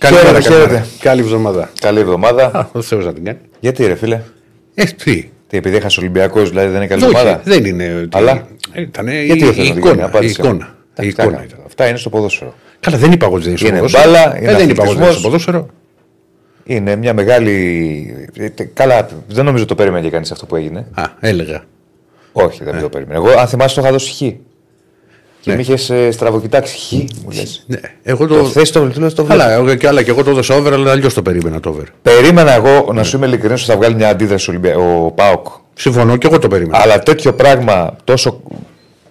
Καλημέρα, Χαίρετε, καλημέρα. Καλή εβδομάδα. Καλή εβδομάδα. Α, ο Θεός να την κάνει. Γιατί ρε φίλε; Ε, τι; Τι, επειδή έχασε Ολυμπιακός, δηλαδή δεν είναι καλή Όχι, εβδομάδα. δεν είναι. ότι- Αλλά; Ήταν Γιατί η, δεν η να την κάνει, εικόνα. Η απάντησε. εικόνα. Η Εντάξει, εικόνα τα- ήταν. Αυτά είναι στο ποδόσφαιρο. Καλά, δεν είπα εγώ ότι δεν είναι στο Είναι ποδόσφαιρο. μπάλα, Ε, είναι δεν είπα εγώ ότι δεν είναι στο αθλητισμός. ποδόσφαιρο. Είναι μια μεγάλη. ε, τε- Καλά, δεν νομίζω το περίμενε και κανείς αυτό που έγινε. Α, έλεγα. Όχι, δεν το περίμενε. Εγώ, αν θυμάσαι, το είχα δώσει χ. Και Ναι. με είχε στραβοκοιτάξεις χ, μου λες. Ναι, εγώ Το το. θες το βελτίω, το βλέπω. Καλά, εγώ και, άλλα, και εγώ το έδωσα over, αλλά αλλιώς το περίμενα το over. Περίμενα εγώ να σου είμαι ειλικρινής ότι θα βγάλει μια αντίδραση ο Ολυμπια- ο Πάοκ. Συμφωνώ και εγώ το περίμενα. Αλλά τέτοιο πράγμα, τόσο.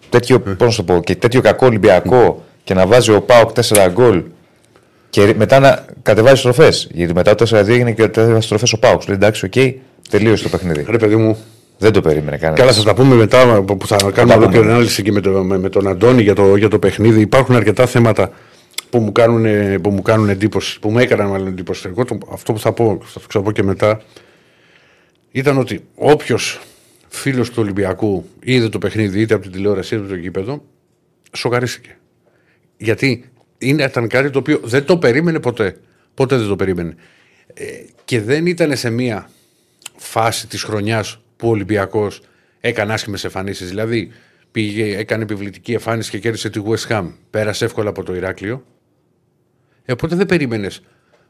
Τέτοιο, πώς να σου το πω, και τέτοιο κακό Ολυμπιακό και να βάζει ο Πάοκ 4 γκολ και μετά να κατεβάζει στροφές. Γιατί μετά το 4-2 έγινε και κατέβασε στροφές ο Πάοκ. Λέει εντάξει, οκ, τελείωσε το παιχνίδι. Ρε παιδί μου, Δεν το περίμενε κανένας. Καλά, θα τα πούμε μετά που θα κάνουμε πούμε. ολόκληρη ανάλυση και με, το, με, με τον Αντώνη για το, για το παιχνίδι. Υπάρχουν αρκετά θέματα που μου κάνουν, που μου κάνουν εντύπωση, που μου έκαναν μάλλον εντύπωση. Εγώ το, αυτό που θα πω, θα το ξαναπώ και μετά, ήταν ότι όποιος φίλος του Ολυμπιακού είδε το παιχνίδι είτε από την τηλεόραση είτε από το γήπεδο, σοκαρίστηκε. Γιατί είναι, ήταν κάτι το οποίο δεν το περίμενε ποτέ. Ποτέ δεν το περίμενε. Ε, και δεν ήταν σε μία φάση της χρονιάς που ο Ολυμπιακός έκανε άσχημες εμφανίσεις. Δηλαδή, πήγε, έκανε επιβλητική εμφάνιση και κέρδισε τη West Ham. Πέρασε εύκολα από το Ηράκλειο. Ε, οπότε δεν περίμενες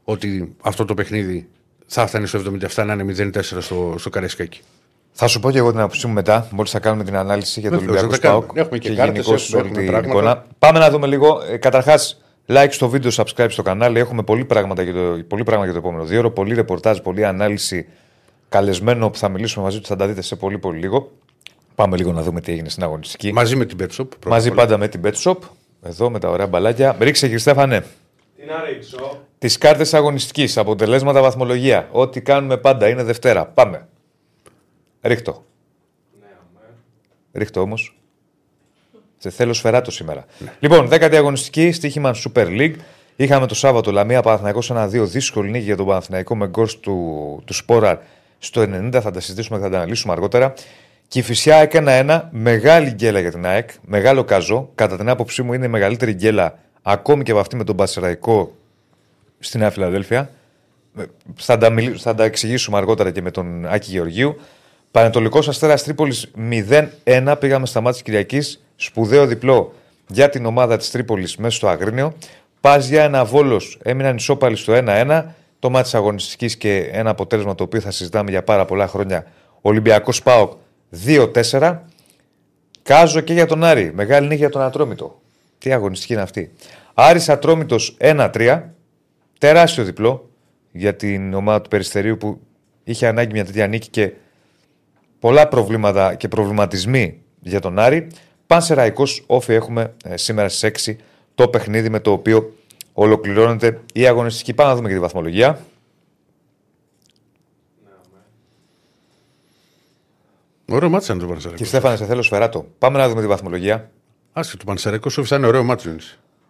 ότι αυτό το παιχνίδι θα φτάνει στο 77 να είναι 0-4 στο, στο Καρεσκάκι. Θα σου πω και εγώ την άποψή μου μετά, μόλις θα κάνουμε την ανάλυση για το Βεβαίως, Ολυμπιακό θα τα κάνουμε. Σπάουκ. Έχουμε και κάρτες, γενικώς έχουμε- όλη έχουμε την πράγματα. εικόνα. Πάμε να δούμε λίγο. Ε, Καταρχάς, like στο βίντεο, subscribe στο κανάλι. Έχουμε πολύ πράγματα για το, πολύ πράγμα για το επόμενο δύο ώρο. Πολύ ρεπορτάζ, πολλή ανάλυση. Καλεσμένο που θα μιλήσουμε μαζί του, θα τα δείτε σε πολύ πολύ λίγο. Πάμε λίγο να δούμε τι έγινε στην αγωνιστική. Μαζί με την Betshop. πρώτα Μαζί απ' όλα. πάντα με την Bet Shop. Εδώ με τα ωραία μπαλάκια. Ρίξε κύριε Στέφανε. Τι να ρίξω. Τις κάρτες αγωνιστικής, αποτελέσματα, βαθμολογία. Ό,τι κάνουμε πάντα είναι Δευτέρα. Πάμε. Ρίχτω. Ρίχτω όμως. Σε θέλω σφαιράτο σήμερα. Λοιπόν, δέκατη αγωνιστική, στοίχημα Super League. Είχαμε το Σάββατο Λαμία Παναθηναϊκός 1-2 δύσκολη νίκη για τον Παναθηναϊκό με γκολ του, του Σπόραρ στο 90. Θα τα συζητήσουμε και θα τα αναλύσουμε αργότερα. Και η Φυσιά έκανε ένα μεγάλη γκέλα για την ΑΕΚ. Μεγάλο καζό. Κατά την άποψή μου είναι η μεγαλύτερη γκέλα ακόμη και από αυτή με τον Πασεραϊκό στη Νέα Φιλαδέλφια. Ε, Θα τα, μιλ- θα τα εξηγήσουμε αργότερα και με τον Άκη Γεωργίου. Πανετολικός Αστέρας Τρίπολης 0-1. Πήγαμε στα μάτια Κυριακής. Σπουδαίο διπλό για την ομάδα της Τρίπολης μέσα στο Αγρίνιο. Πα για ένα βόλος. Έμειναν ισόπαλοι στο 1-1. Το μάτι αγωνιστικής και ένα αποτέλεσμα το οποίο θα συζητάμε για πάρα πολλά χρόνια. Ολυμπιακός Πάοκ 2-4. Κάζο και για τον Άρη. Μεγάλη νύχια για τον Ατρόμητο. Τι αγωνιστική είναι αυτή. Άρης Ατρόμητος 1-3. Τεράστιο διπλό για την ομάδα του Περιστερίου που είχε ανάγκη μια τέτοια νίκη και πολλά προβλήματα και προβληματισμοί για τον Άρη. Πανσεραϊκός όφη έχουμε ε, σήμερα στις 6 το παιχνίδι με το οποίο ολοκληρώνεται η αγωνιστική. Πάμε να δούμε και τη βαθμολογία. Ωραίο μάτσο είναι το Και Πανσεραϊκό. Στέφανε, σε θέλω σφαιράτο. Πάμε να δούμε τη βαθμολογία. Άσε το Πανσεραϊκό σου είναι ωραίο μάτσο. είναι.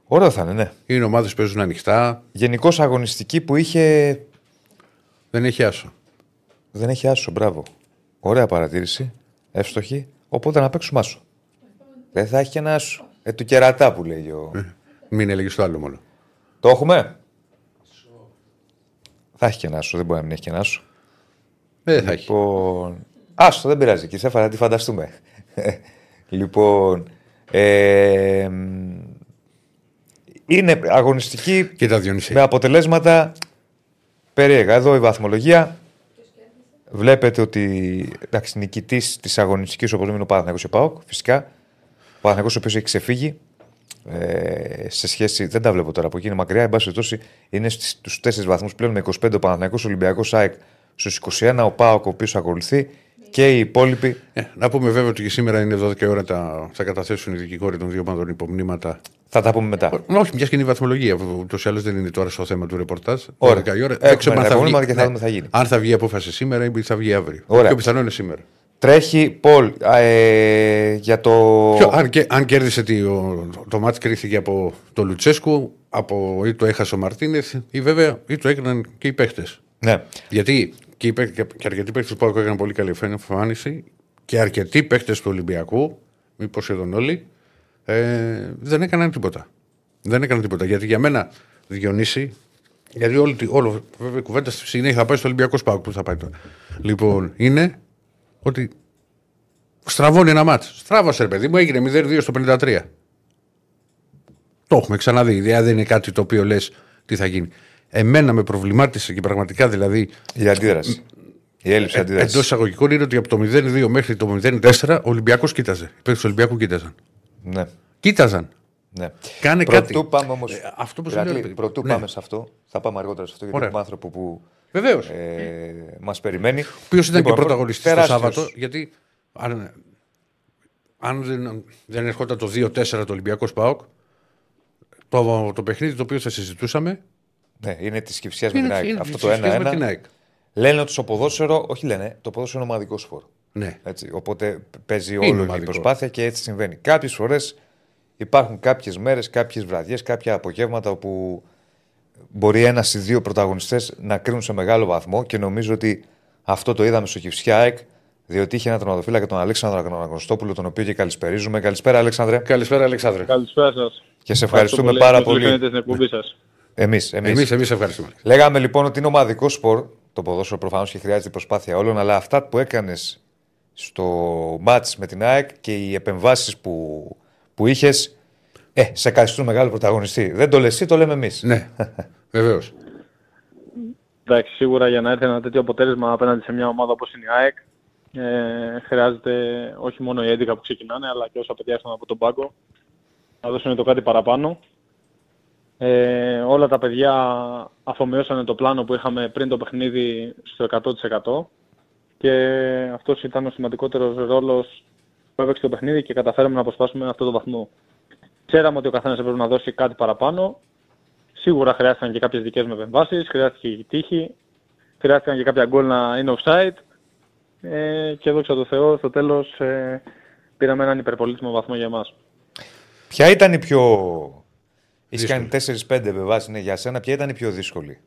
Ωραίο θα είναι, ναι. Είναι ομάδες που παίζουν ανοιχτά, Γενικώς αγωνιστική που είχε. δεν έχει άσο. Δεν έχει άσο, μπράβο. Ωραία παρατήρηση. Εύστοχη. Οπότε να παίξουμε άσο. Δεν θα έχει και ένα άσο. Ε, του κερατά που λέει ο. Μην έλεγες το άλλο μόνο. Το έχουμε; Θα έχει και ένα άσο, δεν μπορεί να μην έχει και ένα άσο. Ε, Δεν θα έχει. Λοιπόν. Άστο, δεν πειράζει. Και σε να τη φανταστούμε. λοιπόν. Ε, μ, είναι αγωνιστική Κοίτα Διονύση. με αποτελέσματα περίεργα. Εδώ η βαθμολογία. Βλέπετε ότι εντάξει, νικητής της αγωνιστικής όπως είναι ο Παναθηναϊκός και ο Πάοκ. Φυσικά. Ο Παναθηναϊκός ο οποίος έχει ξεφύγει. Ε, σε σχέση, δεν τα βλέπω τώρα από εκεί, είναι μακριά. Εν πάση περιπτώσει, είναι στους 4 βαθμούς πλέον με 25 ο Παναθηναϊκός, ο Ολυμπιακός ΑΕΚ στους 21, ο Πάοκ ο οποίος ακολουθεί και οι υπόλοιποι. Ε, να πούμε βέβαια ότι και σήμερα είναι 12 η ώρα τα, θα καταθέσουν οι δικηγόροι των δύο ομάδων υπομνήματα. Θα τα πούμε μετά. Ε, Όχι, μια και είναι η βαθμολογία. Ούτως ή άλλως δεν είναι τώρα στο θέμα του ρεπορτάζ. Ωραία. 12 η ώρα. Έχουμε Δεν ξέρουμε αν τα θα, βγει, υπομνήματα και θα ναι, δούμε τι θα γίνει. αν θα βγει η απόφαση σήμερα ή θα βγει αύριο. Ωραία. Πιο πιθανό είναι σήμερα. Τρέχει Πολ ε, για το. Ποιο, αν, και, αν κέρδισε τη, ο, το μάτς κρίθηκε από το Λουτσέσκου, από, ή το έχασε ο Μαρτίνεθ, ή βέβαια ή το έκαναν και οι παίχτε. Ναι. Γιατί και, οι παίκτες- και αρκετοί παίχτε του Πάουκ έκαναν πολύ καλή εμφάνιση και αρκετοί παίχτε του Ολυμπιακού, μήπως σχεδόν όλοι, ε, δεν έκαναν τίποτα. Δεν έκαναν τίποτα. Γιατί για μένα, Διονύση, Γιατί όλη, τη- όλο, βέβαια η κουβέντα στη συνέχεια θα πάει στο Ολυμπιακός Σπάουκ που θα πάει τώρα. Λοιπόν, είναι ότι στραβώνει ένα μάτς. Στράβωσε, ρε παιδί μου, έγινε 0-2 στο 53. Το έχουμε ξαναδεί. Δηλαδή δεν είναι κάτι το οποίο λες τι θα γίνει. Εμένα με προβλημάτισε και πραγματικά δηλαδή Η αντίδραση. Η έλλειψη εντό αντίδρασης. εισαγωγικών είναι ότι από το 0-2 μέχρι το 0-4 ο Ολυμπιακός κοίταζε. Οι παίκτες του Ολυμπιακού κοίταζαν. Ναι. Κοίταζαν. Ναι. Κάνε Πρωτού κάτι. πάμε όμω. Ε, αυτό που σου λέω, ρε παιδί. Πρωτού Ναι. πάμε σε αυτό. Θα πάμε αργότερα σε αυτό γιατί Ωραία. έχουμε άνθρωπο που Βεβαίως. ε, μας περιμένει. Ο οποίος ήταν Λοιπόν, και πρωταγωνιστής το τεράστιος. Σάββατο, γιατί αν, αν δεν, δεν ερχόταν το 2-4 το Ολυμπιακός Σπάοκ, το, το παιχνίδι το οποίο θα συζητούσαμε Ναι, είναι της κυψιάς με είναι, την ΑΕΚ. είναι Αυτό της το σχέσης με την 1-1. ΑΕΚ. Λένε ότι στο ποδόσφαιρο, όχι λένε, το ποδόσφαιρο είναι ομαδικό σπορ. Ναι. Έτσι, οπότε παίζει Είναι όλο η ομαδικό. προσπάθεια και έτσι συμβαίνει. Κάποιες φορές υπάρχουν κάποιες μέρες, κάποιες βραδιές, κάποια απογεύματα όπου μπορεί ένας ή δύο πρωταγωνιστές να κρίνουν σε μεγάλο βαθμό και νομίζω ότι αυτό το είδαμε στο Κυψιά ΑΕΚ, διότι είχε ένα τερματοφύλακα τον Αλέξανδρο Αγνωστόπουλο, τον οποίο και καλησπερίζουμε. Καλησπέρα, Αλέξανδρε. Καλησπέρα, Αλεξάνδρε. Καλησπέρα σας. Και σε ευχαριστούμε πάρα πολύ. Φαίνεται στην εκπομπή σας. Εμείς, εμείς. Εμείς εμείς ευχαριστούμε. Λέγαμε λοιπόν ότι είναι ομαδικό σπορ το ποδόσφαιρο προφανώς και χρειάζεται η προσπάθεια όλων, αλλά αυτά που έκανες στο μάτ με την ΑΕΚ και οι επεμβάσεις που, που είχες, ε, σε καθιστούν μεγάλο πρωταγωνιστή. Δεν το λες εσύ, το λέμε εμείς. Ναι, βεβαίως. Εντάξει, σίγουρα για να έρθει ένα τέτοιο αποτέλεσμα απέναντι σε μια ομάδα όπως είναι η ΑΕΚ ε, χρειάζεται όχι μόνο οι 11 που ξεκινάνε αλλά και όσα παιδιά έρθουν από τον πάγκο να δώσουν το κάτι παραπάνω. Ε, όλα τα παιδιά αφομοιώσανε το πλάνο που είχαμε πριν το παιχνίδι στο 100% και αυτός ήταν ο σημαντικότερος ρόλος που έπαιξε το παιχνίδι και καταφέραμε να αποσπάσουμε αυτό το βαθμό. Ξέραμε ότι ο καθένας έπρεπε να δώσει κάτι παραπάνω. Σίγουρα χρειάστηκαν και κάποιες δικές μου επεμβάσεις, χρειάστηκε και η τύχη, χρειάστηκαν και κάποια γκολ να είναι offside ε, και δόξα τω Θεώ στο τέλος ε, πήραμε έναν υπερπολίτημο βαθμό για εμάς. Ποια ήταν η πιο. Έχει Δύσκολη. κάνει 4-5 επεμβάσεις ναι, για σένα, ποια ήταν η πιο δύσκολη;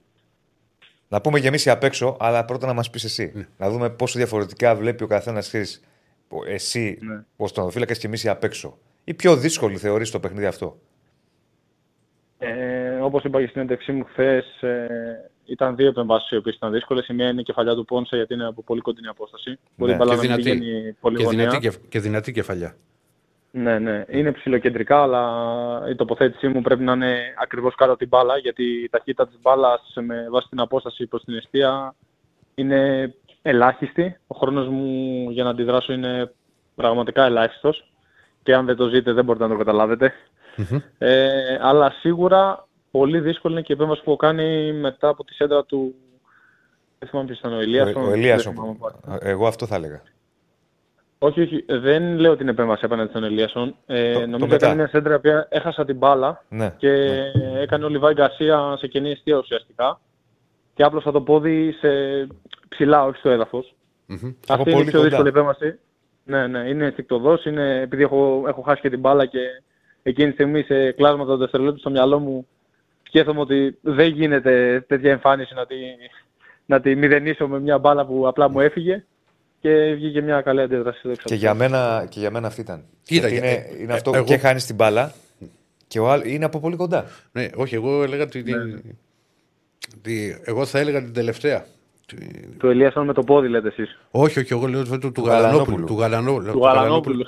Να πούμε και εμείς απ' έξω, αλλά πρώτα να μας πεις εσύ. Ναι. Να δούμε πόσο διαφορετικά βλέπει ο καθένας εσύ Ναι. ω tonοφύλακα και εμείς απ' έξω. Η πιο δύσκολη θεωρείς το παιχνίδι αυτό; Ε, όπως είπα και στην έντευξή μου χθες, ε, ήταν δύο επεμβάσεις οι οποίες ήταν δύσκολες. Η μία είναι η κεφαλιά του Πόνσε γιατί είναι από πολύ κοντινή απόσταση. Μπορεί Ναι, η μπάλα Και να μην δυνατή, πηγαίνει πολύ και, γωνία. δυνατή, κεφ- και δυνατή κεφαλιά. Ναι, ναι. Είναι ψηλοκεντρικά, αλλά η τοποθέτησή μου πρέπει να είναι ακριβώς κάτω από την μπάλα, γιατί η ταχύτητα της μπάλας με βάση την απόσταση προς την αιστεία είναι ελάχιστη. Ο χρόνος μου για να αντιδράσω είναι πραγματικά ελάχιστος και αν δεν το ζείτε δεν μπορείτε να το καταλάβετε. Ε, αλλά σίγουρα πολύ δύσκολη είναι και η επέμβαση που έχω κάνει μετά από τη σέντρα του... Δεν θυμάμαι ποιος ήταν ο Ηλίας. ο, ο Ελίας, δεν θυμάμαι πάλι. εγώ αυτό θα έλεγα. Όχι, όχι. Δεν λέω την επέμβαση απέναντι στον Ελίασον. Ε, Το- το νομίζω μετά. έκανε μια σέντρα που έχασα την μπάλα Ναι. και έκανε ο Λιβάη Γκαρσία σε κενή αιστεία ουσιαστικά και άπλωσα το πόδι σε ψηλά, όχι στο έδαφος. Μμμ. Από Αυτή είναι πολύ η πιο κοντά. δύσκολη επέμβαση. Ναι, ναι, είναι ενστικτοδός, είναι επειδή έχω, έχω χάσει και την μπάλα και εκείνη τη στιγμή σε κλάσματα των δευτερολέπτων στο μυαλό μου σκέφτομαι ότι δεν γίνεται τέτοια εμφάνιση να τη, να τη μηδενίσω με μια μπάλα που απλά μου έφυγε και βγήκε μια καλή αντίδραση. δόξα Και τω για, μένα, και για μένα αυτή ήταν. Κοίτα, Γιατί ε, είναι, ε, είναι ε, αυτό εγώ- και χάνεις την μπάλα και ο άλλο είναι από πολύ κοντά. Ναι, όχι, εγώ έλεγα ότι. Ναι. ότι- εγώ θα έλεγα την τελευταία. Του Ελίασον με το πόδι λέτε εσείς. Όχι, όχι, εγώ λέω του, του, του Γαλανόπουλου. Γαλανόπουλου. Του, Γαλανό, Του Γαλανόπουλου.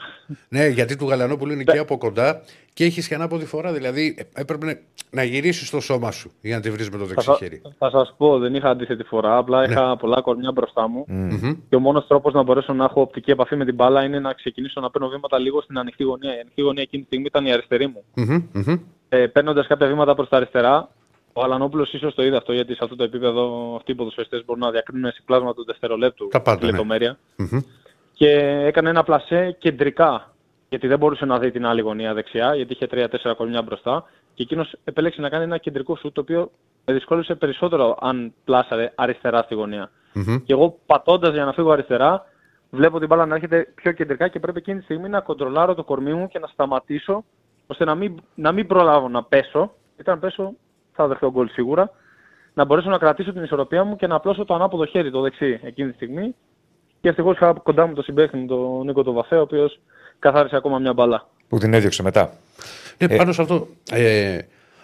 Ναι, γιατί του Γαλανόπουλου είναι και από κοντά και έχει και ανάποδη φορά. Δηλαδή ε, έπρεπε να- να γυρίσεις το σώμα σου για να τη βρεις με το δεξί Θα, χέρι. θα σας πω, δεν είχα αντίθετη φορά, απλά είχα πολλά κορμιά μπροστά μου και ο μόνος τρόπος να μπορέσω να έχω οπτική επαφή με την μπάλα είναι να ξεκινήσω να παίρνω βήματα λίγο στην ανοιχτή γωνία. Η ανοιχτή γωνία εκείνη τη στιγμή ήταν η αριστερή μου. Μμμ, μμμ. Ε, Παίρνοντας κάποια βήματα προς τα αριστερά, ο Αλανόπουλος ίσως το είδε αυτό, γιατί σε αυτό το επίπεδο αυτοί οι ποδοσφαιριστές μπορούν να διακρίνουν σε πλάσμα του δευτερολέπτου Τα πάντα, τη ναι. λεπτομέρεια. Μμμ. Και έκανε ένα πλασέ κεντρικά, γιατί δεν μπορούσε να δει την άλλη γωνία δεξιά, γιατί είχε 3-4 κορμιά μπροστά. Και εκείνος επέλεξε να κάνει ένα κεντρικό σου, το οποίο με δυσκόλυσε περισσότερο αν πλάσαρε αριστερά στη γωνία. Μμμ. Και εγώ πατώντας για να φύγω αριστερά, βλέπω την μπάλα να έρχεται πιο κεντρικά και πρέπει εκείνη τη στιγμή να κοντρολάρω το κορμί μου και να σταματήσω, ώστε να μην, να μην προλάβω να πέσω. Γιατί αν πέσω θα δεχτώ γκολ σίγουρα. Να μπορέσω να κρατήσω την ισορροπία μου και να απλώσω το ανάποδο χέρι, το δεξί, εκείνη τη στιγμή. Και ευτυχώς είχα κοντά μου το συμπαίχτη μου, τον Νίκο τον Βαθέο, ο οποίος καθάρισε ακόμα μια μπάλα. Που την έδιωξε μετά. Ναι, πάνω σε αυτό. Ε,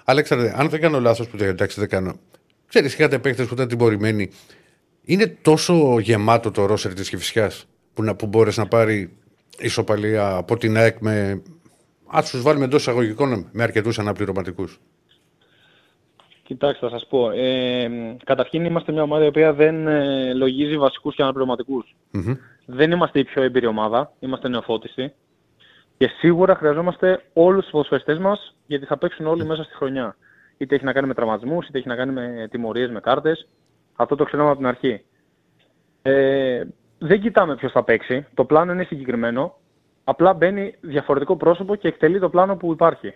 Αλέξανδρε, αν δεν κάνω λάθος, που δεν- εντάξει δεν κάνω. ξέρεις, είχατε παίχτε που ήταν τιμωρημένοι. Είναι τόσο γεμάτο το ρόσερ της Κυφυσιάς που, να, που μπορεί να πάρει ισοπαλία από την ΑΕΚ με. Α τους βάλουμε εντός εισαγωγικών με αρκετούς αναπληρωματικούς. Κοιτάξτε, θα σας πω. Ε, καταρχήν είμαστε μια ομάδα η οποία δεν ε, λογίζει βασικούς και αναπληρωματικούς. Mm-hmm. Δεν είμαστε η πιο εμπειρή ομάδα. Είμαστε νεοφώτιστοι. Και σίγουρα χρειαζόμαστε όλους τους ποδοσφαιριστές μας γιατί θα παίξουν όλοι μέσα στη χρονιά. Είτε έχει να κάνει με τραυματισμούς, είτε έχει να κάνει με τιμωρίες, με κάρτες. Αυτό το ξέρουμε από την αρχή. Ε, δεν κοιτάμε ποιος θα παίξει. Το πλάνο είναι συγκεκριμένο. Απλά μπαίνει διαφορετικό πρόσωπο και εκτελεί το πλάνο που υπάρχει.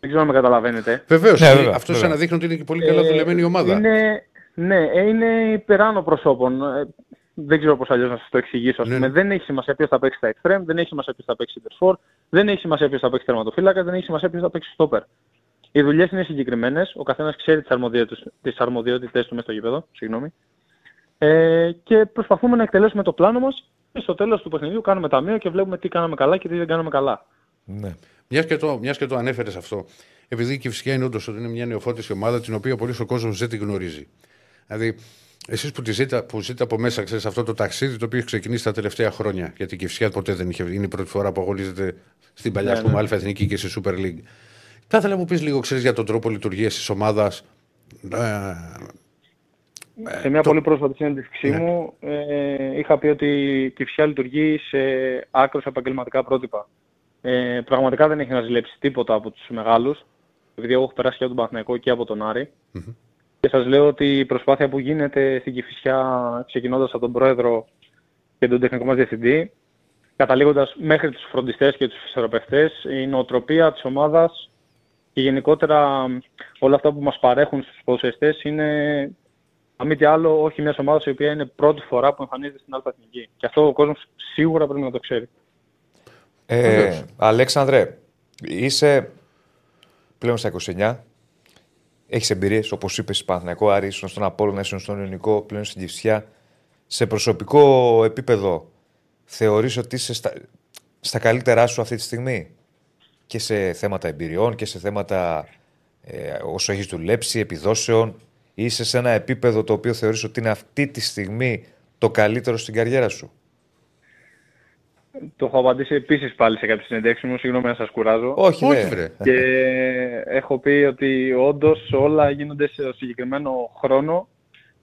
Δεν ξέρω αν με καταλαβαίνετε. Βεβαίως. Ναι, αυτός σαν να δείχνει ότι είναι και πολύ καλά δουλεμένη η ομάδα. Είναι, ναι, ε, είναι υπεράνω προσώπων. Ε, δεν ξέρω πώς αλλιώς να σας το εξηγήσω. Ναι. Δεν έχει σημασία ποιος θα παίξει στα extreme, δεν έχει σημασία ποιος θα παίξει interfor, δεν έχει σημασία ποιος θα παίξει τερματοφύλακα, δεν έχει σημασία ποιος θα παίξει stopper. Οι δουλειές είναι συγκεκριμένες, ο καθένας ξέρει τις αρμοδιότητε του μέσα στο γήπεδο. Συγγνώμη. Ε, και προσπαθούμε να εκτελέσουμε το πλάνο μας και στο τέλος του παιχνιδιού κάνουμε ταμείο και βλέπουμε τι κάναμε καλά και τι δεν κάναμε καλά. Ναι. Μιας και το, μιας και το ανέφερες αυτό, επειδή η Κυφσιά είναι όντω ότι είναι μια νεοφώτιση ομάδα την οποία πολύ ο κόσμος δεν τη γνωρίζει. Δηλαδή, εσείς που, ζείτε, που ζείτε από μέσα, ξέρεις αυτό το ταξίδι το οποίο έχει ξεκινήσει τα τελευταία χρόνια. Γιατί η Κυφσιά ποτέ δεν είχε. Είναι η πρώτη φορά που αγωνίζεται στην παλιά ναι, ναι. Αλφα Εθνική και στη Super League. Θα ήθελα να μου πεις λίγο, ξέρεις, για τον τρόπο λειτουργίας της ομάδας. Ε, σε μια το... πολύ πρόσφατη συνέντευξή ναι. μου ε, είχα πει ότι η Κυφσιά λειτουργεί σε άκρως επαγγελματικά πρότυπα. Ε, πραγματικά δεν έχει να ζηλέψει τίποτα από τους μεγάλους, επειδή έχω περάσει και από τον Παναθηναϊκό και από τον Άρη. Mm-hmm. Και σας λέω ότι η προσπάθεια που γίνεται στην Κηφισιά, ξεκινώντας από τον Πρόεδρο και τον τεχνικό μας διευθυντή, καταλήγοντας μέχρι τους φροντιστές και τους φυσιοθεραπευτές, η νοοτροπία της ομάδας και γενικότερα όλα αυτά που μας παρέχουν στους ποδοσφαιριστές είναι, αν μη τι άλλο, όχι μιας ομάδας η οποία είναι πρώτη φορά που εμφανίζεται στην Αλφα Και αυτό ο κόσμος σίγουρα πρέπει να το ξέρει. Ε, Αλέξανδρε, είσαι πλέον στα 29. Έχεις εμπειρίες, όπως είπες, Παναθηναϊκό, Άρη, ήσουν στον Απόλυνα, ήσουν στον Ιωνικό, πλέον στην Κυφσιά. Σε προσωπικό επίπεδο, θεωρείς ότι είσαι στα, στα καλύτερά σου αυτή τη στιγμή; Και σε θέματα εμπειριών και σε θέματα ε, όσο έχεις δουλέψει, επιδόσεων. Είσαι σε ένα επίπεδο το οποίο θεωρείς ότι είναι αυτή τη στιγμή το καλύτερο στην καριέρα σου; Το έχω απαντήσει επίσης πάλι σε κάποιες συνεντεύξεις μου, συγγνώμη να σας κουράζω. Όχι, Όχι βρε. Και έχω πει ότι όντως όλα γίνονται σε συγκεκριμένο χρόνο.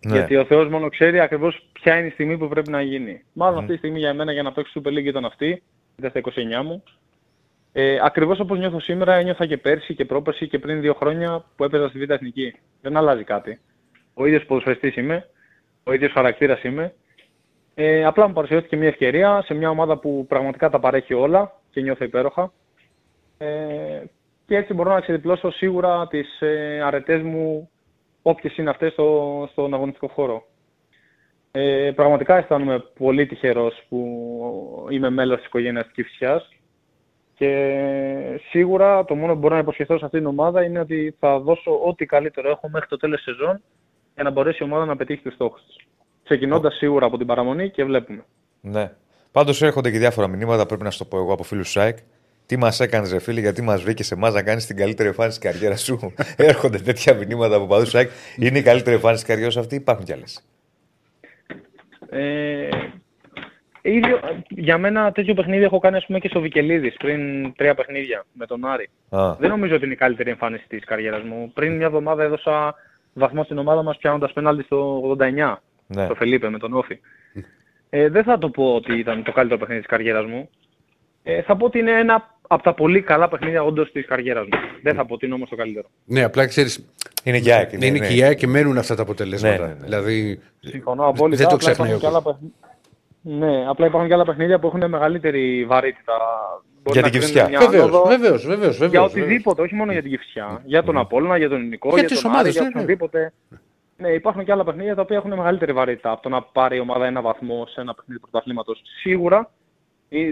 Ναι. Γιατί ο Θεός μόνο ξέρει ακριβώς ποια είναι η στιγμή που πρέπει να γίνει. Μάλλον αυτή τη στιγμή για μένα για να παίξω Super League ήταν αυτή, ήταν στα 29 μου. Ε, Ακριβώς όπως νιώθω σήμερα, ένιωθα και πέρσι και πρόπερσι και πριν δύο χρόνια που έπαιζα στη Β' Εθνική. Δεν αλλάζει κάτι. Ο ίδιος ποδοσφαιριστής είμαι, ο ίδιος χαρακτήρας είμαι ε, απλά μου παρουσιάστηκε μια ευκαιρία σε μια ομάδα που πραγματικά τα παρέχει όλα και νιώθω υπέροχα. Ε, και έτσι μπορώ να ξεδιπλώσω σίγουρα τις ε, αρετές μου όποιες είναι αυτές στο, στον αγωνιστικό χώρο. Ε, πραγματικά αισθάνομαι πολύ τυχερός που είμαι μέλος της οικογένειας της Κυφσιάς και σίγουρα το μόνο που μπορώ να υποσχεθώ σε αυτήν την ομάδα είναι ότι θα δώσω ό,τι καλύτερο έχω μέχρι το τέλος σεζόν για να μπορέσει η ομάδα να πετύχει τους στόχους της. Ξεκινώντας σίγουρα από την παραμονή και βλέπουμε. Ναι. Πάντως έρχονται και διάφορα μηνύματα, πρέπει να σου το πω εγώ από φίλους ΣΑΕΚ. Τι μας έκανες, ρε φίλε, γιατί μας βρήκες εμάς να κάνεις την καλύτερη εμφάνιση της καριέρας σου. έρχονται τέτοια μηνύματα από παδούς ΣΑΕΚ. Είναι η καλύτερη εμφάνιση της καριέρας σου αυτή, υπάρχουν κι άλλες. Ε, ίδιο, για μένα τέτοιο παιχνίδι έχω κάνει ας πούμε, και στο Βικελίδης πριν τρία παιχνίδια με τον Άρη. Α. Δεν νομίζω ότι είναι η καλύτερη εμφάνιση της καριέρας μου. Πριν μια εβδομάδα έδωσα βαθμό στην ομάδα μας πιάνοντας πέναλτι στο 89 ναι. το Φελίπε με τον Όφη. Ε, δεν θα το πω ότι ήταν το καλύτερο παιχνίδι της καριέρας μου. Ε, θα πω ότι είναι ένα από τα πολύ καλά παιχνίδια όντως της καριέρας μου. Δεν θα πω ότι είναι όμως το καλύτερο. Ναι, απλά ξέρεις. Είναι και ΑΕΚ. Είναι, είναι ναι. και η και μένουν αυτά τα αποτελέσματα. Ναι, ναι, ναι. Δηλαδή. Συμφωνώ απόλυτα. Δεν το ξεχνάει ο Ναι, απλά υπάρχουν και άλλα παιχνίδια που έχουν μεγαλύτερη βαρύτητα. για την Κυφσιά. Βεβαίως, βεβαίως. Για οτιδήποτε, όχι μόνο για την Κυφσιά. Για τον Απόλυνα, για τον Νικό, για, τον Άρη, για οτιδήποτε. Ναι, υπάρχουν και άλλα παιχνίδια τα οποία έχουν μεγαλύτερη βαρύτητα από το να πάρει η ομάδα ένα βαθμό σε ένα παιχνίδι πρωταθλήματος. Σίγουρα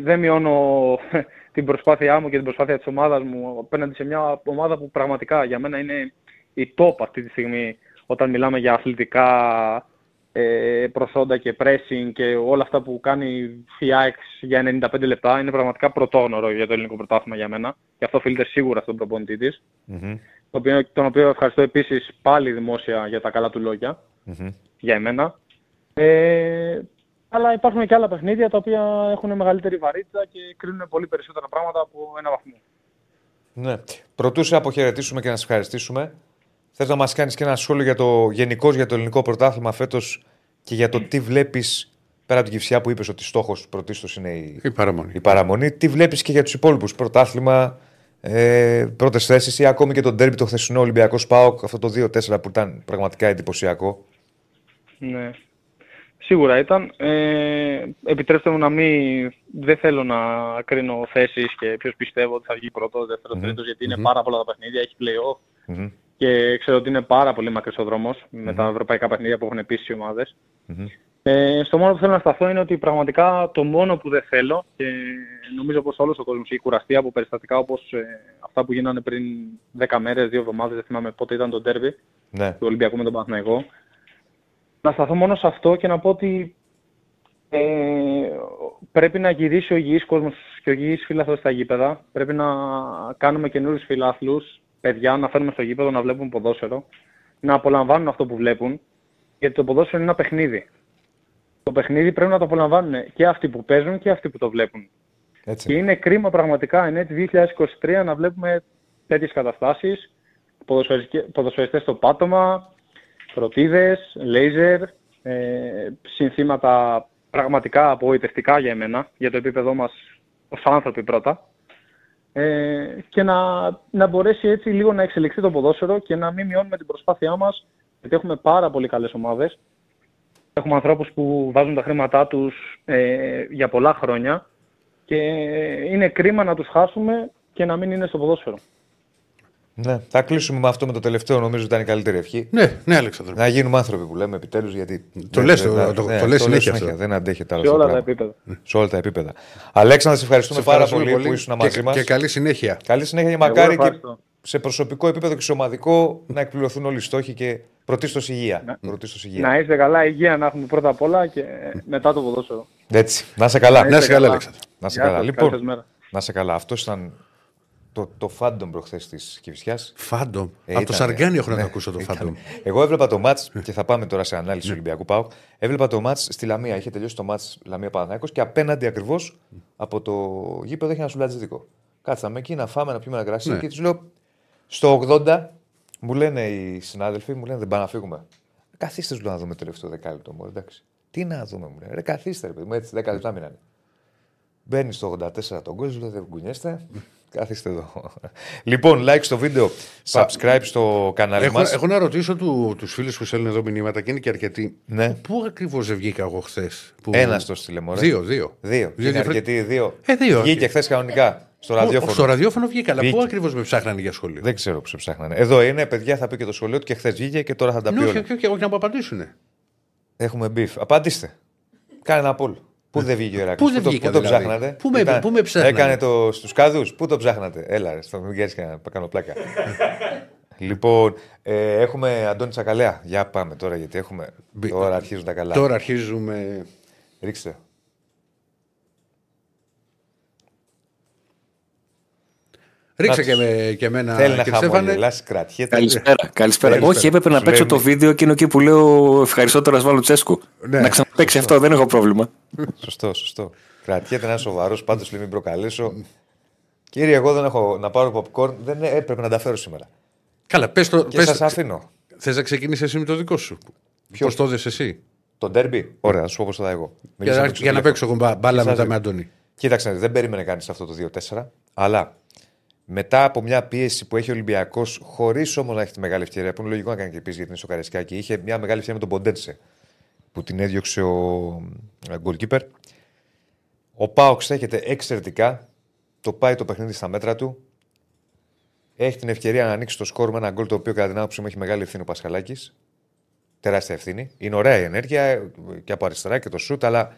δεν μειώνω την προσπάθειά μου και την προσπάθεια της ομάδας μου απέναντι σε μια ομάδα που πραγματικά για μένα είναι η top αυτή τη στιγμή όταν μιλάμε για αθλητικά ε, προσόντα και pressing και όλα αυτά που κάνει η ΑΕΚ για 95 λεπτά είναι πραγματικά πρωτόγνωρο για το ελληνικό πρωτάθλημα για μένα. Και αυτό οφείλεται σίγουρα στον προπονητή της. τον οποίο, τον οποίο ευχαριστώ επίσης πάλι δημόσια για τα καλά του λόγια, Μμμ. για εμένα. Ε, αλλά υπάρχουν και άλλα παιχνίδια τα οποία έχουν μεγαλύτερη βαρύτητα και κρίνουν πολύ περισσότερα πράγματα από ένα βαθμό. Ναι. Πρωτού σε αποχαιρετήσουμε και να σε ευχαριστήσουμε, θες να μας κάνεις και ένα σχόλιο για το γενικώς για το ελληνικό πρωτάθλημα φέτος και για το τι βλέπεις πέρα από την κυφσιά που είπες ότι στόχος πρωτίστως είναι η, Η παραμονή. η παραμονή. Τι βλέπεις και για τους υπόλοιπους. Πρωτάθλημα, ε, πρώτες θέσεις ή ακόμη και τον τέρμπι το χθεσινό Ολυμπιακός Σπάοκ, αυτό το 2-4 που ήταν πραγματικά εντυπωσιακό. Ναι. Σίγουρα ήταν. Ε, επιτρέψτε μου να μην... Δεν θέλω να κρίνω θέσεις και ποιος πιστεύω ότι θα βγει πρώτος, δεύτερος, τρίτος, γιατί είναι πάρα πολλά τα παιχνίδια, έχει play-off Μμμ. και ξέρω ότι είναι πάρα πολύ μακρύς ο δρόμος με τα ευρωπαϊκά παιχνίδια που έχουν επίσης οι ομάδες. Μμμ. Ε, στο μόνο που θέλω να σταθώ είναι ότι πραγματικά το μόνο που δεν θέλω και νομίζω πως όλος ο κόσμος έχει κουραστεί από περιστατικά όπως ε, αυτά που γίνανε πριν 10 μέρες, 2 εβδομάδες, δεν θυμάμαι πότε ήταν το ντέρβι Ναι. του Ολυμπιακού με τον Παναθηναϊκό. Να σταθώ μόνο σε αυτό και να πω ότι ε, πρέπει να γυρίσει ο υγιής κόσμος και ο υγιής φίλαθλος στα γήπεδα. Πρέπει να κάνουμε καινούριους φιλάθλους, παιδιά, να φέρουμε στο γήπεδο να βλέπουν ποδόσφαιρο, να απολαμβάνουν αυτό που βλέπουν, γιατί το ποδόσφαιρο είναι ένα παιχνίδι. Το παιχνίδι πρέπει να το απολαμβάνουν και αυτοί που παίζουν και αυτοί που το βλέπουν. Έτσι. Και είναι κρίμα πραγματικά εν έτη 2023 να βλέπουμε τέτοιες καταστάσεις, ποδοσφαιριστικέ- ποδοσφαιριστές στο πάτωμα, κροτίδες, λέιζερ, ε, συνθήματα πραγματικά απογοητευτικά για εμένα, για το επίπεδό μας ως άνθρωποι πρώτα. Ε, και να, να μπορέσει έτσι λίγο να εξελιχθεί το ποδόσφαιρο και να μην μειώνουμε την προσπάθειά μας, γιατί έχουμε πάρα πολύ καλές ομάδες. Έχουμε ανθρώπους που βάζουν τα χρήματά τους ε, για πολλά χρόνια και είναι κρίμα να τους χάσουμε και να μην είναι στο ποδόσφαιρο. Ναι. Θα κλείσουμε με αυτό με το τελευταίο, νομίζω ήταν η καλύτερη ευχή. Ναι, ναι, Αλέξανδρο. Να γίνουμε άνθρωποι που λέμε επιτέλους. Γιατί Το δεν- λες, δεν- το- το- ναι, το λες συνέχεια αυτό. Δεν αντέχεται άλλο Σε αυτό όλα το τα πράγμα. επίπεδα. Σε όλα τα επίπεδα. Αλέξανδρα, σε ευχαριστούμε Σε πάρα ευχαριστούμε πολύ, που ήσουν και, μαζί μας. και καλή συνέχεια. Καλή συνέχεια και μακάρι και ευχαριστώ. σε προσωπικό επίπεδο και σε ομαδικό να εκπληρωθούν όλοι οι στόχοι και πρωτίστω υγεία. Πρωτίστως υγεία. Να είστε καλά, υγεία να έχουμε πρώτα απ' όλα και μετά το ποδόσφαιρο. Έτσι. Να σε καλά. Να είσαι καλά, Αλέξανδρο. Να σε Γεια καλά. σας, Λοιπόν, καλή σας μέρα. να σε καλά. Αυτός ήταν το, το φάντομ προχθές της Κυφσιά. Φάντομ. Ε, Από το ήταν, Σαργκάνι έχω να ναι, το ακούσω το ήταν. φάντομ. Εγώ έβλεπα το μάτς και θα πάμε τώρα σε ανάλυση του Ολυμπιακού Πάουκ. Έβλεπα το μάτς στη Λαμία. Είχε τελειώσει το μάτς Λαμία Παναθηναϊκός και απέναντι ακριβώς από το γήπεδο έχει ένα σουλατζίδικο. Κάτσαμε εκεί να φάμε, να πιούμε ένα κρασί Ναι. και τους λέω στο 80 μου λένε οι συνάδελφοι, μου λένε δεν πάμε να φύγουμε. Καθίστε του να δούμε το τελευταίο δεκάλεπτο μου. Εντάξει. Τι να δούμε, μου λένε. Ρε, καθίστε, ρε, παιδί μου, έτσι 10 λεπτά μείνανε. Μπαίνει στο 84 τον κόσμο, δεν κουνιέστε. Καθίστε εδώ. λοιπόν, like στο βίντεο, subscribe στο κανάλι Έχω, μας. έχω να ρωτήσω του τους φίλους που στέλνουν εδώ μηνύματα και είναι και αρκετοί. Ναι. Πού ακριβώς δεν βγήκα εγώ χθες. Που... Ένας το στείλε μωρέ. Δύο, δύο. Δύο. Δύο Είναι διαφορε- αρκετοί δύο. Ε, δύο. Βγήκε χθες κανονικά στο Πού- ραδιόφωνο. Στο ραδιόφωνο βγήκα, αλλά Βγήκε. πού ακριβώς με ψάχνανε για σχολείο; Δεν ξέρω που σε ψάχνανε. Εδώ είναι, παιδιά, θα πει και το σχολείο του και χθες βγήκε και τώρα θα τα πει Ναι, όχι, όλα. όχι, όχι, όχι, να μου απαντήσουν. Έχουμε μπιφ. Απαντήστε. Κάνε ένα poll. Πού δεν βγήκε ο Εράκλειο. Πού δεν το, βγήκα, πού το δηλαδή; ψάχνατε; Πού με- Ήταν- πού με ψάχνατε; Έκανε το στους κάδους; Πού το ψάχνατε; Έλα, ρε, στο μην και να κάνω πλάκα. λοιπόν, ε, έχουμε Αντώνη Τσακαλέα. Για πάμε τώρα γιατί έχουμε. Μπη- Τώρα αρχίζουν τα καλά. Τώρα αρχίζουμε. Ρίξτε. Ρίξε Εντάξει. και, με, και εμένα. Θέλει να κύριε Στέφανε. χαμογελάσει, κρατιέται. Καλησπέρα. Καλησπέρα. Καλησπέρα. Όχι, έπρεπε να παίξω Καλησπέρα. το βίντεο και είναι εκεί που λέω ευχαριστώ τώρα Σβάλου Τσέσκου. Ναι. να ξαναπέξει αυτό, δεν έχω πρόβλημα. Σωστό, σωστό. Κρατιέται να είναι σοβαρός, πάντως λέει μην προκαλέσω. Κύριε, εγώ δεν έχω να πάρω popcorn, δεν ε, έπρεπε να τα φέρω σήμερα. Καλά, πες το. Και Πες, σας αφήνω. Θες να ξεκινήσεις εσύ με το δικό σου; Ποιο; Πώς το δες εσύ; Το ντέρμπι; Ωραία, θα σου πω πώς θα δω εγώ. Για, Μιλήσαμε να- στο για να τηλέφωνο. παίξω εγώ μπα- μπάλα Και σας μετά λέω. με Αντώνη. Κοίταξε, δεν περίμενε κανείς αυτό το 2-4. Αλλά μετά από μια πίεση που έχει ο Ολυμπιακός, χωρίς όμως να έχει τη μεγάλη ευκαιρία, που είναι λογικό να κάνει και πίεση γιατί είναι στο Καρεσκάκι, είχε μια μεγάλη ευκαιρία με τον Ποντένσε που την έδιωξε ο ε, goalkeeper. Ο Πάοξ στέκεται εξαιρετικά. Το πάει το παιχνίδι στα μέτρα του. Έχει την ευκαιρία να ανοίξει το σκορ με ένα γκολ το οποίο κατά την άποψή μου έχει μεγάλη ευθύνη ο Πασχαλάκης. Τεράστια ευθύνη. Είναι ωραία η ενέργεια ε, και από αριστερά και το σουτ, αλλά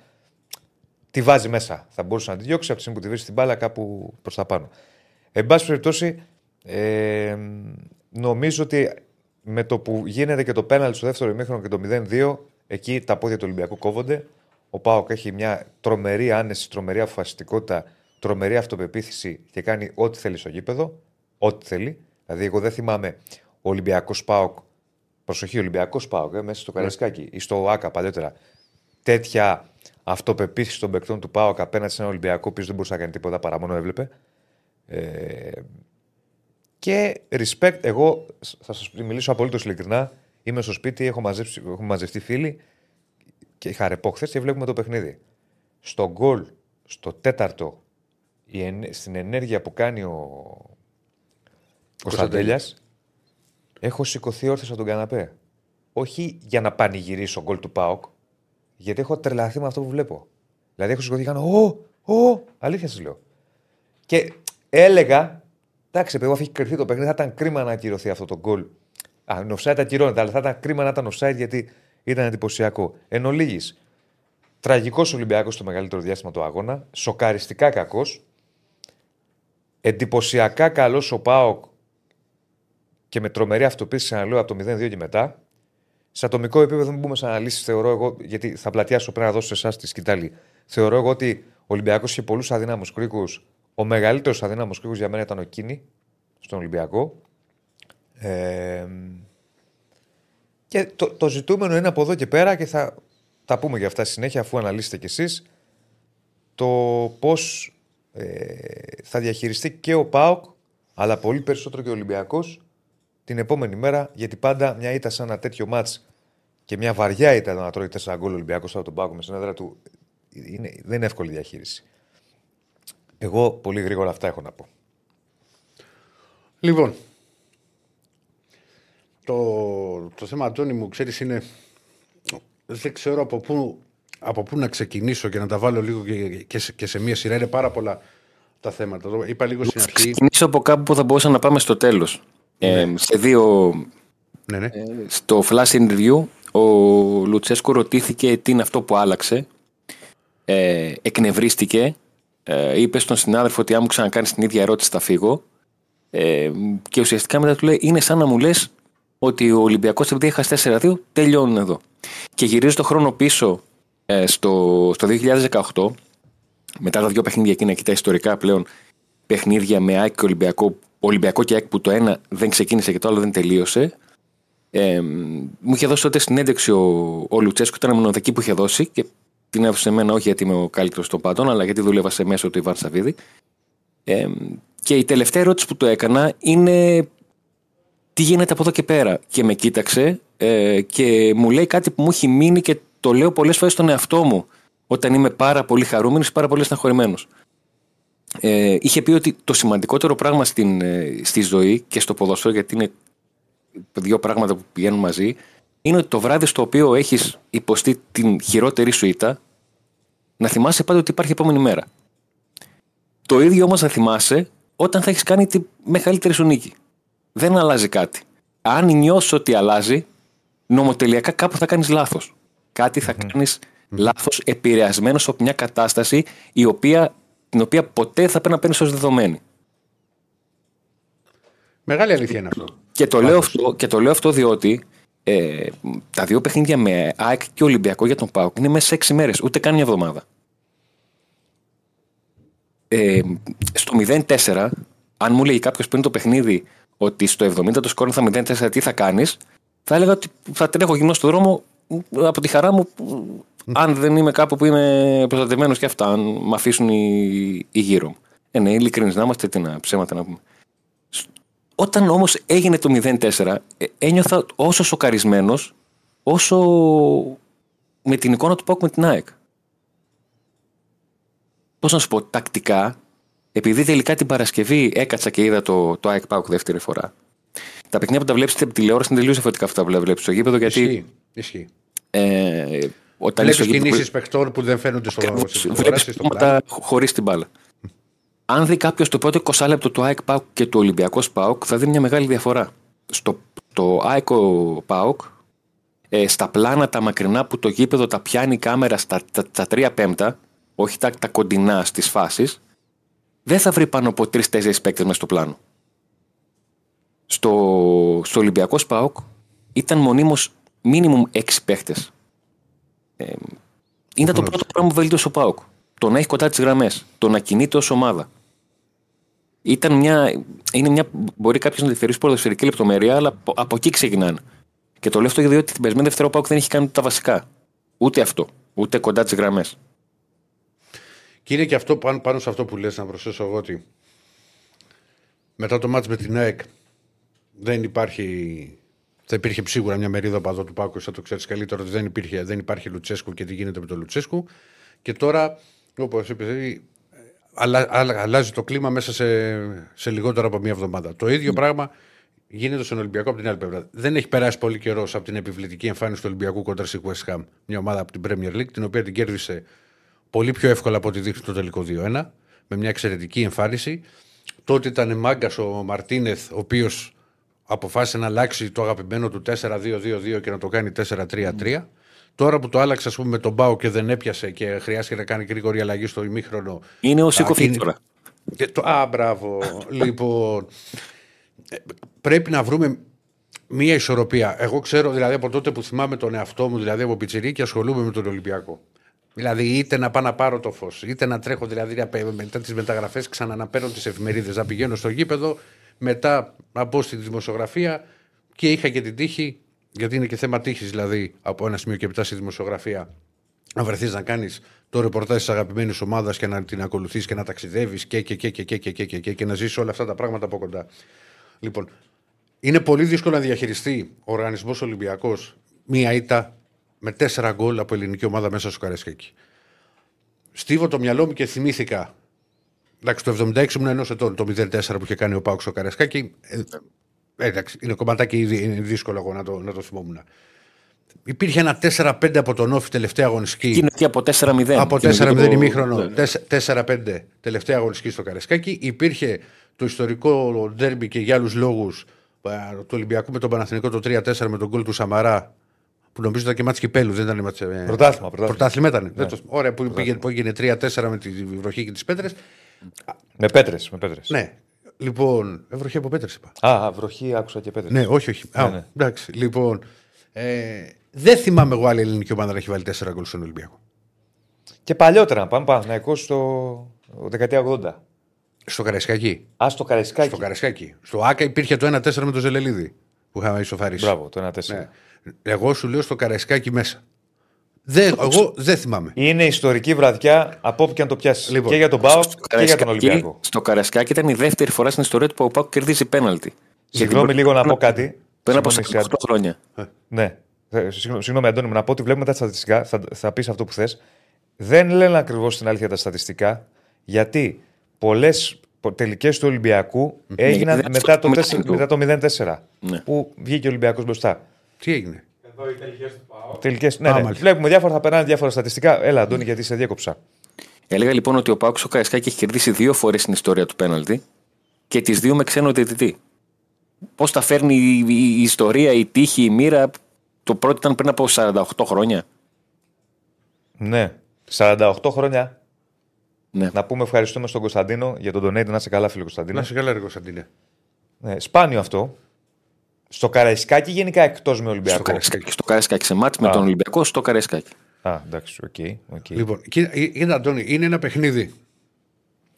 τη βάζει μέσα. Θα μπορούσε να τη διώξει από τη στιγμή που τη βρίσκει την μπάλα κάπου προς τα πάνω. Εν πάση περιπτώσει, ε, νομίζω ότι με το που γίνεται και το πέναλ στο δεύτερο ημίχρονο και το 0-2, εκεί τα πόδια του Ολυμπιακού κόβονται. Ο Πάοκ έχει μια τρομερή άνεση, τρομερή αποφασιστικότητα, τρομερή αυτοπεποίθηση και κάνει ό,τι θέλει στο γήπεδο. Ό,τι θέλει. Δηλαδή, εγώ δεν θυμάμαι ο Ολυμπιακός Πάοκ. Προσοχή, Ολυμπιακός Πάοκ, ε, μέσα στο Ναι. Καραϊσκάκι ή στο ΟΑΚΑ παλιότερα. Τέτοια αυτοπεποίθηση των παικτών του Πάοκ απέναντι σε ένα Ολυμπιακό που δεν μπορούσε να κάνει τίποτα παρά μόνο έβλεπε. Ε, και respect, εγώ θα σας μιλήσω απολύτως ειλικρινά. Είμαι στο σπίτι, έχω μαζέψει, έχουμε μαζευτεί φίλοι και είχα ρεπό χθες και βλέπουμε το παιχνίδι. Στο γκολ, στο τέταρτο, η ενέ- στην ενέργεια που κάνει ο Κωνσταντέλιας, έχω σηκωθεί όρθιος από τον καναπέ. Όχι για να πανηγυρίσω γκολ του Πάοκ, γιατί έχω τρελαθεί με αυτό που βλέπω. Δηλαδή έχω σηκωθεί και κάνω Ω, ω, αλήθεια σας λέω. Και έλεγα, εντάξει, παιδί, αφού έχει κρυφτεί το παιχνίδι, θα ήταν κρίμα να ακυρωθεί αυτό το γκολ. Α, είναι offside ακυρώνεται, αλλά θα ήταν κρίμα να ήταν offside γιατί ήταν εντυπωσιακό. Εν ολίγης, Τραγικός Ολυμπιακός στο μεγαλύτερο διάστημα του αγώνα. Σοκαριστικά κακός. Εντυπωσιακά καλός ο Πάοκ και με τρομερή αυτοποίηση, ξαναλέω, από το 0-2 και μετά. Σε ατομικό επίπεδο, μην μπούμε σε αναλύσει, θεωρώ εγώ, γιατί θα πλατιάσω πριν να δώσω σε εσάς τη σκητάλη. Θεωρώ εγώ ότι ο Ολυμπιακός είχε πολλούς αδύναμου κρίκους. Ο μεγαλύτερος αδύναμος κρίκος για μένα ήταν ο Κίνη στον Ολυμπιακό. Ε, και το, το ζητούμενο είναι από εδώ και πέρα και θα τα πούμε για αυτά στη συνέχεια αφού αναλύσετε κι εσείς το πώς ε, θα διαχειριστεί και ο ΠΑΟΚ αλλά πολύ περισσότερο και ο Ολυμπιακός την επόμενη μέρα γιατί πάντα μια ήττα σαν ένα τέτοιο μάτς και μια βαριά ήττα να τρώει 4 γκολ ο Ολυμπιακός από τον ΠΑΟΚ με συνέδρα του είναι, δεν είναι εύκολη διαχείριση. Εγώ πολύ γρήγορα αυτά έχω να πω. Λοιπόν, το, το θέμα, Αντώνη μου, ξέρεις, είναι... Δεν ξέρω από πού, από πού να ξεκινήσω και να τα βάλω λίγο και, και, σε, και σε μία σειρά. Είναι πάρα πολλά τα θέματα. Το είπα λίγο στην Θα αρχή. ξεκινήσω από κάπου που θα μπορούσα να πάμε στο τέλος. Ε, σε δύο Ναι, ναι. στο flash interview ο Λουτσέσκο ρωτήθηκε τι είναι αυτό που άλλαξε. Ε, εκνευρίστηκε. Ε, είπε στον συνάδελφο ότι αν μου ξανακάνεις την ίδια ερώτηση θα φύγω. Ε, και ουσιαστικά μετά του λέει είναι σαν να μου λες ότι ο Ολυμπιακός επειδή έχασε 4-2 τελειώνουν εδώ. Και γυρίζω το χρόνο πίσω ε, στο, στο 2018 μετά τα δύο παιχνίδια εκείνα και τα ιστορικά πλέον παιχνίδια με ΑΕΚ και Ολυμπιακό, Ολυμπιακό και ΑΕΚ που το ένα δεν ξεκίνησε και το άλλο δεν τελείωσε. Ε, μου είχε δώσει τότε συνέντευξη ο, ο Λουτσέσκο, ήταν η μοναδική που είχε δώσει και την έδωσε σε μένα όχι γιατί είμαι ο καλύτερος των πάντων, αλλά γιατί δούλευα σε μέσο του Ιβάν Σαββίδη. Ε, και η τελευταία ερώτηση που του έκανα είναι τι γίνεται από εδώ και πέρα; Και με κοίταξε ε, και μου λέει κάτι που μου έχει μείνει και το λέω πολλές φορές στον εαυτό μου όταν είμαι πάρα πολύ χαρούμενος ή πάρα πολύ στεναχωρημένος. Ε, είχε πει ότι το σημαντικότερο πράγμα στην, ε, στη ζωή και στο ποδόσφαιρο, γιατί είναι δύο πράγματα που πηγαίνουν μαζί, είναι ότι το βράδυ στο οποίο έχεις υποστεί την χειρότερη σου ήττα, να θυμάσαι πάντα ότι υπάρχει επόμενη μέρα. Το ίδιο όμως να θυμάσαι όταν θα έχεις κάνει τη μεγαλύτερη σου νίκη. Δεν αλλάζει κάτι. Αν νιώσει ότι αλλάζει, νομοτελειακά κάπου θα κάνεις λάθος. Κάτι θα κάνεις λάθος επηρεασμένος από μια κατάσταση η οποία, την οποία ποτέ θα πρέπει να παίρνεις ως δεδομένη. Μεγάλη αλήθεια είναι αυτό. Και το, λέω αυτό, και το λέω αυτό διότι ε, τα δύο παιχνίδια με ΑΕΚ και Ολυμπιακό για τον ΠΑΟΚ είναι μέσα σε έξι μέρες, ούτε καν μια εβδομάδα. Ε, στο 0-4, αν μου λέει κάποιος πριν το παιχνίδι ότι στο 70 το σκόρ θα 0-4, τι θα κάνεις, θα έλεγα ότι θα τρέχω γυμνός στον δρόμο από τη χαρά μου, αν δεν είμαι κάπου που είμαι προστατευμένος και αυτά, αν με αφήσουν οι, οι γύρω μου. Ε, ναι, ειλικρινείς να είμαστε, τι να ψέματα να πούμε. Όταν όμως έγινε το 0-4, ε, ένιωθα όσο σοκαρισμένος, όσο με την εικόνα του Πάουκ με την ΑΕΚ. Πώς να σου πω, τακτικά, επειδή τελικά την Παρασκευή έκατσα και είδα το, το ΑΕΚ Πάουκ δεύτερη φορά. Τα παιχνίδια που τα βλέπεις στην τηλεόραση είναι τελείως διαφορετικά αυτά που τα βλέπεις στο γήπεδο, γιατί Ισχύει. Ισχύει. ε, όταν είσαι Βλέπει στο γήπεδο- κινήσεις παιχτών που δεν φαίνονται στο Ακριβώς. στην Βλέπεις τηλεόραση, στο πλάνο. πράγματα χωρίς την μπάλα. Αν δει κάποιος το πρώτο 20 λεπτό του ΑΕΚ ΠΑΟΚ και του Ολυμπιακού ΠΑΟΚ, θα δει μια μεγάλη διαφορά. Στο το ΑΕΚ ΠΑΟΚ, ε, στα πλάνα τα μακρινά που το γήπεδο τα πιάνει η κάμερα στα, τα, τα 3 πέμπτα, όχι τα, τα κοντινά στις φάσεις, δεν θα βρει πάνω από 3-4 παίκτες μέσα στο πλάνο. Στο, στο Ολυμπιακός ΠΑΟΚ ήταν μονίμως μίνιμουμ 6 παίκτες. Ε, ήταν το πρώτο πράγμα που βελτίωσε ο ΠΑΟΚ. Το να έχει κοντά τις γραμμές. Το να κινείται ως ομάδα. Ήταν μια, είναι μια, μπορεί κάποιος να τη θεωρήσει ποδοσφαιρική λεπτομέρεια, αλλά από, από εκεί ξεκινάνε. Και το λέω αυτό διότι την περσμένη Δευτέρα ο Πάουκ δεν έχει κάνει τα βασικά. Ούτε αυτό. Ούτε κοντά τις γραμμές. Και είναι και αυτό πάνω, πάνω σε αυτό που λες να προσθέσω εγώ ότι μετά το μάτς με την ΑΕΚ δεν υπάρχει θα υπήρχε σίγουρα μια μερίδα παδό του Πάκου, θα το ξέρεις καλύτερο ότι δεν, υπήρχε, δεν υπάρχει Λουτσέσκου και τι γίνεται με τον Λουτσέσκου. Και τώρα, όπως είπες, αλλα, αλλα, αλλάζει το κλίμα μέσα σε, σε λιγότερο από μία εβδομάδα. Το ίδιο πράγμα γίνεται στον Ολυμπιακό από την άλλη πλευρά. Δεν έχει περάσει πολύ καιρός από την επιβλητική εμφάνιση του Ολυμπιακού κοντά στη West Ham, μια ομάδα από την Premier League, την οποία την κέρδισε πολύ πιο εύκολα από ό,τι δείχνει το τελικό 2-1, με μια εξαιρετική εμφάνιση. Τότε ήταν μάγκας ο Μαρτίνεθ, ο οποίος αποφάσισε να αλλάξει το αγαπημένο του 4-2-2-2 και να το κάνει 4-3-3. Τώρα που το άλλαξες, ας πούμε, με τον Μπάου και δεν έπιασε και χρειάστηκε να κάνει γρήγορη αλλαγή στο ημίχρονο. Είναι ο Σίκοφιτ τώρα. το, α, μπράβο. λοιπόν, ε, πρέπει να βρούμε μία ισορροπία. Εγώ ξέρω, δηλαδή, από τότε που θυμάμαι τον εαυτό μου, δηλαδή από πιτσιρί και ασχολούμαι με τον Ολυμπιακό. Δηλαδή, είτε να πάω να πάρω το φως, είτε να τρέχω δηλαδή μετά τι μεταγραφές, ξανά να παίρνω τις εφημερίδες, να πηγαίνω στο γήπεδο, μετά να μπω στη δημοσιογραφία και είχα και την τύχη, γιατί είναι και θέμα τύχης δηλαδή από ένα σημείο και μετά στη δημοσιογραφία, να βρεθείς να κάνεις το ρεπορτάζ της αγαπημένης ομάδας και να την ακολουθείς και να ταξιδεύεις και, και, και, και, και, και, και, και, και, και να ζήσει όλα αυτά τα πράγματα από κοντά. Λοιπόν, είναι πολύ δύσκολο να διαχειριστεί ο οργανισμός Ολυμπιακός μία ήττα με τέσσερα γκολ από ελληνική ομάδα μέσα στο Καρέσκακι. Στίβω το μυαλό μου και θυμήθηκα. Εντάξει, το 76 ήμουν ενός ετών, το 04 που είχε κάνει ο Πάουξ στο Καρέσκακι. Ε, εντάξει, είναι κομματάκι, είναι δύσκολο εγώ να το, να το θυμόμουν. Υπήρχε ένα 4-5 από τον Όφη τελευταία αγωνιστική. Και είναι και από 4-0. Από 4-0 ημίχρονο. 4-5 τελευταία αγωνιστική στο Καρεσκάκι. Υπήρχε το ιστορικό ντέρμπι και για άλλους λόγους του Ολυμπιακού με τον Παναθηνικό το 3-4 με τον γκολ του Σαμαρά. Που νομίζω ήταν και μάτς κυπέλου, δεν ήταν μάτς... Πρωτάθλημα. πρωτάθλημα. Πρωτάθλημα ήταν. Ναι. Ωραία, που, πήγε, που έγινε 3-4 με τη βροχή και τις πέτρες. Με πέτρες. Με πέτρες. Ναι. Λοιπόν, ε, βροχή από πέτρες είπα. Α, βροχή άκουσα και πέτρες. Ναι, όχι, όχι. Ναι, Α, ναι. Εντάξει, λοιπόν. Ε, δεν θυμάμαι εγώ άλλη ελληνική ομάδα να έχει βάλει 4 γκολ στον Ολυμπιακό. Και παλιότερα να πάμε Παναθηναϊκό στο δεκαετία 80. Στο Καραϊσκάκι. Α, στο Καραϊσκάκι. Στο Καραϊσκάκι. Στο Άκα υπήρχε το 1-4 με το Ζελελίδη που είχαμε ισοφαρίσει. Μπράβο, το 1-4. Ναι. Εγώ σου λέω στο Καραϊσκάκι μέσα. Δεν, εγώ δεν θυμάμαι. Είναι ιστορική βραδιά από όπου και αν το πιάσεις. Λοιπόν, και για τον Πάο και για τον Ολυμπιακό. Στο Καραϊσκάκι ήταν η δεύτερη φορά στην ιστορία του που ο Πάο κερδίζει πέναλτι. Συγγνώμη λίγο να πω κάτι. Πριν από 48 χρόνια. Ναι. Ε, συγγνώμη, Αντώνη, να πω ότι βλέπουμε τα στατιστικά. Θα, θα πεις αυτό που θες. Δεν λένε ακριβώς την αλήθεια τα στατιστικά. Γιατί πολλές τελικές του Ολυμπιακού ναι, έγιναν μετά το, 4, μετά το 0-4. Ναι. Που βγήκε ο Ολυμπιακός μπροστά. Τι έγινε; Εδώ οι τελικές του ΠΑΟ. Τελικές, ναι, ναι. Βλέπουμε διάφορα, θα περνάνε διάφορα στατιστικά. Έλα, Αντώνη, γιατί σε διέκοψα. Έλεγα λοιπόν ότι ο Πάουξ ο Καραϊσκάκη έχει κερδίσει δύο φορές στην ιστορία του πέναλτι και τις δύο με ξένο διαιτητή. Πώς τα φέρνει η, η, η, ιστορία, η τύχη, η μοίρα; Το πρώτο ήταν πριν από 48 χρόνια. Ναι. 48 χρόνια. Ναι. Να πούμε ευχαριστούμε στον Κωνσταντίνο για τον donate. Να είσαι καλά, φίλο Κωνσταντίνο. Να είσαι καλά, ρε Κωνσταντίνε. Ναι, σπάνιο αυτό. Στο Καραϊσκάκι γενικά εκτός με Ολυμπιακό. Στο Καραϊσκάκι, στο Καραϊσκάκι σε ματς με τον Ολυμπιακό, στο Καραϊσκάκι. Α, εντάξει, ok. Okay, okay. Λοιπόν, κοίτα, Αντώνη, είναι ένα παιχνίδι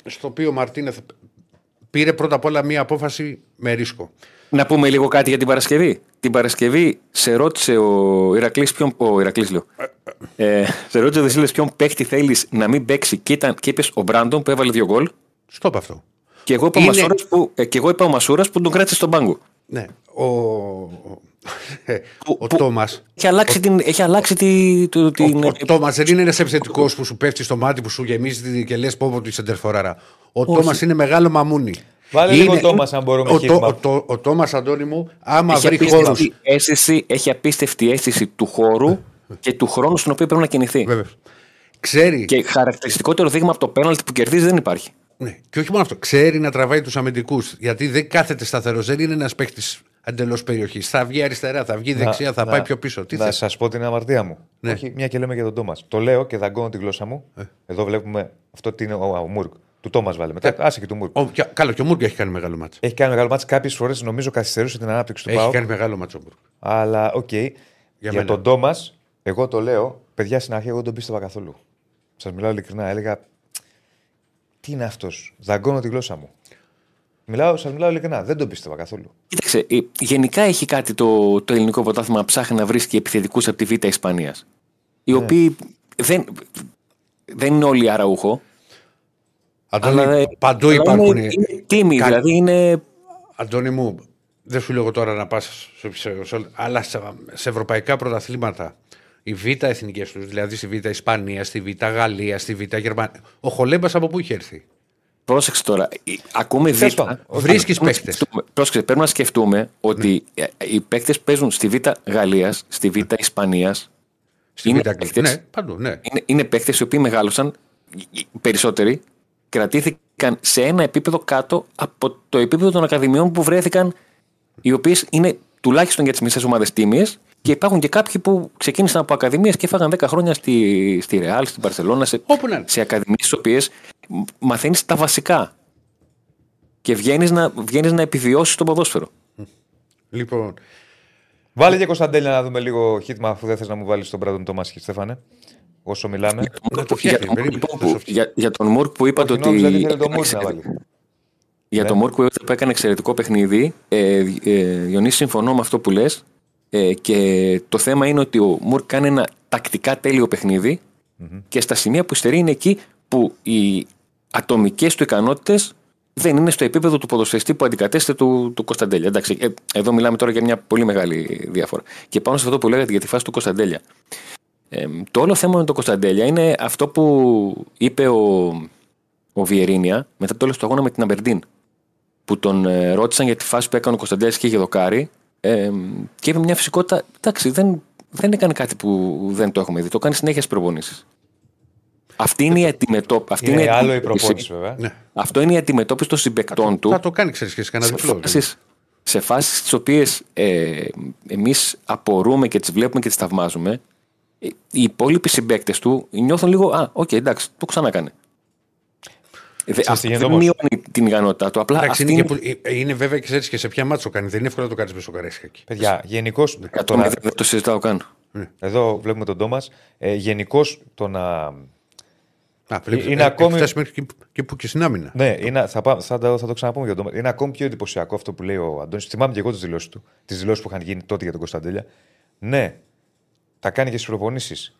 στο οποίο ο Μαρτίνεθ πήρε πρώτα απ' όλα μία απόφαση με ρίσκο. Να πούμε λίγο κάτι για την Παρασκευή. Την Παρασκευή σε ρώτησε ο Ηρακλής ποιον. Ο Ηρακλής λέω. Ε, σε ρώτησε ο Δεσίλε ποιον παίχτη θέλεις να μην παίξει και, ήταν, και είπες ο Μπράντον που έβαλε δύο γκολ. Στο αυτό. Και εγώ είπα, Είναι... που, ε, και εγώ είπα ο Μασούρας που τον κράτησε στον πάγκο. Ναι. Ο, ο Τόμας. Έχει αλλάξει, την, έχει αλλάξει τη, το, την. Ο, ο Τόμας δεν είναι ένας επιθετικός που σου πέφτει στο μάτι, που σου γεμίζει και λες πω τη σεντερφοράρα. Ο Τόμας είναι μεγάλο μαμούνι. Βάλε είναι... λίγο Τόμας, αν μπορούμε ο, το, ο, ο, ο Τόμας, Αντώνη μου, άμα έχει βρει χώρο. Έχει απίστευτη αίσθηση του χώρου και του χρόνου στον οποίο πρέπει να κινηθεί. Βέβαια. Ξέρει. Και χαρακτηριστικότερο δείγμα από το πέναλτι που κερδίζει δεν υπάρχει. Ναι. Και όχι μόνο αυτό. Ξέρει να τραβάει τους αμυντικούς. Γιατί δεν κάθεται σταθερός. Δεν είναι ένας παίχτης εντελώς περιοχής. Θα βγει αριστερά, θα βγει δεξιά, θα να, πάει πιο πίσω. Τι να σας πω την αμαρτία μου. Ναι. Όχι, μια και λέμε για τον Τόμας. Το λέω και δαγκώνω τη γλώσσα μου. Ε. Εδώ βλέπουμε αυτό τι είναι ο, ο Μούρκ. Του Τόμας βάλε μετά. Ε, άσε και του Μούρκ. Ο, καλό, και ο Μούρκ έχει κάνει μεγάλο ματς. Έχει κάνει μεγάλο ματς. Κάποιες φορές νομίζω καθυστερούσε την ανάπτυξη του ΠΑΟΚ. Έχει κάνει μεγάλο ματς ο Μούρκ. Αλλά ok. Okay. Για, για τον Τόμας, εγώ το λέω, παιδιά στην αρχή εγώ δεν τον πίστευα καθόλου. Σας μιλάω ειλικρινά. Έλεγα τι είναι αυτός; Δαγκώνω τη γλώσσα μου. Μιλάω, σας μιλάω ειλικρινά. Δεν τον πίστευα καθόλου. Κοίταξε, ε, γενικά έχει κάτι το, το ελληνικό πρωτάθλημα ψάχνει να βρίσκει επιθετικούς από τη Β' Ισπανίας. Οι οποίοι δεν, δεν είναι όλοι αραούχο. Αντώνη, αλλά, παντού αλλά υπάρχουν. Είναι, είναι τίμοι, κα- δηλαδή είναι. Αντώνη μου, δεν σου λέω εγώ τώρα να πας. Αλλά σε, σε ευρωπαϊκά πρωταθλήματα, οι Β' εθνικές τους, δηλαδή στη Β' Ισπανία, στη Β' Γαλλία, στη Β' Γερμανία. Ο Χολέμπας από πού είχε έρθει; Πρόσεξε τώρα. ε, Ακούμε Β. Τέλος πάντων. Βρίσκεις Πρέπει να παίχτε. σκεφτούμε- Πρόσεξε, πρέπει να σκεφτούμε ότι ε, οι παίκτες παίζουν στη Β' Γαλλίας, στη Β' Ισπανίας. Στη είναι Β' Αγγλία. παίκτες. Ναι, παντού, ναι. Είναι, είναι παίκτες οι οποίοι μεγάλωσαν, οι περισσότεροι, κρατήθηκαν σε ένα επίπεδο κάτω από το επίπεδο των ακαδημιών που βρέθηκαν, οι οποίες είναι τουλάχιστον για τις μισές ομάδες τίμιες. Και υπάρχουν και κάποιοι που ξεκίνησαν από ακαδημίες και έφαγαν 10 χρόνια στη, στη Ρεάλ, στην Παρσελώνα, σε, Όπου να είναι. σε ακαδημίες στις οποίες μαθαίνεις τα βασικά. Και βγαίνεις να, βγαίνεις να επιβιώσεις το ποδόσφαιρο. Λοιπόν, Βάλε και Κωνσταντέλια να δούμε λίγο χίτμα αφού δεν θες να μου βάλεις τον Μπράντον Τόμασχη, Στέφανε. Όσο μιλάμε. Να το για, φτιάχνεις, τον περίμενε, Μουρκ θα που- το φτιάχνει. για, για τον Μουρκ που είπατε Όχι, ότι. νόμιζα ότι ήθελε το έκανε Μούρ να εξαιρετικό- βάλεις. Για Ναι. τον Μουρκ που είπατε που έκανε εξαιρετικό παιχνίδι, ε, ε, Διονύσης, συμφωνώ με αυτό που λες. Ε, και το θέμα είναι ότι ο Μουρκ κάνει ένα τακτικά τέλειο παιχνίδι και στα σημεία που υστερεί είναι εκεί που οι ατομικές του ικανότητες δεν είναι στο επίπεδο του ποδοσφαιριστή που αντικατέστε του, του Κωνσταντέλια. Εντάξει, ε, εδώ μιλάμε τώρα για μια πολύ μεγάλη διάφορα. Και πάνω σε αυτό που λέγατε για τη φάση του Κωνσταντέλια. Ε, το όλο θέμα με τον Κωνσταντέλια είναι αυτό που είπε ο, ο Βιερίνια μετά το τέλος του αγώνα με την Αμπερντίν. Που τον ε, ρώτησαν για τη φάση που έκανε ο Κωνσταντέλια και είχε δοκάρι. Ε, και είπε μια φυσικότητα. Εντάξει, δεν, δεν έκανε κάτι που δεν το έχουμε δει. Το κάνει συνέχεια στις προπονήσεις. Αυτή είναι η αντιμετώπιση. Αυτή είναι η Είναι άλλο η αντιμετώπιση. προπόνηση, βέβαια. ναι. Αυτό είναι η αντιμετώπιση των συμπεκτών του Θα το κάνει, ξέρεις και σε κανένα σε διπλό. φάσεις, σε φάσεις στις οποίες ε, εμείς απορούμε και τις βλέπουμε και τις θαυμάζουμε ε, οι υπόλοιποι συμπαίκτες του νιώθουν λίγο «Α, οκ, εντάξει, το ξανακάνε». Ε, δε- τι Αυτό γίνεται δεν όμως; μειώνει την ικανότητά του. Απλά Εντάξει, αυτή είναι, είναι, και που- ε, είναι βέβαια και ξέρεις και σε ποια μάτσο κάνεις. Δεν είναι εύκολο να το κάνεις με σοκαρέσια. Παιδιά, γενικώς. για το μηδέν δεν το συζητάω καν. Εδώ βλέπουμε τον Τόμας. Ε, γενικώς το να. Α, βλέπεις, Είναι ε, ακόμη- έχει φτάσει μέχρι και, και που και στην άμυνα. Ναι, είναι, θα, πά- θα, το- θα το ξαναπούμε για τον Τόμας. Είναι ακόμη πιο εντυπωσιακό αυτό που λέει ο Αντώνης. Θυμάμαι και εγώ τις δηλώσεις του. Τις δηλώσεις που είχαν γίνει τότε για τον Κωνσταντέλια. Ναι, τα κάνει και στις προπονήσεις.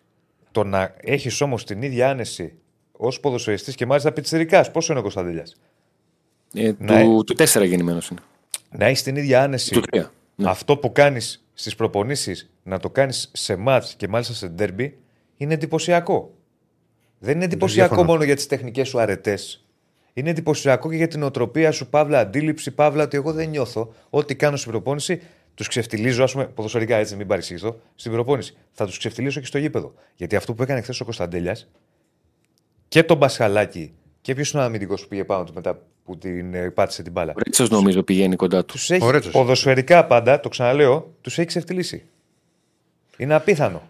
Το να έχεις όμως την ίδια άνεση ως ποδοσφαιριστής και μάλιστα πιτσερικά. Πόσο είναι ο Κωνσταντέλια. Ε, Ναι. του, του 4 γεννημένος είναι. Να έχεις την ίδια άνεση. Του 3. Ναι. Αυτό που κάνεις στις προπονήσεις να το κάνεις σε μάτς και μάλιστα σε ντέρμπι είναι εντυπωσιακό. Δεν είναι εντυπωσιακό διαφωνώ. μόνο για τις τεχνικές σου αρετές. Είναι εντυπωσιακό και για την οτροπία σου, παύλα αντίληψη, παύλα ότι εγώ δεν νιώθω. Ό,τι κάνω στην προπόνηση, τους ξεφτιλίζω, ας πούμε, ποδοσφαιρικά έτσι, μην παρεξηγηθώ, στην προπόνηση. Θα τους ξεφτιλίσω και στο γήπεδο. Γιατί αυτό που έκανε χθες ο Κωνσταντέλιας και τον Μπασχαλάκη και ποιος είναι ο αμυντικός που πήγε πάνω του μετά που την ε, πάτησε την μπάλα; Ο Ρίτσος νομίζω πηγαίνει κοντά τους. Τους έχει Ο Ρέτσος. ποδοσφαιρικά πάντα, το ξαναλέω, τους έχει ξεφτυλίσει. Είναι απίθανο.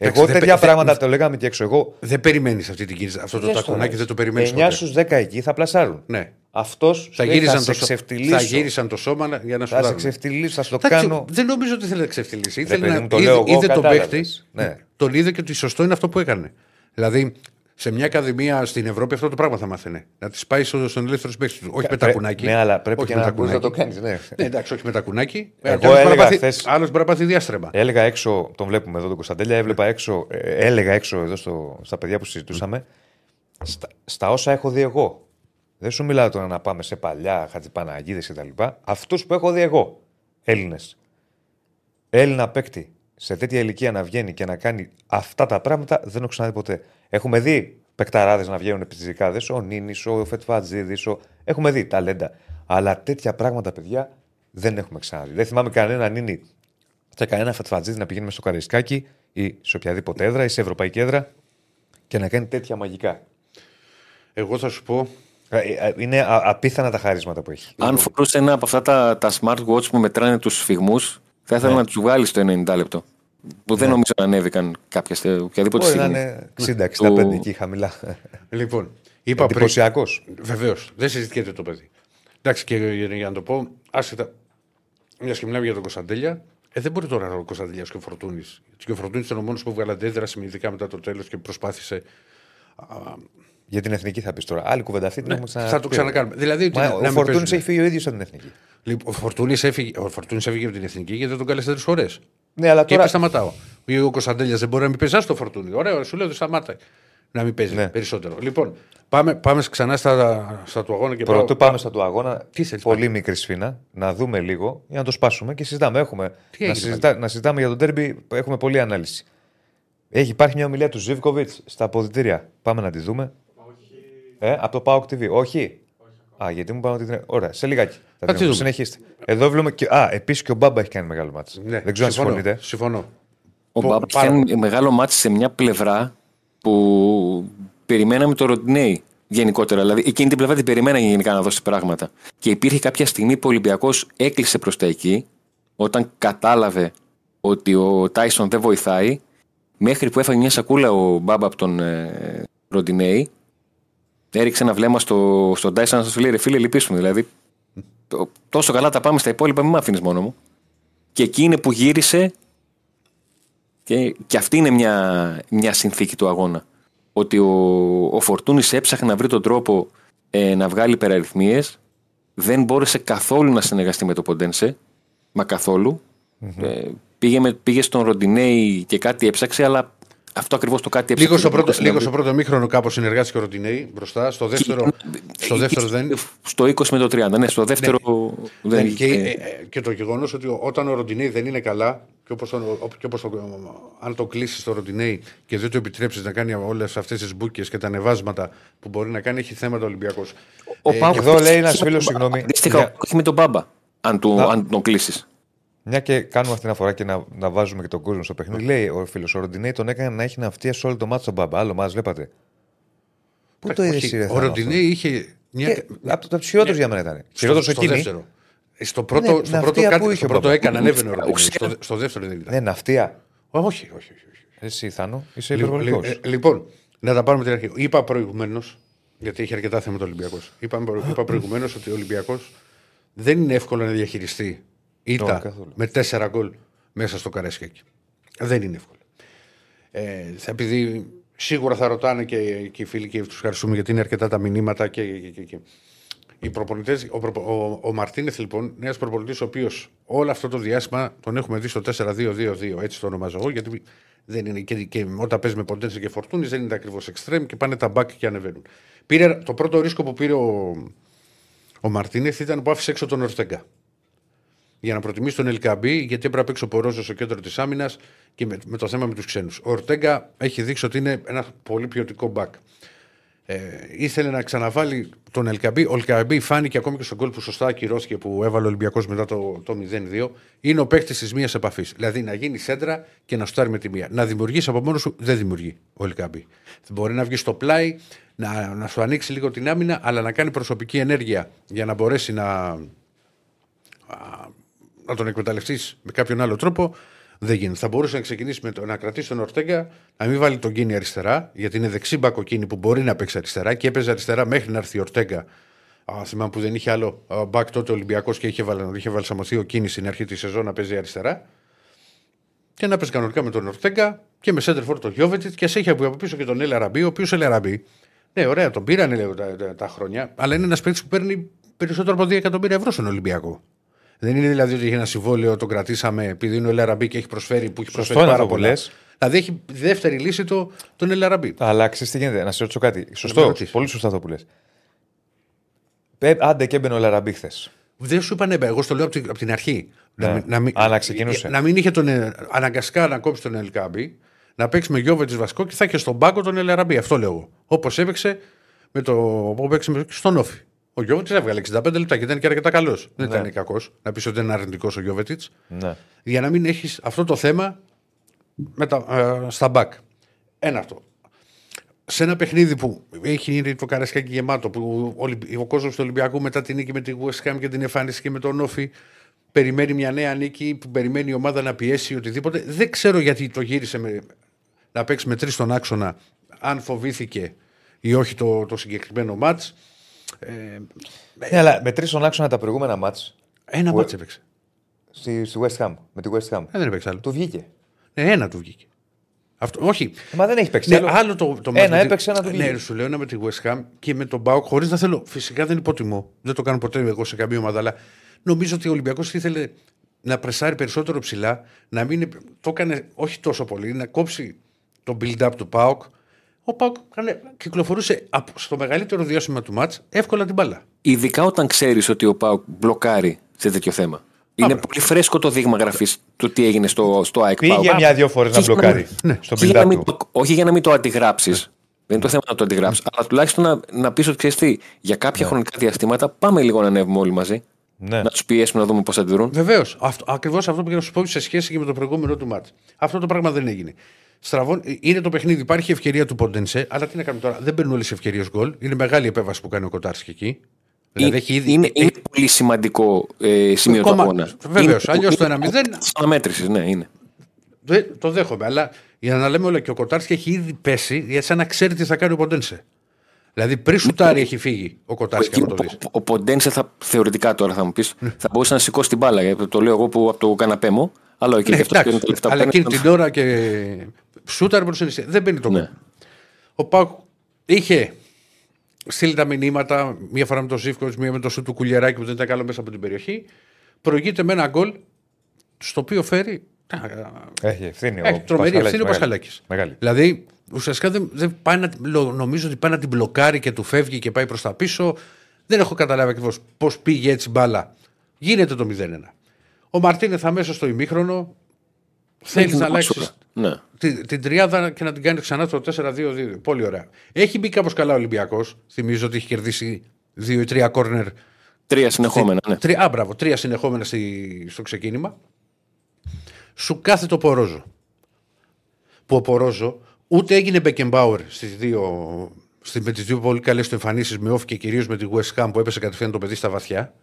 Εντάξει, Εγώ δεν τέτοια πε- πράγματα δεν- το λέγαμε και έξω. Εγώ. Δεν περιμένεις αυτή την κίνηση. Αυτό το τακουνάκι δεν το περιμένεις. 9 στους 10 εκεί θα πλασάρουν. Ναι. Αυτός Θα γύρισαν, σε το, σω- ξεφτυλίσω. θα γύρισαν το σώμα για να σου Θα σε δάρουν. ξεφτυλίσω, θα σου το Εντάξει, κάνω. Δεν νομίζω ότι θέλει να ξεφτυλίσει. Ρε Ήθελε παιδί να μου, το είδε, λέω εγώ, είδε τον κατάλαβες. παίχτη, Ναι. τον είδε και ότι σωστό είναι αυτό που έκανε. Δηλαδή, σε μια ακαδημία στην Ευρώπη αυτό το πράγμα θα μάθαινε. Να της πάει στο- στον ελεύθερο παίχτη του. Όχι με τα Πρέ- κουνάκι. Ναι, αλλά πρέπει όχι και με να τα μπορείς να το κουνάκι. κάνεις. Ναι. Ναι, εντάξει, όχι με τα κουνάκι. Εγώ Άλλος μπορεί να έλεγα πάθει- χθες- Άλλος μπορεί να πάθει διάστρεμα. Έλεγα έξω, τον βλέπουμε εδώ τον Κωνσταντέλια, έβλεπα έξω, ε, έλεγα έξω εδώ στο, στα παιδιά που συζητούσαμε, στα, στα όσα έχω δει εγώ. Δεν σου μιλάω τώρα να πάμε σε παλιά, χατζιπαναγίδε κτλ. Αυτούς που έχω δει εγώ, Έλληνες. Έλληνα παίκτη σε τέτοια ηλικία να βγαίνει και να κάνει αυτά τα πράγματα δεν έχω ξαναδεί ποτέ. Έχουμε δει παικταράδες να βγαίνουν επί Ο Νίνης, ο Φετφατζίδης, ο... έχουμε δει ταλέντα. Αλλά τέτοια πράγματα, παιδιά, δεν έχουμε ξαναδεί. Δεν θυμάμαι κανένα Νίνη και κανένα Φετφατζίδη να πηγαίνει μες στο Καραϊσκάκι ή σε οποιαδήποτε έδρα ή σε ευρωπαϊκή έδρα και να κάνει τέτοια μαγικά. Εγώ θα σου πω. Ε, ε, Είναι α- απίθανα τα χαρίσματα που έχει. Αν φορούσε ένα από αυτά τα, τα smartwatch που μετράνε τους σφιγμούς, θα ήθελα Ναι. να τους βγάλεις το 90 λεπτό. Που δεν νομίζω να ανέβηκαν κάποια, στε- οποιαδήποτε Μπορεί να στιγμή. είναι 60-65 Του- εκεί χαμηλά. Λοιπόν, είπα πριν. Εντυπωσιακός. Βεβαίως, δεν συζητιέται το παιδί. Εντάξει, και για για να το πω, άσχετα. Μια και μιλάμε για τον Κωνσταντέλια, ε, δεν μπορεί τώρα ο Κωνσταντέλιας και ο Φορτούνης. Και ο Φορτούνης ήταν ο μόνος που βγάλε αντέδραση ειδικά μετά το τέλος και προσπάθησε. Α, Για την εθνική θα πεις τώρα. Άλλη κουβέντα αυτή την έχουμε ξαναπεί. Ναι, Θα το ξανακάνουμε. Δηλαδή, Μα, να ο μην Φορτούνης παίζουν. έχει φύγει ο ίδιος από την εθνική. Λοιπόν, ο Φορτούνης έφυγε, ο Φορτούνης έφυγε από την εθνική γιατί δεν τον κάλεσε τρεις φορές. Ναι, αλλά Και τώρα. είπε σταματάω. Ή ο Κωνσταντέλιας δεν μπορεί να μην παίζει. Α το Φορτούνη. Ωραία, σου λέω ότι σταμάτα. Να μην παίζει Ναι. περισσότερο. Λοιπόν, πάμε, πάμε ξανά στα, στα του αγώνα και Πρωτού πάω- πάμε στα του αγώνα, Τι θέλεις, πολύ πάλι; μικρή σφίνα, να δούμε λίγο για να το σπάσουμε και συζητάμε. Έχουμε, Τι να, έγινε συζητά, να συζητάμε για τον τέρμπι, έχουμε πολλή ανάλυση. Έχει υπάρχει μια ομιλία του Ζήβκοβιτ στα αποδητήρια. Πάμε να τη δούμε. Ε, από το Pauk TV. Όχι; Α, γιατί μου πάμε ότι. την- Ωραία, σε λιγάκι. Θα Θα τη τη δούμε. δούμε. Συνεχίστε. Εδώ βλέπουμε. Και... Α, επίσης και ο Μπάμπα έχει κάνει μεγάλο μάτσο. Ναι, Δεν ξέρω αν συμφωνώ, συμφωνείτε. Συμφωνώ. Ο Πο- Μπάμπα πάρα κάνει μεγάλο μάτι σε μια πλευρά που περιμέναμε το Ροντινέι γενικότερα. Δηλαδή, εκείνη την πλευρά την περιμέναμε γενικά να δώσει πράγματα. Και υπήρχε κάποια στιγμή που ο Ολυμπιακός έκλεισε προς τα εκεί, όταν κατάλαβε ότι ο Τάισον δεν βοηθάει, μέχρι που έφαγε μια σακούλα ο Μπάμπα από τον ε, Ροντινέι. Έριξε ένα βλέμμα στο, στον Τάισον να σου λέει: Ρε φίλε, λυπήσουμε. Δηλαδή, το- τόσο καλά τα πάμε στα υπόλοιπα, μην με αφήνεις μόνο μου. Και εκεί είναι που γύρισε και, και αυτή είναι μια, μια συνθήκη του αγώνα. Ότι ο, ο Φορτούνης έψαχνε να βρει τον τρόπο ε, να βγάλει υπεραριθμίες. Δεν μπόρεσε καθόλου να συνεργαστεί με το Ποντένσε. Μα καθολου Ε, πήγε, με, πήγε στον Ροντινέη και κάτι έψαξε, αλλά αυτό ακριβώς το κάτι έψαξε. Λίγος στο, δεν πρώτο, μπορούσε να λίγος βρει. στο πρώτο μήχρονο κάπως συνεργάστηκε ο Ροντινέη μπροστά. Στο δεύτερο, στο Ε, δεύτερο ε, δεν. Στο 20 με το 30, ναι, στο δεύτερο δεν Ναι, και, είχε- ε, ε, και το γεγονός ότι ο- όταν ο Ροντινέη δεν είναι καλά, και όπως και όπως το, αν το κλείσεις το Ροντινέη και δεν του επιτρέψεις να κάνει όλες αυτές τις μπουκε και τα ανεβάσματα που μπορεί να κάνει, έχει θέματα ο Ολυμπιακός. Ο Ε, Πάουκ εδώ έχει λέει ένας με τον φίλος, Μπάμπα. συγγνώμη, Αντίστοιχα, για- όχι με τον Μπάμπα, αν, του, Να- αν τον κλείσεις. Μια και κάνουμε αυτή την αφορά και να, να βάζουμε και τον κόσμο στο παιχνίδι. Λέει ο φίλος ο Ροντινέη τον έκανε να έχει ναυτία σε όλο το μάτσο τον Μπάμπα. Άλλο μα βλέπατε. Πού το είδε Όχι, εσύ, ρε Ο Θάνος, Ροντινέη είχε. Μια... αυτό; Και Από τους χειρότερους για μένα ήταν. Χειρότερος στο, στο εκείνη. δεύτερο. Ε, Στο πρώτο, Ναι, στο ναυτία πρώτο, που κάτι, είχε στο ο πρώτο Μπάμπα. έκανε, ανέβαινε ο Ροντινέη. Ουσία- Στο, στο δεύτερο δεν ήταν. Ναι, ναυτία. Όχι, όχι, όχι. όχι. Εσύ, Θάνο, είσαι Λοιπόν, υπερβολικός. ε, λοιπόν, να τα πάρουμε την αρχή. Είπα προηγουμένως, γιατί έχει αρκετά θέματα ο Ολυμπιακός. Είπα, είπα προηγουμένως ότι ο Ολυμπιακός δεν είναι εύκολο να διαχειριστεί Όχι, ήττα καθόλου. με τέσσερα γκολ μέσα στο Καρέσκακι. Δεν είναι εύκολο. Ε, θα επειδή σίγουρα θα ρωτάνε και, και οι φίλοι και τους ευχαριστούμε γιατί είναι αρκετά τα μηνύματα και, και, και, και. Οι προπονητές, ο, προπο- ο, ο Μαρτίνεθ λοιπόν, ένα προπονητής ο οποίος όλο αυτό το διάστημα τον έχουμε δει στο 4-2-2-2, έτσι το ονομάζω εγώ, γιατί δεν είναι και, και όταν παίζεις με Ποντένσε και Φορτούνης δεν είναι ακριβώς εξτρέμ και πάνε τα μπακ και ανεβαίνουν. Πήρε, το πρώτο ρίσκο που πήρε ο, ο Μαρτίνεθ ήταν που άφησε έξω τον Ορτέγκα. Για να προτιμήσει τον Ελκαμπή, γιατί έπρεπε να παίξει ο Πορόζος στο κέντρο της άμυνας και με, με το θέμα με τους ξένους. Ο Ορτέγκα έχει δείξει ότι είναι ένα πολύ ποιοτικό μπακ. Ε, ήθελε να ξαναβάλει τον Ελκαμπή. Ο Ελκαμπή φάνηκε ακόμη και στον κόλ που σωστά ακυρώθηκε που έβαλε ο Ολυμπιακός μετά το, το 0-2. Είναι ο παίκτης της μίας επαφής. Δηλαδή να γίνει σέντρα και να στάρει με τη μία. Να δημιουργήσει από μόνος σου δεν δημιουργεί ο Ελκαμπή. Μπορεί να βγει στο πλάι, να, να σου ανοίξει λίγο την άμυνα, αλλά να κάνει προσωπική ενέργεια για να μπορέσει να, να τον εκμεταλλευτείς με κάποιον άλλο τρόπο, δεν γίνεται. Θα μπορούσε να ξεκινήσει με το να κρατήσει τον Ορτέγκα, να μην βάλει τον Κίνη αριστερά, γιατί είναι δεξί μπακο Κίνη που μπορεί να παίξει αριστερά και έπαιζε αριστερά μέχρι να έρθει ο Ορτέγκα. Α, θυμάμαι που δεν είχε άλλο α, μπακ τότε ο Ολυμπιακός και είχε, βάλει, είχε βαλσαμωθεί ο Κίνης στην αρχή της σεζόν να παίζει αριστερά. Και να παίζει κανονικά με τον Ορτέγκα και με σέντερφορ τον Γιώβετιτ και σε είχε από πίσω και τον Έλα Ραμπή, ο οποίος Έλα Ραμπή. Ναι, ωραία, τον πήρανε λέω, τα, τα, τα χρόνια, αλλά είναι ένας παίκτης που παίρνει περισσότερο από 2 εκατομμύρια ευρώ στον Ολυμπιακό. Δεν είναι δηλαδή ότι έχει ένα συμβόλαιο, τον κρατήσαμε επειδή είναι ο Ελαραμπή και έχει προσφέρει που έχει Σωστό προσφέρει είναι πάρα αυτό που πολλά. λες. Δηλαδή έχει δεύτερη λύση το, τον Ελαραμπή. Αλλά ξέρει τι γίνεται, να σε ρωτήσω κάτι. με Σωστό, ρωτήσεις. πολύ σωστό αυτό που λες. Άντε και έμπαινε ο Λαραμπή χθες. Δεν σου είπα ναι, εγώ στο λέω από την, απ' την αρχή. Ναι. μην- να, μην, Α, να ξεκινούσε. να μην είχε τον, ε, αναγκαστικά να κόψει τον Ελκάμπη, να παίξει με Γιώβετς βασικό και θα είχε στον πάγκο τον Ελαραμπή. Αυτό λέω εγώ. Όπως έπαιξε με το. Όπως έπαιξε με, στον Όφη. Ο Γιώβετ έβγαλε 65 λεπτά και ήταν και αρκετά καλός. Δεν ήταν κακός. Να πεις ότι είναι αρνητικός ο Γιώβετ. Ναι. για να μην έχεις αυτό το θέμα με τα, ε, στα μπακ. Ένα αυτό. Σε ένα παιχνίδι που έχει γίνει το καρασκάκι γεμάτο, που όλοι- ο κόσμος του Ολυμπιακού μετά την νίκη με τη West Ham και την εμφάνιση και με τον Όφη περιμένει μια νέα νίκη, που περιμένει η ομάδα να πιέσει οτιδήποτε. Δεν ξέρω γιατί το γύρισε με, να παίξει με τρεις στον άξονα, αν φοβήθηκε ή όχι το, το συγκεκριμένο μάτ. Ε, Ναι, αλλά με τρεις στον άξονα τα προηγούμενα μάτς ένα Που- μάτς έπαιξε. στη, στη West Ham. Με τη West Ham. Ε, δεν έπαιξε άλλο. Του βγήκε. Ναι, ένα του βγήκε. Αυτό, όχι. Μα δεν έχει παίξει. Ναι, άλλο. άλλο το, το Ένα μάτς με έπαιξε, τη- ένα το Ναι, βγήκε. σου λέω ένα με τη West Ham και με τον Μπάουκ, χωρίς να θέλω. Φυσικά δεν υποτιμώ. Δεν το κάνω ποτέ εγώ σε καμία ομάδα, αλλά νομίζω ότι ο Ολυμπιακός ήθελε να πρεσάρει περισσότερο ψηλά, να μην. Το έκανε όχι τόσο πολύ, να κόψει το build-up του Πάουκ. Ο Πάουκ κάνε- κυκλοφορούσε από- στο μεγαλύτερο διάστημα του μάτς εύκολα την μπάλα. Ειδικά όταν ξέρεις ότι ο Πάουκ μπλοκάρει σε τέτοιο θέμα. Είναι Μπράβο. πολύ φρέσκο το δείγμα γραφής του τι έγινε στο, στο ΑΕΚ Πήγε Πάουκ. μια-δυο φορές να Και για μπλοκάρει μην- στον και για να build-up μην του. το- όχι για να μην το αντιγράψεις. Δεν είναι το θέμα να το αντιγράψεις, αλλά τουλάχιστον να, να πεις ότι ξέρεις τι, για κάποια χρονικά διαστήματα πάμε λίγο να ανέβουμε όλοι μαζί. Ναι. Να τους πιέσουμε να δούμε πώς αντιδρούν. Βεβαίως. Ακριβώς αυτό που πήγα να σου πω σε σχέση και με το προηγούμενο του μάτς. Αυτό το πράγμα δεν έγινε. Στραβών, είναι το παιχνίδι, υπάρχει ευκαιρία του Ποντενσέ, αλλά τι να κάνουμε τώρα; Δεν παίρνουν όλες τι ευκαιρίες γκολ. Είναι μεγάλη επέμβαση που κάνει ο Κοτάρσκι εκεί. Δηλαδή έχει ήδη. είναι, είναι πολύ σημαντικό ε, σημείο του Κόμμα- αγώνα. βεβαίως, Είναι- αλλιώς το είναι 1-0 της αναμέτρησης, ναι, είναι. Δεν- το δέχομαι. Αλλά για να λέμε όλα και ο Κοτάρσκι έχει ήδη πέσει, για σαν να ξέρει τι θα κάνει ο Ποντενσέ. Δηλαδή πριν σουτάρει έχει φύγει ο Κοτάρσκι, Εκεί άμα το ο, δεις. ο Ποντένσε θα, θεωρητικά τώρα θα μου πεις, θα μπορούσε να σηκώσει την μπάλα. γιατί Το λέω εγώ που από το καναπέ μου. Αλλά εκεί Ναι, και αυτός παίρνει εντάξει, τα λεφτά που αλλά παίρνει, εκείνη την ώρα και σούταρ προς την Δεν μπαίνει το Ναι. γκολ. Ο Πάουκ είχε στείλει τα μηνύματα, μία φορά με τον Ζήφκοβιτ, μία με το σου του Κουλιεράκη που δεν ήταν καλό μέσα από την περιοχή. Προηγείται με ένα γκολ στο οποίο φέρει. Έχει ευθύνη. Έχει ο τρομερή Πασχαλάκης, ευθύνη ο μεγάλη. Πασχαλάκης. Μεγάλη. Δηλαδή ουσιαστικά δεν, δεν πάει να, λο- νομίζω ότι πάει να την μπλοκάρει και του φεύγει και πάει προς τα πίσω. Δεν έχω καταλάβει ακριβώς πώς πήγε έτσι μπάλα. Γίνεται το 0-1. Ο Μαρτίνεθ αμέσως στο ημίχρονο θέλεις Έχει να την αλλάξει μασούρα. Ναι. την, την τριάδα και να την κάνει ξανά στο 4-2-2. Πολύ ωραία. Έχει μπει κάπως καλά ο Ολυμπιακός. Θυμίζω ότι έχει κερδίσει δύο ή τρία κόρνερ. Τρία συνεχόμενα, ναι. Τρία, α, μπράβο, τρία συνεχόμενα στη, στο ξεκίνημα. Σου κάθε το Πορόζο. Που ο Πορόζο ούτε έγινε Μπεκεμπάουερ στις δύο, στις, με τις δύο πολύ καλές του εμφανίσεις με off και κυρίως με τη West Ham που έπεσε κατευθείαν το παιδί στα βαθιά.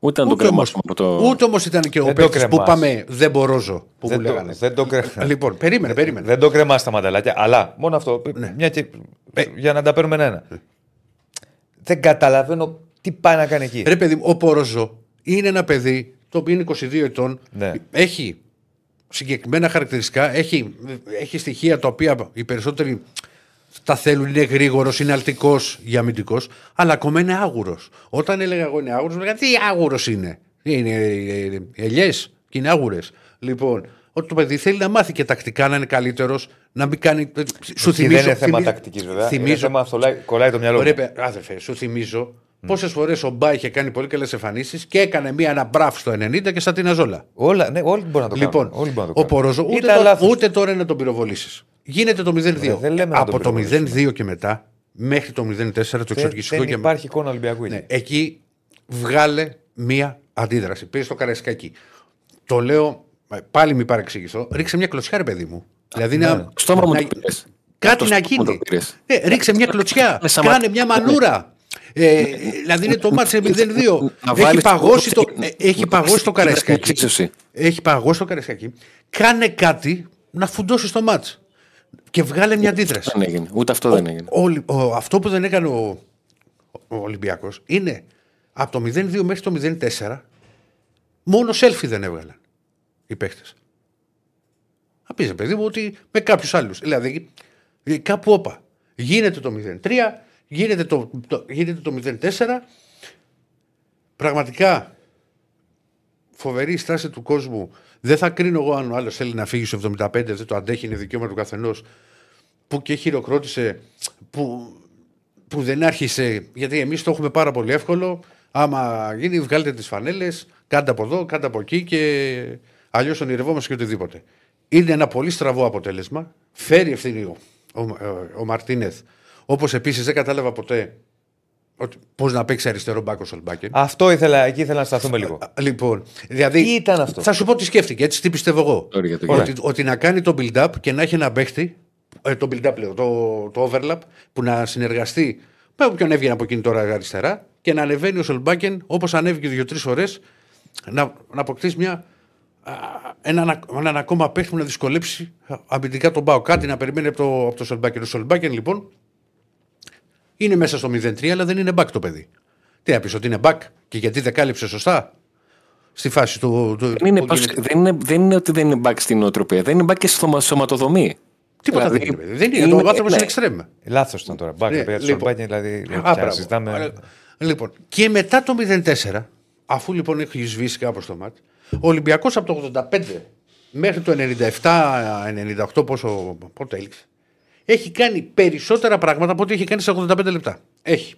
Ούτε να το Ούτε όμως, κρεμάσουμε από το. ούτε όμως ήταν και ο Δεν το παίκτης που κρεμάς. πάμε δεν μπορόζω που Δεν μου το, λέγανε. δεν το κρε- Λοιπόν, περίμενε, περίμενε. δεν το κρεμάς τα μανταλάκια. Αλλά μόνο αυτό. Μια και, για να τα παίρνουμε ένα. Δεν καταλαβαίνω τι πάει να κάνει εκεί. Ρε παιδί μου, ο Πορόζο είναι ένα παιδί το οποίο είναι 22 ετών. Ναι. Έχει συγκεκριμένα χαρακτηριστικά. Έχει, έχει στοιχεία τα οποία οι περισσότεροι τα θέλουν. Είναι γρήγορος, είναι αλτικός για αμυντικός. Αλλά ακόμα είναι άγουρος. Όταν έλεγα εγώ είναι άγουρος, μου λέγανε τι άγουρος είναι; Είναι ελιές και είναι άγουρες. Λοιπόν, ότι το παιδί θέλει να μάθει και τακτικά να είναι καλύτερος, να μην κάνει. Σου Εκεί θυμίζω. δεν είναι θέμα θυμίζω- τακτικής βέβαια. Είναι Θυμίζω, θέμα αυτό κολλάει το μυαλό. Ωραία, μου. παι- άδερφε, σου θυμίζω πόσες φορές ο Μπά είχε κάνει πολύ καλές εμφανίσεις και έκανε μία ένα μπραφ στο 90 και στα την Αζόλα. Όλα, ναι, όλοι μπορούν να το Λοιπόν, κάνουν. Όλοι μπορούν να το ο κάνουν. Πορόζο ούτε, Ήταν τω- λάθος. ούτε τώρα είναι να τον πυροβολήσεις. Γίνεται το 0-2. δεν λέμε να Από τον το πυροβολήσουμε. 0-2 και μετά μέχρι το 0-4 το Δεν, εξοργιστικό δεν και υπάρχει εικόνα Ολυμπιακού. εκεί. ναι, εκεί βγάλε μία αντίδραση. Πήρε το καραϊσκάκι. Το λέω, ε, πάλι μη παρεξηγηθώ, ρίξε μια κλωτσιά, ρε παιδί μου. Δηλαδή ναι. να, Στόμα μου να- το πήρες. Κάτι Το να στόμα μου το γίνει. πήρες. Ε, ρίξε μια κλωτσιά. Με σα- κάνε μια μανούρα. Ε, δηλαδή είναι το μάτσε 0-2. Να Έχει βάλεις παγώσει το, το- ε, έχει παγώσει το καραϊσκάκι. εξίσωση. Έχει παγώσει το καραϊσκάκι. Κάνε κάτι να φουντώσει το μάτς. Και βγάλε μια αντίδραση. Δεν έγινε. Ούτε αυτό δεν έγινε. Ο- ο- αυτό που δεν έκανε ο, ο Ολυμπιακός είναι από το 0-2 μέχρι το 0-4 μόνο selfie δεν έβγαλαν οι παίχτες. Θα πεις, ρε παιδί μου, ότι με κάποιους άλλους. Δηλαδή, ε, κάπου όπα. Γίνεται το 0-3, γίνεται το, το, γίνεται το 0-4. Πραγματικά φοβερή η στάση του κόσμου. Δεν θα κρίνω εγώ αν ο άλλος θέλει να φύγει στο 75, δεν το αντέχει, είναι δικαίωμα του καθενός. Που και χειροκρότησε, που, που δεν άρχισε. Γιατί εμείς το έχουμε πάρα πολύ εύκολο. Άμα γίνει, βγάλετε τις φανέλες, κάντε από εδώ, κάντε από εκεί και αλλιώς ονειρευόμαστε και οτιδήποτε. Είναι ένα πολύ στραβό αποτέλεσμα. Φέρει ευθύνη ο, ο, ο Μαρτίνεθ. Όπως επίσης δεν κατάλαβα ποτέ πώς να παίξει αριστερό μπάκο ο Σολμπάκεν. Αυτό ήθελα, εκεί ήθελα να σταθούμε λίγο. Λοιπόν, δηλαδή. Τι ήταν αυτό; Θα σου πω τι σκέφτηκε, έτσι τι πιστεύω εγώ. Ωραία, για το ότι, ότι να κάνει το build-up και να έχει ένα παίχτη. Ε, το build-up λέω, το, το overlap που να συνεργαστεί με όποιον έβγαινε από εκείνη τώρα αριστερά και να ανεβαίνει ο Σολμπάκεν όπως ανέβηκε δύο-τρεις φορές να, να αποκτήσει μια. α, Έναν, έναν ακόμα παίχτη που να δυσκολέψει αμυντικά τον Πάο. Κάτι να περιμένει από το, από το Σολμπάκεν. Ο Σολμπάκεν λοιπόν είναι μέσα στο 0-3, αλλά δεν είναι back το παιδί. Τι να πεις, ότι είναι back και γιατί δεν κάλυψε σωστά στη φάση του. του Δεν είναι, που πας- γίνεται. δεν, είναι, δεν είναι ότι δεν είναι back στην νοοτροπία. Δεν είναι back και στη σωμα- σωματοδομή. Τίποτα Δηλαδή, δεν είναι. παιδί. Δεν είναι. είναι- Ο άνθρωπος ναι. είναι εξτρέμ. Λάθος ήταν τώρα. Μπακ, Ναι, παιδιά, του λοιπόν. Σολμπάκεν, δηλαδή. Α, πια μπράβο. συζητάμε. Αλλά- Λοιπόν, και μετά το 0-4, αφού λοιπόν έχει σβήσει κάπως το ματς, ο Ολυμπιακός από το 85 μέχρι το 97-98, πόσο πότε έληξε, έχει κάνει περισσότερα πράγματα από ό,τι έχει κάνει σε 85 λεπτά. Έχει.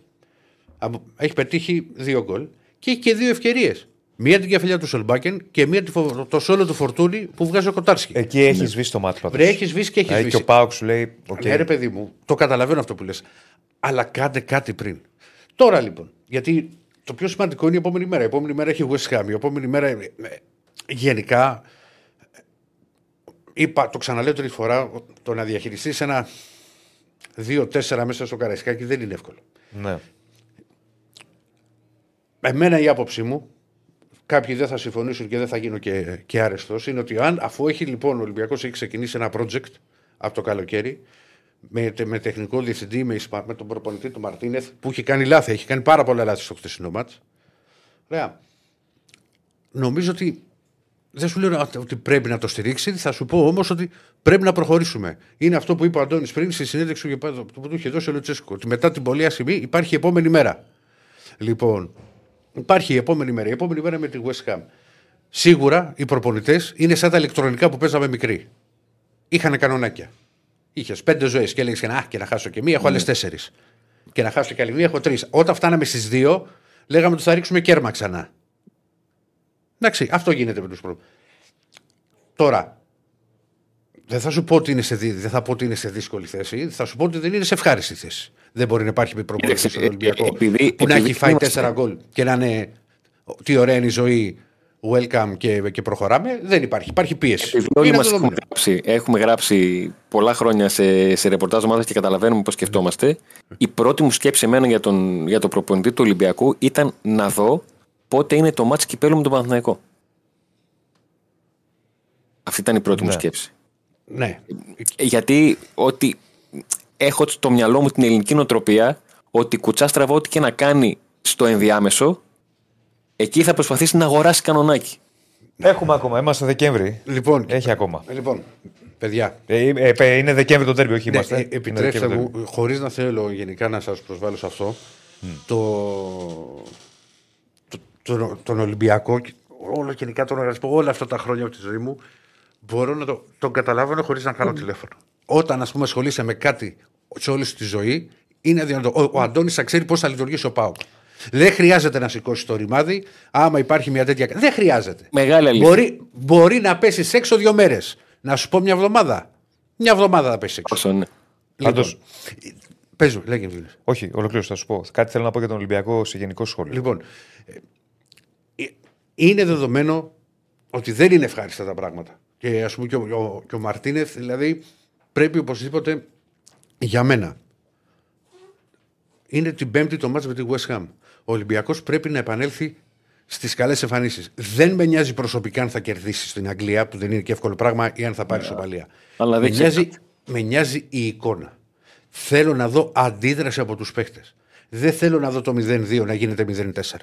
Από- Έχει πετύχει δύο γκολ και έχει και δύο ευκαιρίες. Μία την κεφαλιά του Σολμπάκεν και μία τη φο- το σόλο του Φορτούνη που βγάζει ο Κοτάρσκι. Εκεί έχεις σβήσει το ματς πάντως. Βρε, έχεις σβήσει και έχεις Δηλαδή σβήσει. και ο ΠΑΟΚ σου λέει. οκ. Ναι, ρε παιδί μου, το καταλαβαίνω αυτό που λες. Αλλά κάντε κάτι πριν. Τώρα λοιπόν, γιατί το πιο σημαντικό είναι η επόμενη μέρα. Η επόμενη μέρα έχει West Ham. Η επόμενη μέρα ε, ε, γενικά. ε, Είπα, το ξαναλέω τρίτη φορά, το να διαχειριστείς ένα 2-4 μέσα στο καραϊσκάκι δεν είναι εύκολο. Ναι. Εμένα η άποψή μου, κάποιοι δεν θα συμφωνήσουν και δεν θα γίνω και, και άρεστος, είναι ότι αν, αφού έχει λοιπόν ο Ολυμπιακός έχει ξεκινήσει ένα project από το καλοκαίρι, με, τε- με τεχνικό διευθυντή, με, Ισπα- με τον προπονητή του Μαρτίνεθ, που έχει κάνει λάθη, έχει κάνει πάρα πολλά λάθη στο χτεσινό μάτς. Ωραία. Νομίζω ότι δεν σου λέω ότι πρέπει να το στηρίξει, θα σου πω όμως ότι πρέπει να προχωρήσουμε. Είναι αυτό που είπε ο Αντώνης πριν στη συνέντευξη του γεπάδου- που του είχε δώσει ο Λουτσέσκο. Ότι μετά την πολύ ασημή υπάρχει η επόμενη μέρα. Λοιπόν, υπάρχει η επόμενη μέρα. Η επόμενη μέρα με τη West Ham. Σίγουρα οι προπονητές είναι σαν τα ηλεκτρονικά που παίζαμε μικροί. Είχαν κανονάκια. Είχες πέντε ζωές και έλεγες Α, και να χάσω και μία, έχω άλλες τέσσερις. Και να χάσω και άλλη μία, έχω τρεις. Όταν φτάναμε στις δύο, λέγαμε ότι θα ρίξουμε κέρμα ξανά. Εντάξει, αυτό γίνεται με τους προ. Τώρα, δεν θα σου πω ότι είναι σε, δι- δεν θα πω ότι είναι σε δύσκολη θέση, θα σου πω ότι δεν είναι σε ευχάριστη θέση. Δεν μπορεί να υπάρχει προπονητής Κοίταξε, στον ε, Ολυμπιακό ε, επειδή- που να επειδή έχει φάει είμαστε- τέσσερα γκολ και να είναι τι ωραία είναι η ζωή, welcome και, και προχωράμε. Δεν υπάρχει. Υπάρχει πίεση. Επειδή όλοι Είναι μας έχουμε δεδομένο. γράψει, έχουμε γράψει πολλά χρόνια σε, σε ρεπορτάζ ομάδα και καταλαβαίνουμε πώς σκεφτόμαστε. Η πρώτη μου σκέψη εμένα για, τον, για το προπονητή του Ολυμπιακού ήταν να δω πότε είναι το μάτς κυπέλου με τον Παναθηναϊκό. Αυτή ήταν η πρώτη μου Ναι. σκέψη. Ναι. Γιατί ότι έχω στο μυαλό μου την ελληνική νοοτροπία ότι κουτσά στραβό ό,τι και να κάνει στο ενδιάμεσο, εκεί θα προσπαθήσει να αγοράσει κανονάκι. Έχουμε ακόμα. Είμαστε Δεκέμβρη. Λοιπόν, Έχει ακόμα. λοιπόν, παιδιά, Ε, ε, ε, είναι Δεκέμβρη το τέρμι, όχι Ναι, είμαστε. ε, Είναι επιτρέψτε Δεκέμβρη το μου, χωρίς να θέλω γενικά να σας προσβάλλω σε αυτό, το, το, το- τον Ολυμπιακό, και όλο γενικά τον οργανισμό, όλα αυτά τα χρόνια από τη ζωή μου, μπορώ να το, τον καταλάβαινω χωρίς να κάνω τηλέφωνο. Όταν, ας πούμε, ασχολείσαι με κάτι σε όλη σου τη ζωή, είναι αδυνατό. Ο, ο Αντώνης θα ξέρει πώς θα λειτουργήσει ο Πάοκ. Δεν χρειάζεται να σηκώσει το ρημάδι, άμα υπάρχει μια τέτοια. Δεν χρειάζεται. Μεγάλη αλήθεια. Μπορεί, μπορεί να πέσει έξω δύο μέρες. Να σου πω μια εβδομάδα. Μια εβδομάδα θα πέσει έξω. Όσο είναι. Πάντως- Παίζω, λέγε φίλε. Όχι, ολοκλήρωση, θα σου πω. Κάτι θέλω να πω για τον Ολυμπιακό σε γενικό σχόλιο. Λοιπόν, ε, ε, είναι δεδομένο ότι δεν είναι ευχάριστα τα πράγματα. Και ας πούμε και ο, ο, και ο Μαρτίνεθ, δηλαδή, πρέπει οπωσδήποτε για μένα. Είναι την Πέμπτη το μάτς με τη West Ham. Ο Ολυμπιακός πρέπει να επανέλθει στις καλές εμφανίσεις. Δεν με νοιάζει προσωπικά αν θα κερδίσει στην Αγγλία, που δεν είναι και εύκολο πράγμα, ή αν θα πάρει σοπαλία. Αλλά με, δεν νοιάζει, με νοιάζει η εικόνα. Θέλω να δω αντίδραση από τους παίχτες. Δεν θέλω να δω το 0-2 να γίνεται 0-4.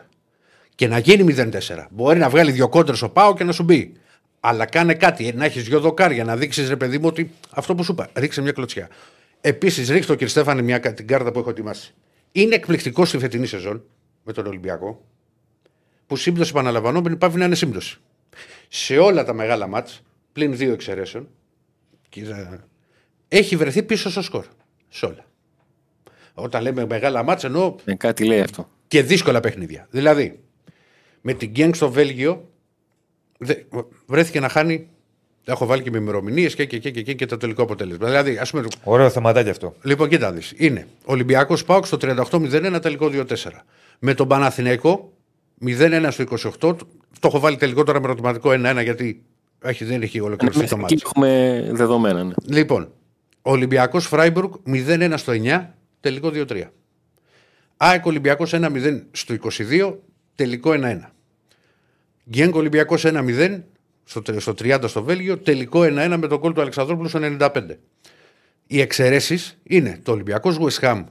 Και να γίνει 0-4. Μπορεί να βγάλει δύο κόντρες ο Πάο και να σου μπει. Αλλά κάνε κάτι, να έχεις δύο δοκάρια, να δείξεις ρε παιδί μου ότι αυτό που σου είπα, ρίξε μια κλωτσιά. Επίσης, ρίξτε ο κ. Στέφανε μια, κα- την κάρτα που έχω ετοιμάσει. Είναι εκπληκτικό στη φετινή σεζόν με τον Ολυμπιακό που σύμπτωση επαναλαμβανόμενη πάβει να είναι σύμπτωση. Σε όλα τα μεγάλα μάτς, πλην δύο εξαιρέσεων, κύριε, έχει βρεθεί πίσω στο σκορ. Σε όλα. Όταν λέμε μεγάλα μάτς εννοώ Ε, κάτι λέει αυτό. και δύσκολα παιχνίδια. Δηλαδή, με την Γκένγκ στο Βέλγιο δε- βρέθηκε να χάνει. Έχω βάλει και με ημερομηνίες και, και, και, και, και, και το τελικό αποτέλεσμα. Δηλαδή, ας πούμε, Ωραίο θεματάκι αυτό. Λοιπόν, κοίτα δεις. Είναι Ολυμπιακός Πάουκ στο 38-01 τελικό 2-4. Με τον Παναθηναϊκό 0-1 στο 28. Το έχω βάλει τελικό τώρα με ερωτηματικό 1-1 γιατί έχει, δεν έχει ολοκληρωθεί το Μέχρι μάτι. εκεί έχουμε δεδομένα. Ναι. Λοιπόν, Ολυμπιακός Φράιμπουργκ 0-1 στο 9 τελικό 2-3. ΑΕΚ Ολυμπιακός 1-0 στο 22 τελικό 1-1. Γκένκ Ολυμπιακός 1-0 στο, τε- στο 30 στο Βέλγιο τελικό 1-1 με τον κόλ του Αλεξανδρόπουλου στο 95. Οι εξαιρέσεις είναι το Ολυμπιακός West Ham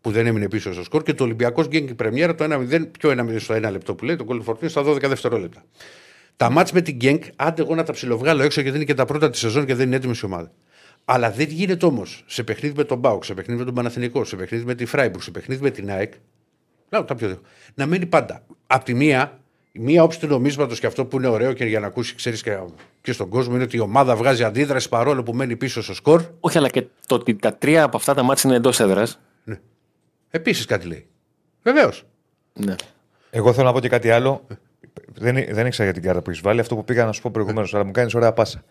που δεν έμεινε πίσω στο σκορ και το Ολυμπιακός Γκένκ Πρεμιέρα το 1-0 πιο 1-0 στο 1 λεπτό που λέει, το κόλ του Φορτίνου στα 12 δευτερόλεπτα. Τα μάτς με την Γκένκ, άντε εγώ να τα ψιλοβγάλω έξω γιατί είναι και τα πρώτα της σεζόν και δεν είναι έτοιμη η ομάδα. Αλλά δεν γίνεται όμως σε παιχνίδι με τον Μπάουκ, σε παιχνίδι με τον Παναθηνικό, σε παιχνίδι με τη Φράιμπουργκ, σε παιχνίδι με την ΑΕΚ. Να, τα πιο δύσκολα. να μένει πάντα. Απ' τη μία, η μία όψη του νομίσματος και αυτό που είναι ωραίο και για να ακούσει, ξέρεις και, και στον κόσμο, είναι ότι η ομάδα βγάζει αντίδραση παρόλο που μένει πίσω στο σκορ. Όχι, αλλά και το ότι τα τρία από αυτά τα μάτια είναι εντός έδρας. Ναι. Επίσης κάτι λέει. Βεβαίως. Ναι. Εγώ θέλω να πω και κάτι άλλο. Δεν, δεν ήξερα για την κάρτα που έχεις βάλει. Αυτό που πήγα να σου πω προηγουμένως, αλλά μου κάνεις ωραία πάσα.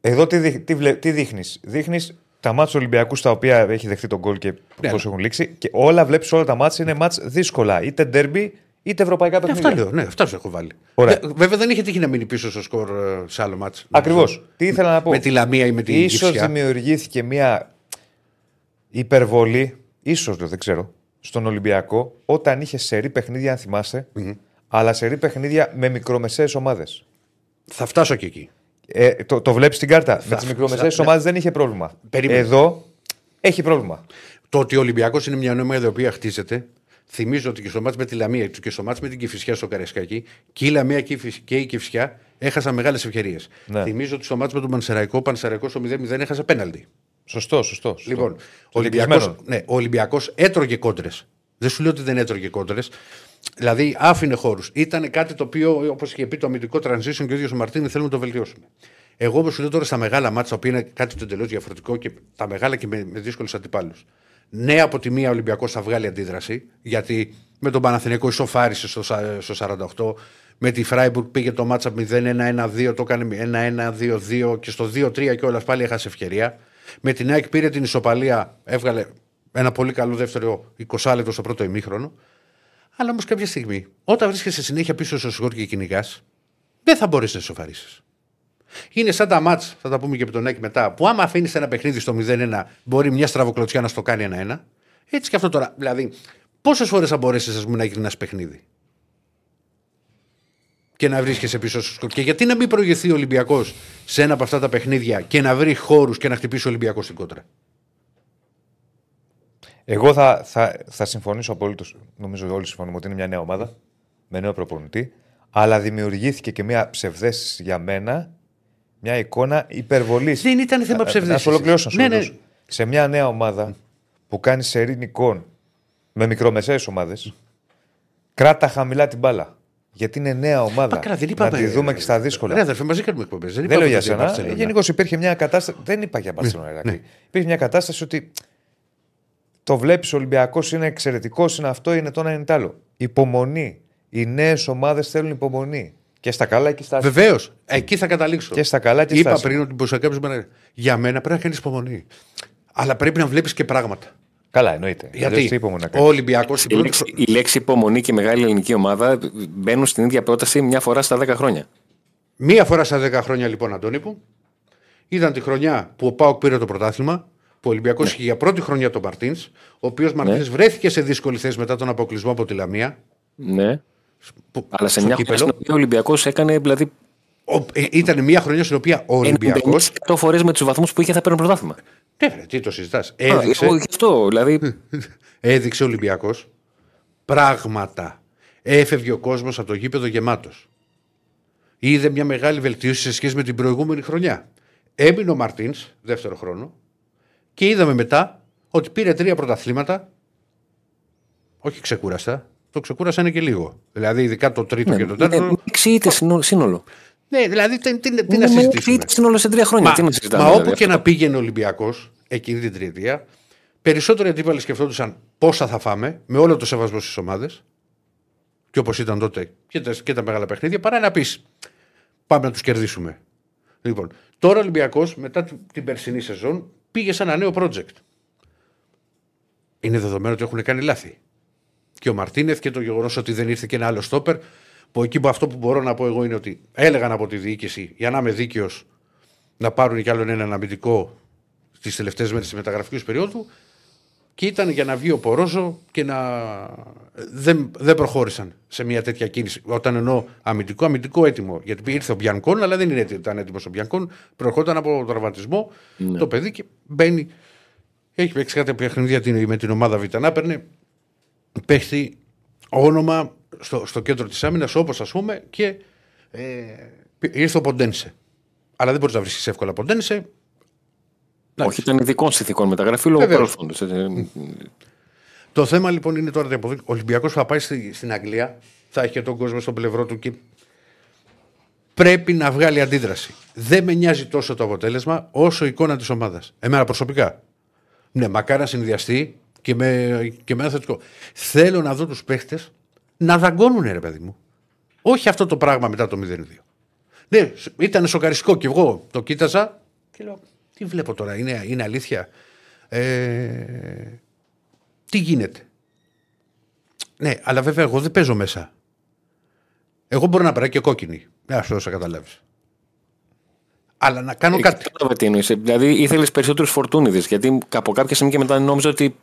Εδώ τι, δείχ- τι, βλέ- τι δείχνεις; Δείχνεις τα μάτια του Ολυμπιακού στα οποία έχει δεχτεί τον γκολ και Ναι. πώς έχουν λήξει. Και όλα βλέπεις όλα τα μάτια είναι μάτια δύσκολα. Είτε ντέρμπι είτε ευρωπαϊκά Ε, παιχνίδια. αυτά λέω. Ναι, αυτά σου έχω βάλει. Ωραία. Δε- βέβαια δεν είχε τύχει να μείνει πίσω στο σκορ ε, σε άλλο μάτς. Ακριβώς. Τι ήθελα να πω; Με τη Λαμία ή με την Ίσως Κυφσιά. δημιουργήθηκε μια υπερβολή, ίσως δεν ξέρω, στον Ολυμπιακό όταν είχε σερή παιχνίδια, αν θυμασαι αλλά σερή παιχνίδια με μικρομεσαίες ομάδες. Θα φτάσω και εκεί. Ε, το το βλέπεις στην κάρτα. με τις θα- μικρομεσαίες θα- ομάδες δεν είχε πρόβλημα. Περίμενε. Εδώ έχει πρόβλημα. Το ότι ο Ολυμπιακός είναι μια ομάδα η οποία χτίζεται. Θυμίζω ότι και στο μάτς με τη Λαμία και στο μάτς με την Κυφυσιά στο Καρεσκάκι και η Λαμία και η Φυσ- και η Κυφσιά έχασαν μεγάλες ευκαιρίες. Ναι. Θυμίζω ότι στο μάτς με τον Πανσεραϊκό, ο Πανσεραϊκός στο 0-0 έχασε πέναλτι. Σωστό, σωστό. σωστό. Λοιπόν, ο Και Ολυμπιακός, κλεισμένο. ναι, ο Ολυμπιακός έτρωγε κόντρες. Δεν σου λέω ότι δεν έτρωγε κόντρες. Δηλαδή άφηνε χώρους. Ήταν κάτι το οποίο, όπως είχε πει το αμυντικό transition και ο ίδιος ο Μαρτίνη, θέλουμε να το βελτιώσουμε. Εγώ όμω σου λέω τώρα στα μεγάλα μάτια, τα οποία είναι κάτι το εντελώς διαφορετικό και τα μεγάλα και με, με δύσκολου αντιπάλους. Ναι, από τη μία ο Ολυμπιακός θα βγάλει αντίδραση, γιατί με τον Παναθηναϊκό ισοφάρισε στο, σα- στο 48. Με τη Φράιμπουργκ πήγε το μάτσα 0-1-1-2, το έκανε 1-1-2-2 και στο 2-3 κιόλα πάλι έχασε ευκαιρία. Με την ΑΕΚ πήρε την ισοπαλία, έβγαλε ένα πολύ καλό δεύτερο 20 λεπτό στο πρώτο ημίχρονο. Αλλά όμως κάποια στιγμή, όταν βρίσκεσαι συνέχεια πίσω στο σκορ και κυνηγάς, δεν θα μπορέσει να ισοφαρίσεις. Είναι σαν τα μάτς, θα τα πούμε και με τον Άκη μετά, που άμα αφήνεις ένα παιχνίδι στο 0-1, μπορεί μια στραβοκλωτσιά να στο κάνει 1-1. Έτσι και αυτό τώρα. Δηλαδή, πόσες φορές θα μπορέσεις ας πούμε, να γυρνάς παιχνίδι; Και να βρίσκεσαι πίσω στο σκορ. Και γιατί να μην προηγηθεί ο Ολυμπιακός σε ένα από αυτά τα παιχνίδια και να βρει χώρους και να χτυπήσει ο Ολυμπιακός στην κόντρα; Εγώ θα, θα, θα συμφωνήσω απολύτω. Νομίζω ότι όλοι συμφωνούμε ότι είναι μια νέα ομάδα με νέο προπονητή. Αλλά δημιουργήθηκε και μια ψευδέστηση για μένα, μια εικόνα υπερβολής. Δεν ήταν θέμα Να ψευδέστησης. σου ολοκληρώσω. να σου Ναι, ναι. ολοκληρώσω. Σε μια νέα ομάδα που κάνει σερήν εικόν με μικρομεσαίες ομάδες, κράτα χαμηλά την μπάλα. Γιατί είναι νέα ομάδα. Μα καλά, δεν να είπαμε. τη δούμε και στα δύσκολα. Ρε, αδερφέ, μαζί κάνουμε εκπομπές. Δεν, Δεν λέω είπαμε για ότι είναι σένα. Barcelona. Γενικώς υπήρχε μια κατάσταση. Δεν είπα για Μπαρσελόνα. Ηρακλή. Υπήρχε μια κατάσταση ότι το βλέπεις ο Ολυμπιακός είναι εξαιρετικός, είναι αυτό, είναι το ένα, είναι το άλλο. Υπομονή. Οι νέες ομάδες θέλουν υπομονή. Και στα καλά και στα άσχημα. Βεβαίω. Εκεί θα καταλήξω. Και στα καλά και στα Είπα άσχημα. πριν ότι μπορεί να κάνει. Για μένα πρέπει να κάνει υπομονή. Αλλά πρέπει να βλέπεις και πράγματα. Καλά, εννοείται. Γιατί Αλλιώς τι υπομονή να ο κάνεις. Ολυμπιακός. Η λέξη, η λέξη υπομονή και μεγάλη ελληνική ομάδα μπαίνουν στην ίδια πρόταση μια φορά στα 10 χρόνια. Μία φορά στα 10 χρόνια λοιπόν, Αντώνη μου, ήταν τη χρονιά που ο Πάοκ πήρε το πρωτάθλημα, που ο Ολυμπιακός Ναι. είχε για πρώτη χρονιά τον Μαρτίν, ο οποίος Μαρτίν βρέθηκε σε δύσκολη θέση μετά τον αποκλεισμό από τη Λαμία. Ναι. Που- Αλλά σε στο μια χρονιά κύπελο. στην οποία ο Ολυμπιακός έκανε δηλαδή Ο- ε, ήταν μια χρονιά στην οποία ο Ολυμπιακό. 100 φορές με τους βαθμούς που είχε θα παίρνει πρωτάθλημα. Ναι, βρε, τι το συζητάς. Α, Έδειξε, εγώ γι' αυτό, δηλαδή. έδειξε ο Ολυμπιακός πράγματα. Έφευγε ο κόσμος από το γήπεδο γεμάτος. Είδε μια μεγάλη βελτίωση σε σχέση με την προηγούμενη χρονιά. Έμεινε ο Μαρτίνς, δεύτερο χρόνο, και είδαμε μετά ότι πήρε τρία πρωταθλήματα. Όχι ξεκούραστα. Το ξεκούραστα είναι και λίγο. Δηλαδή, ειδικά το τρίτο και το Είναι τέταρτο. έξι είτε σύνολο. Ναι, δηλαδή, τι, τι, τι να Είναι με έξι συζητήσουμε. ήττες σύνολο σε τρία χρόνια. Μα, Τι να συζητάμε. μα δηλαδή, όπου και αυτό. να πήγαινε ο Ολυμπιακός εκείνη την τριετία, περισσότεροι αντίπαλοι σκεφτόντουσαν πόσα θα φάμε, με όλο το σεβασμό στις ομάδες, και όπως ήταν τότε και τα, και τα μεγάλα παιχνίδια, παρά να πεις πάμε να τους κερδίσουμε. Λοιπόν, τώρα ο Ολυμπιακός μετά την, την περσινή σεζόν πήγε σε ένα νέο project. Είναι δεδομένο ότι έχουν κάνει λάθη. Και ο Μαρτίνεθ και το γεγονός ότι δεν ήρθε και ένα άλλο στόπερ. Που εκεί που αυτό που μπορώ να πω εγώ είναι ότι έλεγαν από τη διοίκηση, για να είμαι δίκαιος, να πάρουν κι άλλον έναν αμυντικό στις τελευταίες μέρες της μεταγραφικής περίοδου και ήταν για να βγει ο Πορόζο και να. Δεν, δεν προχώρησαν σε μια τέτοια κίνηση. Όταν εννοώ αμυντικό, αμυντικό έτοιμο. Γιατί ήρθε ο Μπιανκόν, αλλά δεν είναι έτοιμο, ήταν έτοιμος ο Μπιανκόν. Προερχόταν από τραυματισμό το παιδί και μπαίνει. Έχει παίξει κάτι παιχνίδια την- με την ομάδα Β. Να παίρνει παίχτη όνομα στο, στο κέντρο της άμυνας, όπως ας πούμε, και ε, ήρθε ο Ποντένσε. Αλλά δεν μπορείς να βρει εύκολα Ποντένσε. Όχι, ήταν ειδικών συνθηκών μεταγραφή λόγω Βεβαίως. παρελθόντος. Το θέμα λοιπόν είναι τώρα ότι ο Ολυμπιακός θα πάει στη- στην Αγγλία, θα έχει και τον κόσμο στο πλευρό του και πρέπει να βγάλει αντίδραση. Δεν με νοιάζει τόσο το αποτέλεσμα όσο η εικόνα της ομάδας. Εμένα προσωπικά. Ναι, μακάρι να συνδυαστεί και με, και με ένα θετικό. Θέλω να δω τους παίχτες να δαγκώνουν, ρε παιδί μου. Όχι αυτό το πράγμα μετά το 0-2. Ναι, ήταν σοκαριστικό και εγώ το κοίταζα και λέω: Τι βλέπω τώρα, είναι, είναι αλήθεια; Ε, τι γίνεται; Ναι, αλλά βέβαια εγώ δεν παίζω μέσα. Εγώ μπορώ να περάσω και κόκκινη. Ναι, αυτό θα καταλάβεις. Αλλά να κάνω κάτι. Κατάλαβα τι εννοείς. Δηλαδή ήθελες περισσότερους φορτούνιδες. Γιατί από κάποια στιγμή και μετά νόμιζα ότι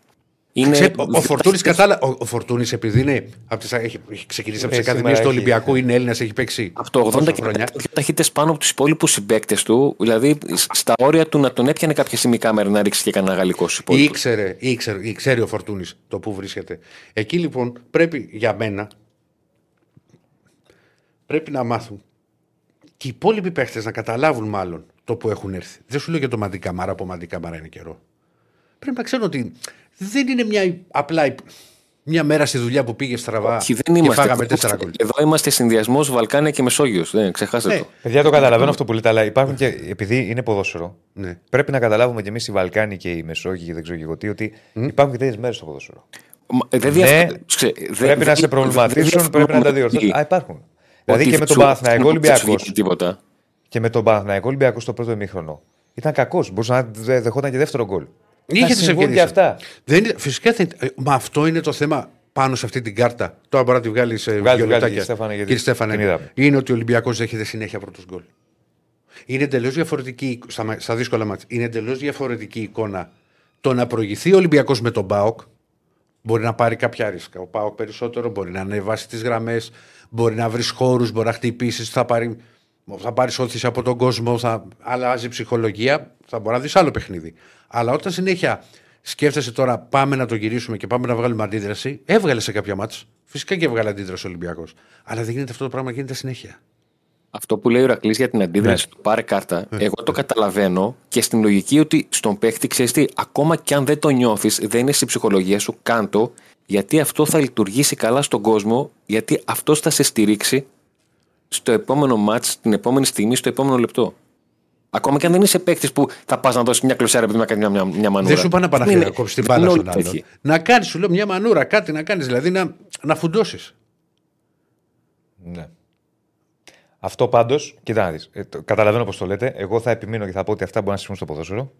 είναι. Ξέ- ο, ο Φορτούνης κατάλα... Ο, ο Φορτούνης επειδή είναι. Από τις, έχει, έχει ξεκινήσει από τις Ε, σήμερα Ακαδημίες του έχει- Ολυμπιακού, είναι Έλληνας, έχει παίξει. Από το 80 τόσα και χρόνια. μετά δύο ταχύτητε πάνω από τους υπόλοιπους συμπαίκτες του. Δηλαδή στα όρια του να τον έπιανε κάποια στιγμή η κάμερα να ρίξει και κανένα γαλλικό στου υπόλοιπου. Ήξερε, ήξερε, ήξερε ο Φορτούνης το που βρίσκεται. Εκεί λοιπόν πρέπει για μένα πρέπει να μάθουν και οι υπόλοιποι παίχτες να καταλάβουν μάλλον το που έχουν έρθει. Δεν σου λέω για το Μαντικαμάρα που ο Μαντικαμάρα είναι καιρό. Πρέπει να ξέρουν ότι δεν είναι μια απλά μια μέρα στη δουλειά που πήγε στραβά Όχι, δεν και είμαστε. φάγαμε Εδώ- τέσσερα γκολ. Εδώ είμαστε συνδυασμός Βαλκάνια και Μεσόγειος. Δεν ξεχάστε Ναι. το. Παιδιά, το καταλαβαίνω αυτό που λέτε, αλλά υπάρχουν και. Επειδή είναι ποδόσφαιρο, Ναι. πρέπει να καταλάβουμε κι εμείς οι Βαλκάνοι και οι Μεσόγειοι και δεν ξέρω και εγώ τι, ότι υπάρχουν και τέτοιες μέρες στο ποδόσφαιρο. Μα, ε, Δεν Ναι, διαφ- ξε- δεν- πρέπει να δεν- σε προβληματίσουν, δεν πρέπει να τα διαφωνώ διορθώσουν. ότι- Α, υπάρχουν. Δηλαδή ότι και με τον σου- Παναθηναϊκό δεν σου Ολυμπιακό. βγήκε Τίποτα. Και με τον Παναθηναϊκό Ολυμπιακό στο πρώτο ημίχρονο. Ήταν κακός. Μπορούσε να δε- δεχόταν και δεύτερο γκολ. Είχε Θα τις συμβούν ευκαιρίες. και αυτά. Δεν είναι, φυσικά δεν, ε, μα αυτό είναι το θέμα πάνω σε αυτή την κάρτα. Τώρα μπορεί να τη βγάλει σε Βγάλει, βγάλει, βιολετάκια. κύριε Στέφανε, γιατί Κύριε Στέφανε, την είδαμε. είναι ότι ο Ολυμπιακός δέχεται συνέχεια πρώτος γκολ. Είναι εντελώς διαφορετική στα, μα- στα δύσκολα μάτια. Είναι εντελώς διαφορετική εικόνα το να προηγηθεί ο Ολυμπιακός με τον Μπάοκ. Μπορεί να πάρει κάποια ρίσκα. Ο Πάοκ περισσότερο μπορεί να ανεβάσει τις γραμμές, μπορεί να βρεις χώρους, μπορεί να χτυπήσεις, θα πάρει, θα πάρεις όθηση από τον κόσμο, θα αλλάζει ψυχολογία, θα μπορείς να δεις άλλο παιχνίδι. Αλλά όταν συνέχεια σκέφτεσαι τώρα πάμε να το γυρίσουμε και πάμε να βγάλουμε αντίδραση, έβγαλε σε κάποια μάτς. Φυσικά και έβγαλε αντίδραση ο Ολυμπιακός. Αλλά δεν γίνεται αυτό το πράγμα, γίνεται συνέχεια. Αυτό που λέει ο Ρακλής για την αντίδραση Ναι. του πάρε κάρτα, εγώ το καταλαβαίνω και στην λογική ότι στον παίχτη ξέρεις τι, ακόμα και αν δεν το νιώθεις, δεν είναι στη ψυχολογία σου, κάντο, γιατί αυτό θα λειτουργήσει καλά στον κόσμο, γιατί αυτό θα σε στηρίξει στο επόμενο μάτς, την επόμενη στιγμή, στο επόμενο λεπτό. Ακόμα και αν δεν είσαι παίκτης που θα πας να δώσεις μια κλωσιά επειδή να κάνεις μια, μια, μια μανούρα. Δεν σου πάνε να Δεν πάνε είναι- να κόψεις την δεν μπάλα είναι στον όλοι άλλον. τέτοιοι. Να κάνεις, σου λέω, μια μανούρα, κάτι να κάνεις, δηλαδή να, να φουντώσεις. Ναι. Αυτό πάντως, κοιτά να δεις, ε, το- καταλαβαίνω πώς το λέτε. Εγώ θα επιμείνω και θα πω ότι αυτά μπορούν να συμβούν στο ποδόσφαιρο.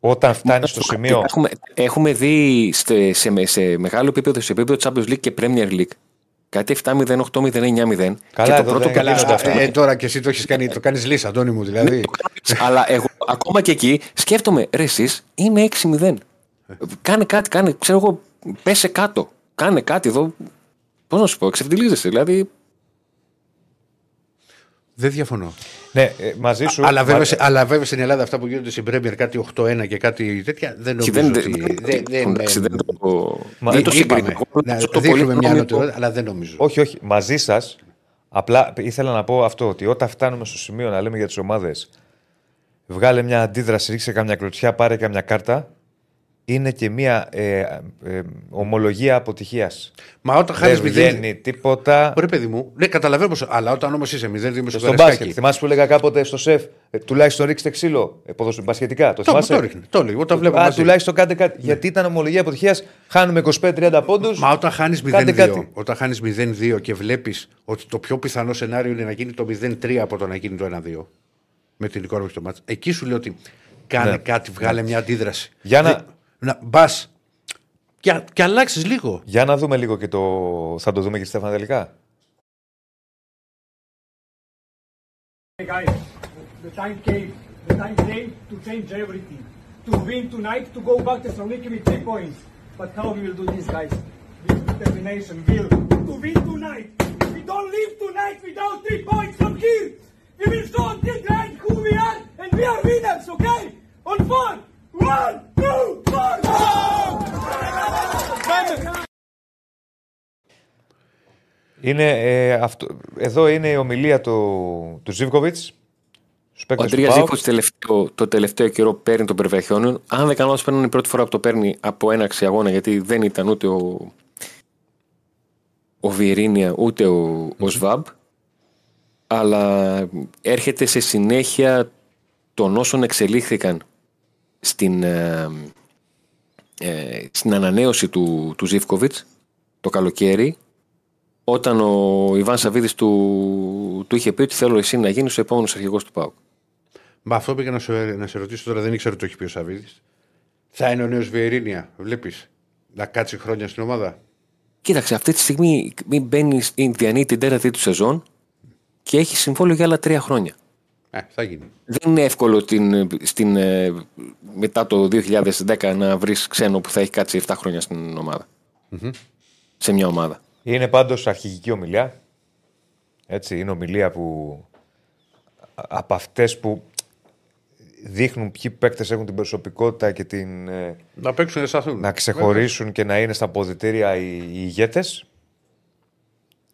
Όταν φτάνεις στο σημείο. Έχουμε, έχουμε δει σε, σε, σε μεγάλο επίπεδο, σε επίπεδο Champions League και Premier League, κάτι 7-0, 8-0, 9-0. Καλά, και το εδώ πρώτο δεν καλά, γίνονται αυτά. ε, τώρα και εσύ το έχεις κάνει, το κάνεις λύσα, Αντώνη μου, δηλαδή. Αλλά εγώ ακόμα και εκεί σκέφτομαι, ρε εσείς, είναι 6-0. Κάνε κάτι, κάνε, ξέρω εγώ, πέσε κάτω. Κάνε κάτι εδώ. Πώς να σου πω, εξευτελίζεσαι. Δηλαδή, δεν διαφωνώ. Ναι, ε, μαζί σου. Αλλά βέβαια, μα- σε- αλλά βέβαια στην Ελλάδα αυτά που γίνονται στην Πρέμιερ κάτι 8-1 και κάτι τέτοια δεν και νομίζω δεν, ότι. δεν, δεν- δεν- εντάξει, δεν το, Μα δεν το είπαμε, συγκρίνω. να Το πολύ δείχνουμε μια γνώμη ανωτερότητα, αλλά δεν νομίζω. Όχι, όχι. Μαζί σας. Απλά ήθελα να πω αυτό, ότι όταν φτάνουμε στο σημείο να λέμε για τις ομάδες, βγάλε μια αντίδραση, ρίξε καμιά κλωτσιά, πάρε καμιά κάρτα, είναι και μια ε, ε, ομολογία αποτυχίας. Μα όταν χάνεις Δεν 0. βγαίνει τίποτα. Ωραία, παιδί μου. Ναι, καταλαβαίνω πως- Αλλά όταν όμως είσαι 0-2 με στο Στον μπάσκετ. Θυμάσαι που έλεγα κάποτε στο σεφ, ε, τουλάχιστον ρίξτε ξύλο. Ε, ποδοσφαι- μπασκετικά. Το Το, θυμάσαι; το ρίχνει. Το λέει. Όταν βλέπω Α, μαζί. τουλάχιστον κάντε κάτι. Γιατί ήταν ομολογία αποτυχίας. Χάνουμε 25-30 πόντους. Μα όταν χάνεις Κάντε 0-2, κάτι. όταν χάνεις 0-2 και βλέπεις ότι το πιο πιθανό σενάριο είναι να γίνει το 0-3 από το να γίνει το 1-2 με την εικόνα στο μάτς. Εκεί σου λέω ότι κάνε Ναι. κάτι, βγάλε μια αντίδραση. Για να- Δεν- να μπα και, και αλλάξει λίγο. Για να δούμε λίγο και το. Θα το δούμε και Στέφανα τελικά. Hey guys, the time came. The time came to change everything. To win tonight, to go back to Thessaloniki with three points. But how we will do this, guys? With determination, will. To win tonight. We don't leave tonight without three points from here. We will show until the end who we are, and we are winners, okay? On four. One, two, four, go! Είναι, ε, αυτό, εδώ είναι η ομιλία του, του Ζίβκοβιτς Στους Ο παίκτες του Αντρίας ΠΑΟΚ. Ζήφο τελευταίο, το τελευταίο καιρό παίρνει τον Περβεχιόνιον. Αν δεν κάνω λάθος, παίρνει η πρώτη φορά που το παίρνει από έναξη αγώνα γιατί δεν ήταν ούτε ο, ο Βιερίνια ούτε ο, ο Σβάμπ. Αλλά έρχεται σε συνέχεια των όσων εξελίχθηκαν στην, ε, ε, στην ανανέωση του, του Ζήφκοβιτς το καλοκαίρι όταν ο Ιβάν Σαββίδης του, του είχε πει ότι θέλω εσύ να γίνεις ο επόμενος αρχηγός του ΠΑΟΚ. Μα αυτό πήγα να, σου, να σε ρωτήσω τώρα, δεν ήξερα ότι το έχει πει ο Σαββίδης. Θα είναι ο νέος Βιερίνια, βλέπεις. Να κάτσει χρόνια στην ομάδα; Κοίταξε, αυτή τη στιγμή μην μπαίνεις στην διανύει την τέταρτη του σεζόν και έχει συμβόλαιο για άλλα τρία χρόνια. Ε, θα γίνει. Δεν είναι εύκολο την, στην, ε, μετά το 2010 να βρεις ξένο που θα έχει κάτσει 7 χρόνια στην ομάδα. Σε μια ομάδα. Είναι πάντως αρχηγική ομιλία. Έτσι, είναι ομιλία που από αυτές που δείχνουν ποιοι παίκτες έχουν την προσωπικότητα και την. ε, Να παίξουν σταθούν. να ξεχωρίσουν και να είναι στα ποδητήρια οι, οι ηγέτες.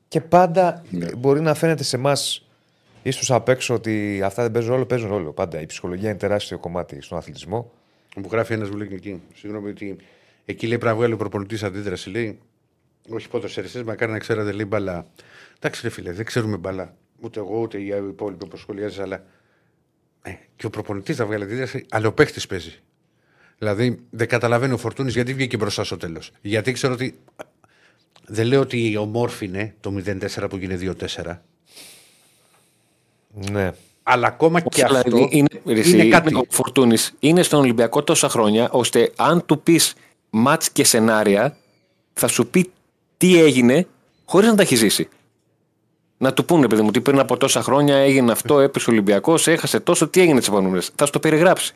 Και πάντα μπορεί να φαίνεται σε εμάς ίσως απ' έξω ότι αυτά δεν παίζουν ρόλο, παίζουν ρόλο. Πάντα η ψυχολογία είναι τεράστιο κομμάτι στον αθλητισμό. Μου γράφει ένας μου λέει εκεί. Συγγνώμη ότι εκεί λέει πρέπει να βγάλει ο προπονητής αντίδραση. Λέει, όχι ποδοσφαιριστέ, μακάρι να ξέρατε λέει μπαλά. Εντάξει, ρε φίλε, δεν ξέρουμε μπαλά. Ούτε εγώ ούτε οι υπόλοιποι που σχολιάζεις, αλλά. Ε, και ο προπονητής θα βγάλει αντίδραση, αλλά ο παίχτη παίζει. Δηλαδή δεν καταλαβαίνει ο Φορτούνης γιατί βγήκε μπροστά στο τέλος. Γιατί ξέρω ότι. Δεν λέω ότι ομόρφινε το 0-4 που γίνει 2-4. Ναι. Αλλά ακόμα και Όχι, αλλά αυτό είναι, είναι, ρε, εσύ, κάτι. Ο Φορτούνης είναι στον Ολυμπιακό τόσα χρόνια, ώστε αν του πεις μάτς και σενάρια, θα σου πει τι έγινε χωρίς να τα έχει ζήσει. Να του πούνε, παιδί μου, ότι πριν από τόσα χρόνια έγινε αυτό, έπεσε ο Ολυμπιακός, έχασε τόσο, τι έγινε τις επόμενες. Θα σου το περιγράψει.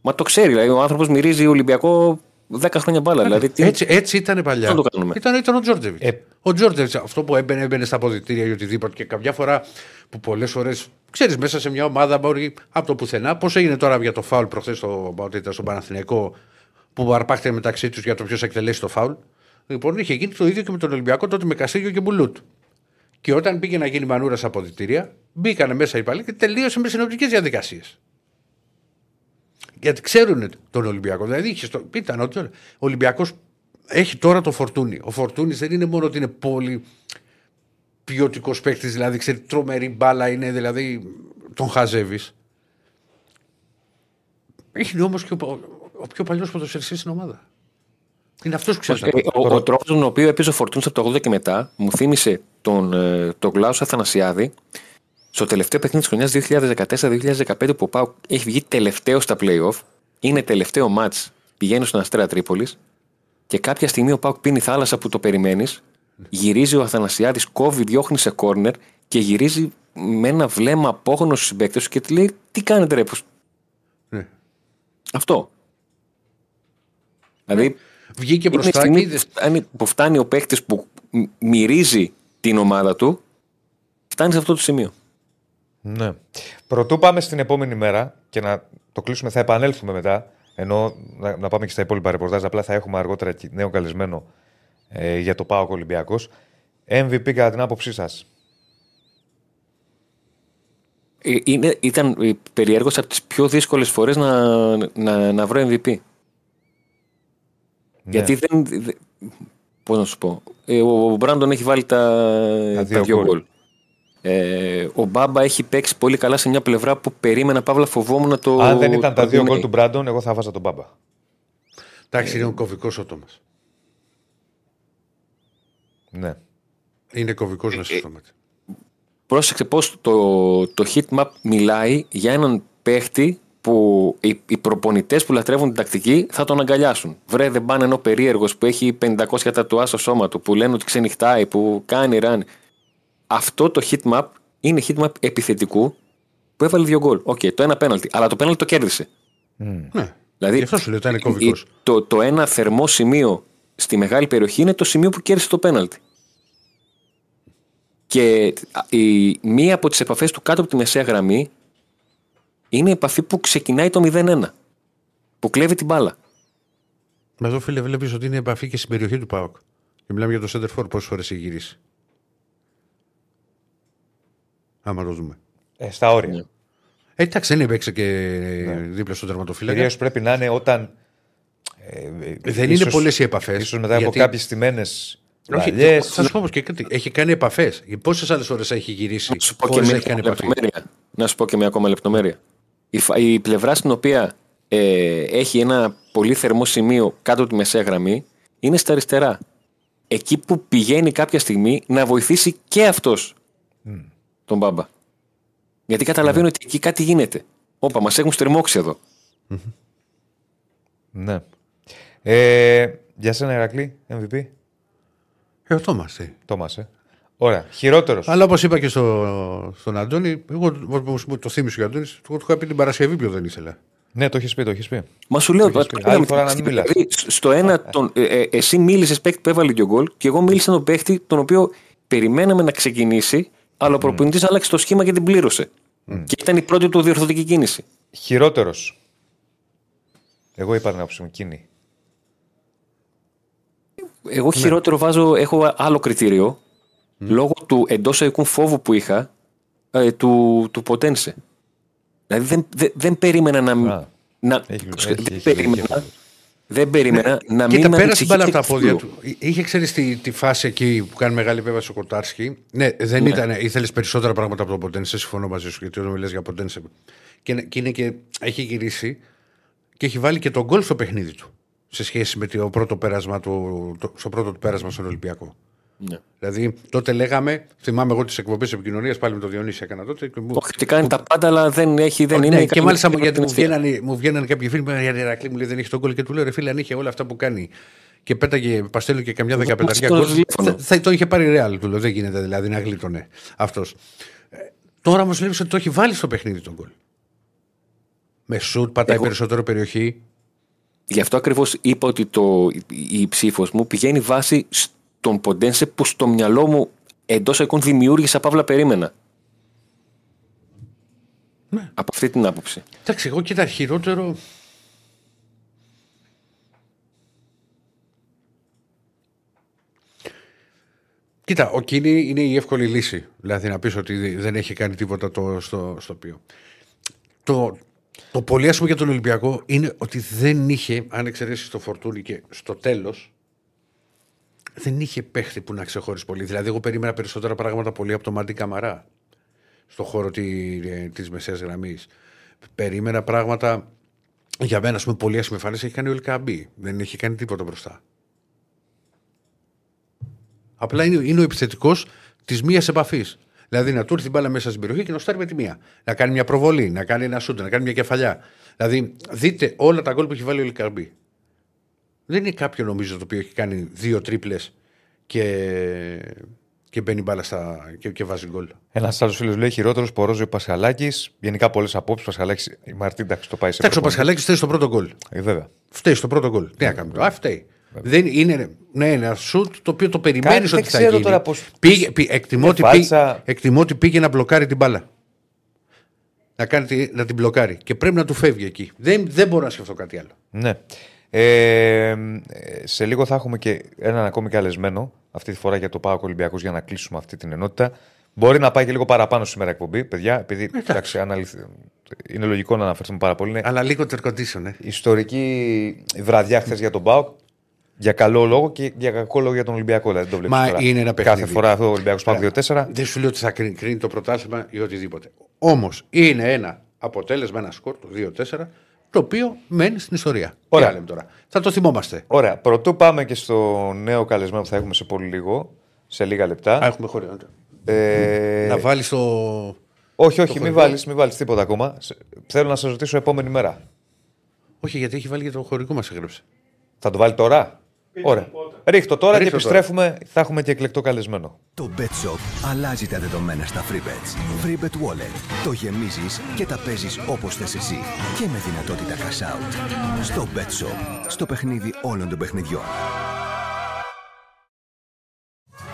Μα το ξέρει, δηλαδή ο άνθρωπος μυρίζει Ολυμπιακό 10 χρόνια μπάλα. Δηλαδή, τι... Έτσι, έτσι ήταν παλιά. Να το κάνουμε. Ήταν, ήταν ο Τζόρτζεβιτς. Ε, Ο Τζόρτζεβιτς, αυτό που έμπαινε, έμπαινε στα αποδητήρια ή οτιδήποτε και καμιά φορά που πολλές φορές ξέρεις μέσα σε μια ομάδα μπορεί από το πουθενά. Πώς έγινε τώρα για το φάουλ προχθές στο, ότι ήταν στον Παναθηναϊκό που αρπάχτηκε μεταξύ τους για το ποιος εκτελέσει το φάουλ; Λοιπόν, είχε γίνει το ίδιο και με τον Ολυμπιακό τότε με Καστίγιο και Μπουλούτ. Και όταν πήγε να γίνει μανούρα στα αποδητήρια, μπήκανε μέσα οι παλιοί και τελείωσε με συνοπτικές διαδικασίες. Γιατί ξέρουν τον Ολυμπιακό. Δηλαδή, είχε στο... ήταν ότι ο Ολυμπιακός έχει τώρα το φορτούνι. Ο φορτούνις δεν είναι μόνο ότι είναι πολύ ποιοτικός παίκτης, δηλαδή ξέρει τρομερή μπάλα, είναι δηλαδή τον χαζεύεις. Είναι όμω και ο, ο πιο παλιός ποδοσφαιριστής στην ομάδα. Είναι αυτός που ξέρεις. Ε, Ο, ο τρόπο με τον οποίος έπαιζε ο Φορτούνης από το 80 και μετά μου θύμισε τον, ε, τον Κλάου Αθανασιάδη στο τελευταίο παιχνίδι της χρονιάς 2014-2015 που ο Πάουκ έχει βγει τελευταίο στα playoff. Είναι τελευταίο μάτ. Πηγαίνει στον Αστέρα Τρίπολης και κάποια στιγμή ο Πάουκ πίνει θάλασσα που το περιμένεις. Γυρίζει ο Αθανασιάδης, κόβει, διώχνει σε κόρνερ και γυρίζει με ένα βλέμμα απόγνωση στους συμπαίκτες του και τη λέει: Τι κάνετε, ρε, πώς-» Ναι. Αυτό. Δηλαδή, Βγήκε είναι η μπροστά και στιγμή είδε. που φτάνει, που φτάνει ο παίκτης που μ- μυρίζει την ομάδα του, φτάνει σε αυτό το σημείο. Ναι. Πρωτού πάμε στην επόμενη μέρα και να το κλείσουμε, θα επανέλθουμε μετά. Ενώ να, να πάμε και στα υπόλοιπα ρεπορτάζ. Απλά θα έχουμε αργότερα και νέο καλεσμένο ε, για το ΠΑΟΚ Ολυμπιακός. MVP κατά την άποψή σας; Ε, Είναι, ήταν ε, περιέργως από τις πιο δύσκολες φορές να, να, να βρω MVP. Γιατί δεν... δεν- Πώς να σου πω. Ε, ο, ο Μπράντον έχει βάλει τα, τα δύο δύο γκολ. Γκολ. Ε, ο Μπάμπα έχει παίξει πολύ καλά σε μια πλευρά που περίμενα, Παύλα, φοβόμουν να το... Αν δεν ήταν τα το δύο δίνει. γκολ του Μπράντον, εγώ θα βάζα τον Μπάμπα. Εντάξει, είναι ο κωβικός ο Τόμας. Ναι. Είναι κωβικός μέσα στο μάτι. Πρόσεξε πώς το, το heatmap μιλάει για έναν παίχτη που οι, οι προπονητές που λατρεύουν την τακτική θα τον αγκαλιάσουν. Βρε, δεν πάνε ενώ περίεργος που έχει 500 τατουά στο σώμα του, που λένε ότι ξενυχτάει, που κάνει ράνι. Αυτό το heatmap είναι heatmap επιθετικού που έβαλε δύο γκολ. Οκ, το ένα πέναλτι. Αλλά το πέναλτι το κέρδισε. Ναι. Δηλαδή, Γι' αυτό σου λέω ότι ήταν κομβικός. η- Το, το ένα θερμό σημείο στη μεγάλη περιοχή είναι το σημείο που κέρδισε το πέναλτι. Και η, μία από τις επαφές του κάτω από τη μεσαία γραμμή είναι η επαφή που ξεκινάει το 0-1. Που κλέβει την μπάλα. Μα εδώ φίλε, βλέπεις ότι είναι επαφή και στην περιοχή του ΠΑΟΚ. Και μιλάμε για το Σέντερφορ πόσες φορές έχει γυρίσει. Άμα το δούμε. Ε, στα όρια. Ε, εντάξει, δεν έπαιξε και δίπλα στον τερματοφύλακα. Κυρίως πρέπει να είναι όταν. Ε, Δεν είναι πολλές οι επαφές. σω μετά από κάποιες τιμένε Όχι, παλιέ. θα σου πω όμως και κάτι. Έχει κάνει επαφές. Πόσες άλλες ώρες έχει γυρίσει, Να σου πω και χωρίς να μια έχει κάνει ακόμα επαφή; λεπτομέρεια. Να σου πω και μια ακόμα λεπτομέρεια. Η, φα- η πλευρά στην οποία ε, έχει ένα πολύ θερμό σημείο κάτω από τη μεσαία γραμμή είναι στα αριστερά. Εκεί που πηγαίνει κάποια στιγμή να βοηθήσει και αυτός τον μπάμπα. Γιατί καταλαβαίνω ότι εκεί κάτι γίνεται. Όπα, μας έχουν στριμώξει εδώ. Ναι. Ε, για σένα, Ηρακλή, MVP. Ε, αυτό είμαστε. Τόμας, ε. Ωραία. Χειρότερος. Αλλά όπως είπα και στο, στον Αντώνη, εγώ όπως μου το θύμισε ο Αντώνης, εγώ του είχα πει την Παρασκευή ποιο δεν ήθελα. Ναι, το έχεις πει, το έχεις πει. Μα σου λέω, έχεις πει. τώρα Άλλη φορά να μην μιλάς. δηλαδή, στο ένα, τον, ε, ε, εσύ μίλησες παίκτη που έβαλε και ο γκολ και εγώ μίλησα τον παίκτη τον οποίο περιμέναμε να ξεκινήσει, αλλά ο προπονητής άλλαξε το σχήμα και την πλήρωσε. Και ήταν η πρώτη του διορθωτική κίνηση. Χειρότερος. Εγώ είπα την άποψη μου εκείνη. Εγώ χειρότερο βάζω, έχω άλλο κριτήριο λόγω του εντός οικού φόβου που είχα ε, του, του Ποτένσε. Δηλαδή δεν, δεν, δεν περίμενα να. μ- Α, να έχει- δεν, έχει- έχει περίμενα, λογική. Δεν περίμενα να μην Κοίτα, με πέρασε την μπάλα από ανησυχεί τα πόδια καθόλου. του. Είχε ξέρεις τη, τη φάση εκεί που κάνει μεγάλη επέμβαση ο Κοτάρσκι. Ναι, δεν ήταν. Ήθελες περισσότερα πράγματα από το Ποντένσε. Συμφωνώ μαζί σου γιατί όταν μιλάς για Ποντένσε. Και, είναι- και, είναι και έχει γυρίσει και έχει βάλει και τον γκολ στο παιχνίδι του. Σε σχέση με το πρώτο πέρασμα του, το, στο πρώτο του πέρασμα στον Ολυμπιακό. Ναι. Δηλαδή, τότε λέγαμε, θυμάμαι εγώ τις εκπομπές επικοινωνίας πάλι με τον Διονύση έκανα τότε. Και μου, Όχι, ότι κάνει τα πάντα, αλλά δεν, έχει, δεν ναι, είναι. και μάλιστα μου, γιατί μου ευθεία. βγαίνανε, μου βγαίνανε κάποιοι φίλοι μου για Ηρακλή μου λέει δεν έχει τον γκολ και του λέω ρε φίλε αν είχε όλα αυτά που κάνει και πέταγε παστέλο και καμιά Δεν δεκαπενταριά μας γκολ το τηλέφωνο. θα, θα το είχε πάρει ρεάλ του λέω δεν γίνεται δηλαδή να γλίτωνε αυτός. Ε, τώρα όμως λέει ότι το έχει βάλει στο παιχνίδι τον γκολ. Με σουτ, πατάει Εγώ- περισσότερο περιοχή. Γι' αυτό ακριβώς είπα ότι το, η, η ψήφος μου πηγαίνει βάση στον Ποντένσε που στο μυαλό μου εντός εικόν δημιούργησα παύλα περίμενα. Ναι. Από αυτή την άποψη. Εντάξει, εγώ κοίτα χειρότερο. Κοίτα, ο Κίνη είναι η εύκολη λύση. Δηλαδή να πεις ότι δεν έχει κάνει τίποτα το, στο, στο οποίο. Το, το πολύ άσχημο για τον Ολυμπιακό είναι ότι δεν είχε, αν εξαιρέσεις το φορτούνι και στο τέλος, δεν είχε παίχτη που να ξεχωρίσει πολύ. Δηλαδή, εγώ περίμενα περισσότερα πράγματα πολύ από το Μάντι Καμαρά στο χώρο τη της μεσαίας γραμμής. Περίμενα πράγματα για μένα, ας πούμε, πολύ άσχημη εμφάνιση έχει κάνει ο Ελκαμπή. Δεν έχει κάνει τίποτα μπροστά. Απλά είναι, είναι ο επιθετικός της μίας επαφής. Δηλαδή να του έρθει την μπάλα μέσα στην περιοχή και να στάρει με τη μία. Να κάνει μια προβολή, να κάνει ένα σούτ, να κάνει μια κεφαλιά. Δηλαδή, δείτε όλα τα γκολ που έχει βάλει ο Ελκαμπή. Δεν είναι κάποιο νομίζω το οποίο έχει κάνει δύο τρίπλες και, και μπαίνει μπάλα στα, και, και βάζει γκολ. Ένα άλλο φίλος λέει χειρότερος Πορόζο Πασχαλάκης. Γενικά πολλές απόψεις. Πασχαλάκης, η Μαρτίν εντάξει, το πάει σε. Εντάξει, ο προπονητή. Πασχαλάκης φταίει στο πρώτο γκολ. Ε, βέβαια. Φταίει στο πρώτο γκολ. Τι να κάνουμε τώρα. Α, φταίει. Δεν είναι ναι, ένα σουτ το οποίο το περιμένεις Κάτι ότι δεν θα ξέρω γίνει. τώρα πώς- Πήγε, πή- εκτιμώ, Ε, ότι φάλτσα. πήγε, εκτιμώ ότι πήγε να μπλοκάρει την μπάλα. Να, κάνει, τη- να την μπλοκάρει. Και πρέπει να του φεύγει εκεί. Δεν, δεν μπορώ να σκεφτώ κάτι άλλο. Ναι. Ε, ε, σε λίγο θα έχουμε και έναν ακόμη καλεσμένο αυτή τη φορά για το Πάο Ολυμπιακό για να κλείσουμε αυτή την ενότητα. Μπορεί να πάει και λίγο παραπάνω σήμερα εκπομπή, παιδιά, επειδή εντάξει, αναλυθ- είναι λογικό να αναφερθούμε πάρα πολύ. Είναι Αλλά λίγο air condition, ε. ιστορική βραδιά χθες για τον Πάοκ. Για καλό λόγο και για κακό λόγο για τον Ολυμπιακό. Δηλαδή, δεν το βλέπεις Μα τώρα. είναι ένα παιχνίδι. Κάθε φορά αυτό ο Ολυμπιακός Πάοκ 2-4. Δεν σου λέω ότι θα κρίνει, κρίνει το πρωτάθλημα ή οτιδήποτε. Όμως είναι ένα αποτέλεσμα, ένα σκορ το 2-4, το οποίο μένει στην ιστορία. Ωραία. Τι λέμε τώρα. Θα το θυμόμαστε. Ωραία. Πρωτού πάμε και στο νέο καλεσμένο που θα έχουμε σε πολύ λίγο, σε λίγα λεπτά. Α, έχουμε χώρο. Ε, Να βάλεις το. Όχι, όχι, μην χορηγό. βάλεις μην βάλεις τίποτα ακόμα. Σε- Θέλω να σας ρωτήσω επόμενη μέρα. Όχι, γιατί έχει βάλει για το χωρικό μας έγραψε. Θα το βάλει τώρα; Ωραία. Ρίχτω τώρα Ρίχτω και επιστρέφουμε. Θα έχουμε και εκλεκτό καλεσμένο. Το Bet Shop αλλάζει τα δεδομένα στα free bets. Free bet wallet. Το γεμίζεις και τα παίζεις όπως θες εσύ. Και με δυνατότητα cash out. Στο Bet Shop. Στο παιχνίδι όλων των παιχνιδιών.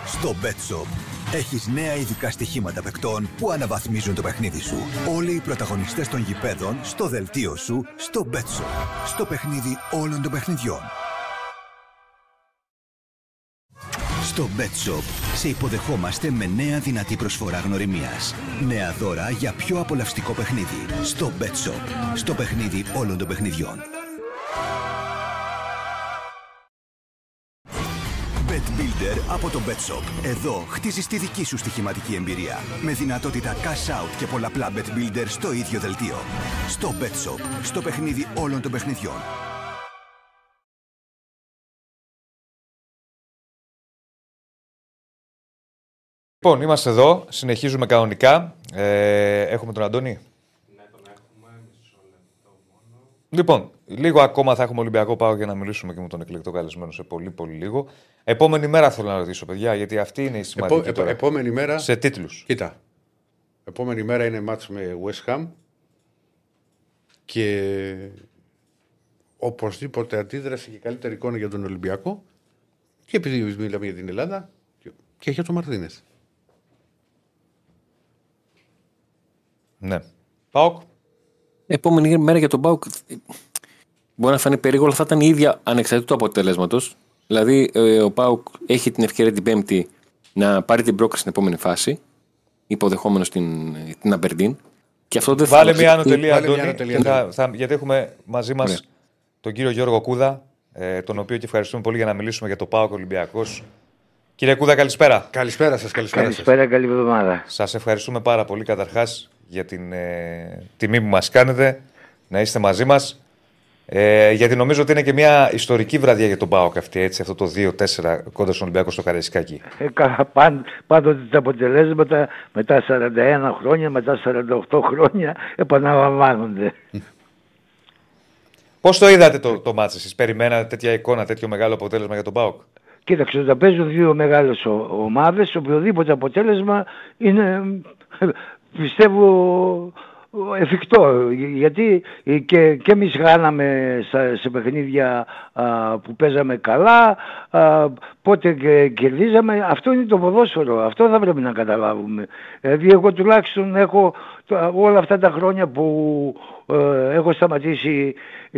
Στο Bet Shop έχεις νέα ειδικά στοιχήματα παικτών που αναβαθμίζουν το παιχνίδι σου. Όλοι οι πρωταγωνιστές των γηπέδων στο δελτίο σου στο Bet Shop. Στο παιχνίδι όλων των παιχνιδιών. Στο Bet Shop σε υποδεχόμαστε με νέα δυνατή προσφορά γνωριμίας. Νέα δώρα για πιο απολαυστικό παιχνίδι. Στο Bet Shop. Στο παιχνίδι όλων των παιχνιδιών. Bet Builder από το Bet Shop. Εδώ χτίζεις τη δική σου στοιχηματική εμπειρία. Με δυνατότητα cash out και πολλαπλά Bet Builder στο ίδιο δελτίο. Στο Bet Shop. Στο παιχνίδι όλων των παιχνιδιών. Λοιπόν, είμαστε εδώ, συνεχίζουμε κανονικά. Ε, έχουμε τον Αντώνη. Ναι, τον έχουμε. Μισό λεπτό μόνο. Λοιπόν, λίγο ακόμα θα έχουμε Ολυμπιακό Πάο για να μιλήσουμε και με τον εκλεκτό καλεσμένο σε πολύ πολύ λίγο. Επόμενη μέρα θέλω να ρωτήσω, παιδιά, γιατί αυτή είναι η σημαντική Επό, τώρα. επόμενη μέρα. Σε τίτλους. Κοίτα. Επόμενη μέρα είναι μάτς με West Ham και οπωσδήποτε αντίδραση και καλύτερη εικόνα για τον Ολυμπιακό και επειδή μιλάμε για την Ελλάδα και για τον Μαρτίνες. Ναι. Πάοκ. Επόμενη μέρα για τον Πάουκ μπορεί να φανεί περίεργο, αλλά θα ήταν η ίδια ανεξαρτήτου του αποτελέσματος. Δηλαδή, ε, ο Πάουκ έχει την ευκαιρία την Πέμπτη να πάρει την πρόκληση στην επόμενη φάση, υποδεχόμενος την, την Αμπερντίν. Και αυτό δεν Βάλε θα μια εξεταστεί- ανωτελεία, βάλε μια Αντώνη. ανωτελεία, και θα- ναι. θα- γιατί έχουμε μαζί μας Ναι. τον κύριο Γιώργο Κούδα, ε, τον οποίο και ευχαριστούμε πολύ για να μιλήσουμε για το Πάοκ Ολυμπιακός. Κύριε Κούδα, καλησπέρα. Καλησπέρα σας, καλησπέρα σας. Καλησπέρα, καλή εβδομάδα. Σας ευχαριστούμε πάρα πολύ καταρχάς για την ε, τιμή που μας κάνετε να είστε μαζί μας. Ε, γιατί νομίζω ότι είναι και μια ιστορική βραδιά για τον Πάοκ αυτή, έτσι, αυτό το 2-4 κοντά στον Ολυμπιακό στο Καραϊσκάκι. Ε, κα- παν- πάντοτε τα αποτελέσματα μετά 41 χρόνια, μετά 48 χρόνια επαναλαμβάνονται. Πώς το είδατε το, το μάτς εσείς, περιμένατε τέτοια εικόνα, τέτοιο μεγάλο αποτέλεσμα για τον Πάοκ. Κοίταξε, όταν παίζουν δύο μεγάλες ο- ομάδες, οποιοδήποτε αποτέλεσμα είναι, ε, πιστεύω, εφικτό. Γιατί ε, και, και εμείς χάναμε στα- σε παιχνίδια α, που παίζαμε καλά, α, πότε και κερδίζαμε. Αυτό είναι το ποδόσφαιρο. Αυτό θα πρέπει να καταλάβουμε. Δηλαδή εγώ τουλάχιστον έχω το- όλα αυτά τα χρόνια που ε, έχω σταματήσει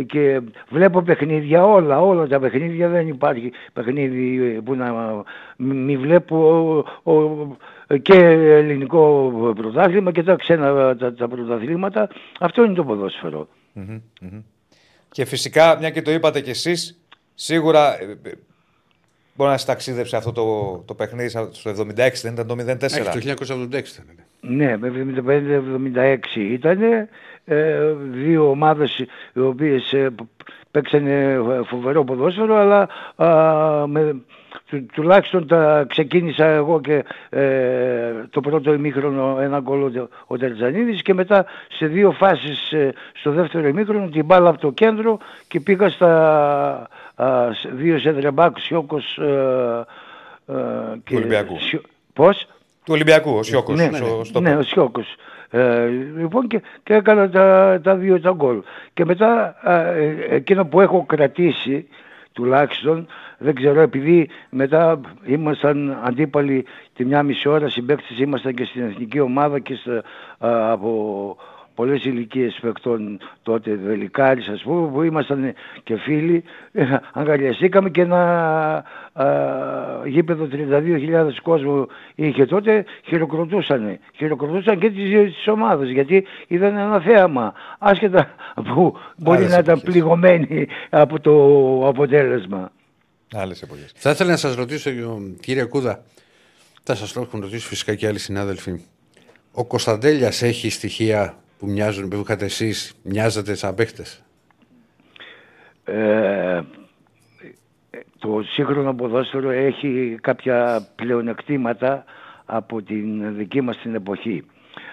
και βλέπω παιχνίδια όλα, όλα τα παιχνίδια δεν υπάρχει παιχνίδι που να μη μη βλέπω ο- ο- και ελληνικό πρωτάθλημα και τα ξένα τα, τα πρωταθλήματα. Αυτό είναι το ποδόσφαιρο. Και φυσικά, μια και το είπατε κι εσείς, σίγουρα ε, ε, μπορεί να σας ταξίδεψε αυτό το, το παιχνίδι στο 76, δεν ήταν το 0-4. Έχει, το 1986 ήταν. ναι. Ναι, με 75-76 ήταν ε, δύο ομάδες οι οποίες ε, π- παίξανε φοβερό ποδόσφαιρο αλλά α, με, του, τουλάχιστον τα ξεκίνησα εγώ και ε, το πρώτο ημίχρονο ένα γκολ ο, ο Τερτζανίδης και μετά σε δύο φάσεις ε, στο δεύτερο ημίχρονο την μπάλα από το κέντρο και πήγα στα α, σε- δύο σέντρεμπάκ Σιώκος ε, ε, και Ολυμπιακού. Σιω- Πώς; Του Ολυμπιακού, ο Σιώκος. Ναι, ο- ναι, στο- ναι, ο Σιώκος. Ε, λοιπόν και, και έκανα τα, τα δύο τα γκολ. Και μετά ε, εκείνο που έχω κρατήσει τουλάχιστον, δεν ξέρω, επειδή μετά ήμασταν αντίπαλοι τη μια μισή ώρα συμπαίκτες, ήμασταν και στην εθνική ομάδα και στα, α, από πολλές ηλικίες παικτών τότε, Βελικάρης ας πούμε, που ήμασταν και φίλοι, ε, αγκαλιαστήκαμε και ένα α, γήπεδο 32.000 κόσμο είχε τότε, χειροκροτούσαν. Χειροκροτούσαν και τις, δύο τις ομάδες, γιατί είδαν ένα θέαμα, άσχετα που μπορεί Άλλες να ήταν εποχές. πληγωμένοι από το αποτέλεσμα. Άλλες εποχές. Θα ήθελα να σας ρωτήσω, κύριε Κούδα, θα σας το έχουν ρωτήσει φυσικά και άλλοι συνάδελφοι. Ο Κωνσταντέλιας έχει στοιχεία που μοιάζουν, που είχατε εσείς, μοιάζατε σαν παίχτες; Ε, το σύγχρονο ποδόσφαιρο έχει κάποια πλεονεκτήματα από την δική μας την εποχή.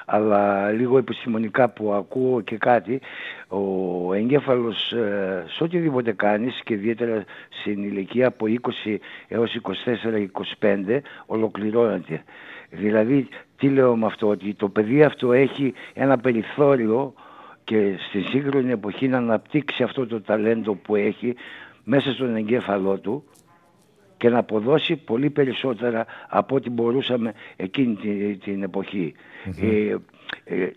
Αλλά λίγο επιστημονικά που ακούω και κάτι, ο εγκέφαλος ε, σε οτιδήποτε κάνεις και ιδιαίτερα στην ηλικία από 20 έως 24-25 ολοκληρώνεται. Δηλαδή, τι λέω με αυτό, ότι το παιδί αυτό έχει ένα περιθώριο και στη σύγχρονη εποχή να αναπτύξει αυτό το ταλέντο που έχει μέσα στον εγκέφαλό του και να αποδώσει πολύ περισσότερα από ό,τι μπορούσαμε εκείνη τη- την εποχη Ε, ε,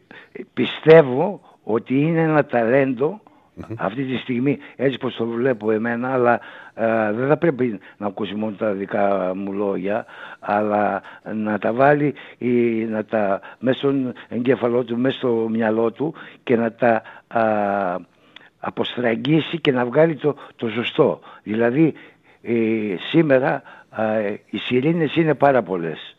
πιστεύω ότι είναι ένα ταλέντο αυτή τη στιγμή έτσι πως το βλέπω εμένα αλλά ε, δεν θα πρέπει να ακούσει μόνο τα δικά μου λόγια αλλά να τα βάλει ή να τα μέσα στον εγκέφαλό του, μέσα στο μυαλό του και να τα α, αποστραγγίσει και να βγάλει το, το σωστό. Δηλαδή ε, σήμερα οι σιρήνες είναι πάρα πολλές.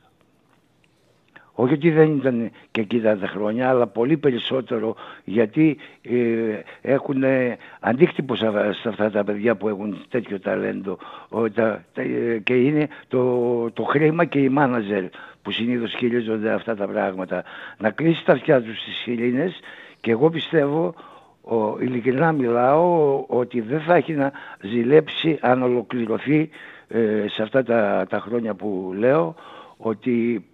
Όχι ότι δεν ήταν και εκεί τα χρόνια, αλλά πολύ περισσότερο γιατί ε, έχουν αντίκτυπο σε αυτά τα παιδιά που έχουν τέτοιο ταλέντο ε, και είναι το, το χρήμα και οι μάναζερ που συνήθως χειρίζονται αυτά τα πράγματα. Να κλείσει τα αυτιά τους στις χειρίνες και εγώ πιστεύω ο, ειλικρινά μιλάω ότι δεν θα έχει να ζηλέψει αν ολοκληρωθεί ε, σε αυτά τα, τα χρόνια που λέω ότι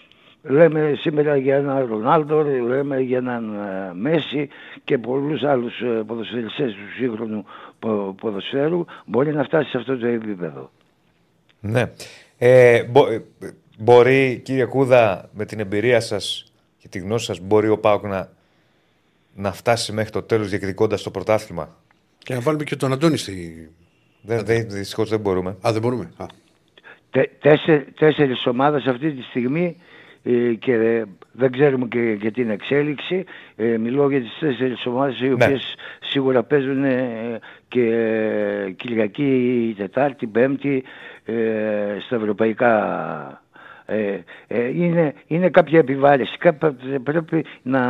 λέμε σήμερα για έναν Ρονάλντο, λέμε για έναν ε, Μέση και πολλούς άλλους ε, ποδοσφαιριστές του σύγχρονου ποδοσφαίρου μπορεί να φτάσει σε αυτό το επίπεδο. Ναι. Ε, μπο, μπορεί κύριε Κούδα με την εμπειρία σας και τη γνώση σας μπορεί ο Πάουκ να, να φτάσει μέχρι το τέλος διεκδικώντας το πρωτάθλημα; Και να βάλουμε και τον Αντώνη στη, δεν, δεν, δυστυχώς δεν μπορούμε. Α, δεν μπορούμε. Α. Τε, τέσσερις ομάδες αυτή τη στιγμή ε, και δεν ξέρουμε και για την εξέλιξη. Ε, μιλώ για τις τέσσερις ομάδες οι ναι. οποίες σίγουρα παίζουν ε, και Κυριακή, Τετάρτη, Πέμπτη ε, στα ευρωπαϊκά ε, ε, είναι, είναι κάποια επιβάρηση. Πρέπει να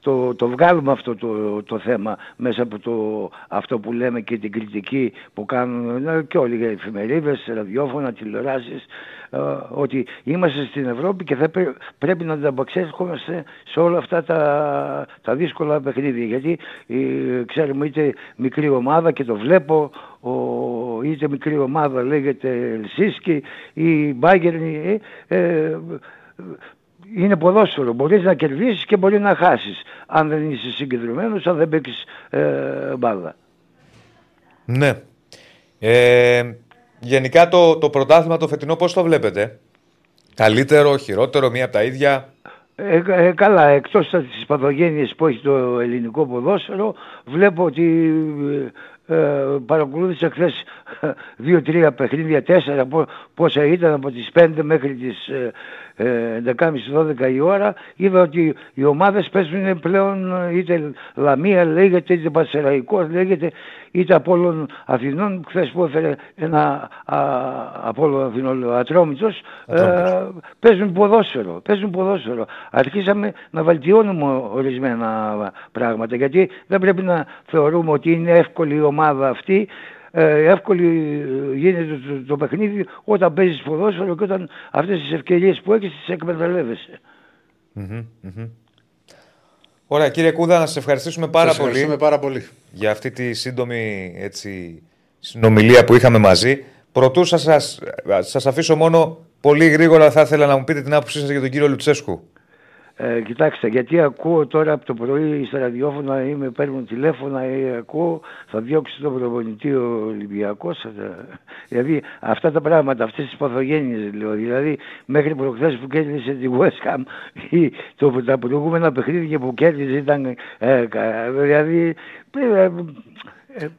το, το βγάλουμε αυτό το, το θέμα μέσα από το, αυτό που λέμε και την κριτική που κάνουν ε, και όλοι οι εφημερίδες, ραδιόφωνα, τηλεοράσεις ε, ότι είμαστε στην Ευρώπη και θα πρέπει να ανταπαξέρχομαστε σε όλα αυτά τα, τα δύσκολα παιχνίδια γιατί ε, ξέρουμε είτε μικρή ομάδα και το βλέπω ο, είτε μικρή ομάδα λέγεται Ελσίσκι ή Μπάγκερνι ε, είναι ποδόσφαιρο. Μπορείς να κερδίσεις και μπορεί να χάσεις αν δεν είσαι συγκεντρωμένος, αν δεν παίξεις ε, μπάλα. Ναι. Ε, γενικά το, το πρωτάθλημα το φετινό πώς το βλέπετε; Καλύτερο, χειρότερο, μία από τα ίδια; Ε, ε, καλά, εκτός της παθογένειας που έχει το ελληνικό ποδόσφαιρο, βλέπω ότι ε, παρακολούθησα χθες δύο-τρία παιχνίδια, τέσσερα πόσα ήταν από τις 5 μέχρι τις ε, 11.30-12 ε, η ώρα είδα ότι οι ομάδες παίζουν πλέον είτε Λαμία λέγεται είτε Πασεραϊκός λέγεται είτε Απόλλων Αθηνών. Χθες που έφερε ένα Απόλλων Αθηνών Ατρόμητος ε, παίζουν ποδόσφαιρο παίζουν ποδόσφαιρο. Αρχίσαμε να βελτιώνουμε ορισμένα πράγματα γιατί δεν πρέπει να θεωρούμε ότι είναι εύκολη η ομάδα αυτή ε, εύκολη γίνεται το, το, παιχνίδι όταν παίζεις ποδόσφαιρο και όταν αυτές τις ευκαιρίες που έχεις τις εκμεταλλεύεσαι. Ωραία κύριε Κούδα, να σας ευχαριστήσουμε πάρα, σας ευχαριστούμε πολύ, πάρα πολύ για αυτή τη σύντομη έτσι, συνομιλία που είχαμε μαζί. Πρωτού σας, σας, σας αφήσω μόνο πολύ γρήγορα θα ήθελα να μου πείτε την άποψή σας για τον κύριο Λουτσέσκου. Ε, κοιτάξτε, γιατί ακούω τώρα από το πρωί στα ραδιόφωνα ή με παίρνουν τηλέφωνα ή ακούω θα διώξει τον προπονητή ο Ολυμπιακός. Ε, δηλαδή αυτά τα πράγματα, αυτές τις παθογένειες λέω. Δηλαδή μέχρι προχθές που κέρδισε τη West Ham ή το, τα προηγούμενα παιχνίδια που κέρδισε ήταν... Ε, δηλαδή ε,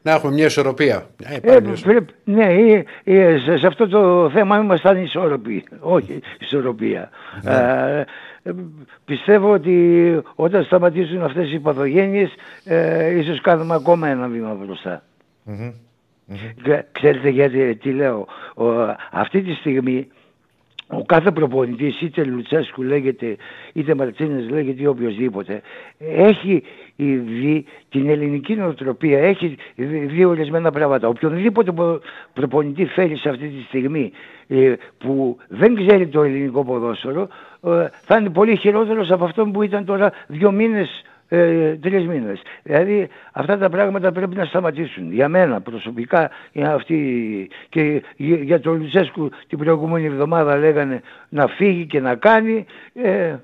να έχουμε μια ισορροπία. Ε, ε, πρέπει, ναι, ε, ε, σε, σε, αυτό το θέμα ήμασταν ισορροποί. Όχι ισορροπία. Ναι. Ε, πιστεύω ότι όταν σταματήσουν αυτές οι παθογένειες ε, ίσως κάνουμε ακόμα ένα βήμα Ξέρετε γιατί τι λέω. Ο, αυτή τη στιγμή ο κάθε προπονητής είτε Λουτσέσκου λέγεται είτε Μαρτσίνες λέγεται ή οποιοδήποτε έχει δει την ελληνική νοοτροπία, έχει δει ορισμένα πράγματα. Οποιονδήποτε προπονητή φέρει σε αυτή τη στιγμή ε, που δεν ξέρει το ελληνικό ποδόσφαιρο ε, θα είναι πολύ χειρότερος από αυτό που ήταν τώρα δύο μήνες ε, τρεις μήνες. Δηλαδή αυτά τα πράγματα πρέπει να σταματήσουν. Για μένα προσωπικά είναι αυτή και για τον Λουτσέσκου την προηγούμενη εβδομάδα λέγανε να φύγει και να κάνει. Ε,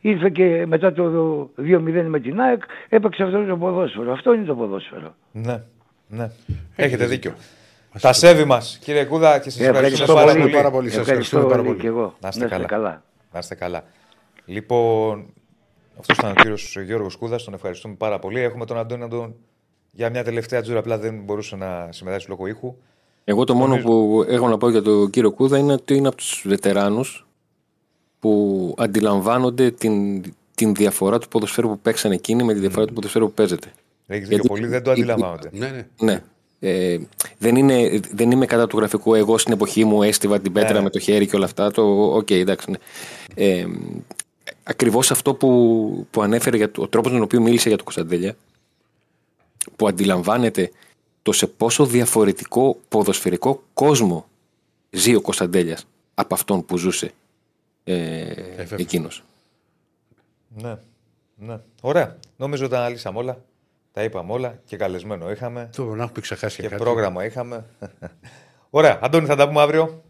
ήρθε και μετά το 2-0 με την ΑΕΚ έπαιξε αυτό το ποδόσφαιρο. Αυτό είναι το ποδόσφαιρο. Ναι, ναι. Έχετε δίκιο. Τα σέβη μας, κύριε Κούδα, και σας ευχαριστούμε πάρα πολύ. Πάρα πολύ. ευχαριστώ πάρα πολύ. Και εγώ. Να είστε, καλά. καλά. Να είστε καλά. Λοιπόν, αυτός ήταν ο κύριος Γιώργος Κούδας. Τον ευχαριστούμε πάρα πολύ. Έχουμε τον Αντώνη να τον Για μια τελευταία τζούρα απλά δεν μπορούσε να συμμετάσχει λόγω ήχου. Εγώ το μόνο που έχω να πω για τον κύριο Κούδα είναι ότι είναι από τους βετεράνους που αντιλαμβάνονται την, την διαφορά του ποδοσφαίρου που παίξαν εκείνοι με τη διαφορά του ποδοσφαίρου που παίζεται. Έχεις δίκιο. Γιατί- Πολλοί δεν το η- αντιλαμβάνονται. Ναι, ναι. Ναι. Ε, δεν, είναι, δεν είμαι κατά του γραφικού. Εγώ στην εποχή μου έστειβα την πέτρα Ναι. με το χέρι και όλα αυτά. Το, οκ, εντάξει. Ναι. Ε, Ακριβώς αυτό που, που ανέφερε για το, ο τρόπος τον οποίο μίλησε για τον Κωνσταντέλια, που αντιλαμβάνεται το σε πόσο διαφορετικό ποδοσφαιρικό κόσμο ζει ο Κωνσταντέλιας από αυτόν που ζούσε ε, βέβαια. εκείνος. Ναι. ναι. Ωραία. Νομίζω ότι τα αναλύσαμε όλα. Τα είπαμε όλα και καλεσμένο είχαμε Το να έχουμε ξεχάσει και κάτι. πρόγραμμα είχαμε. Ωραία. Αντώνη, θα τα πούμε αύριο.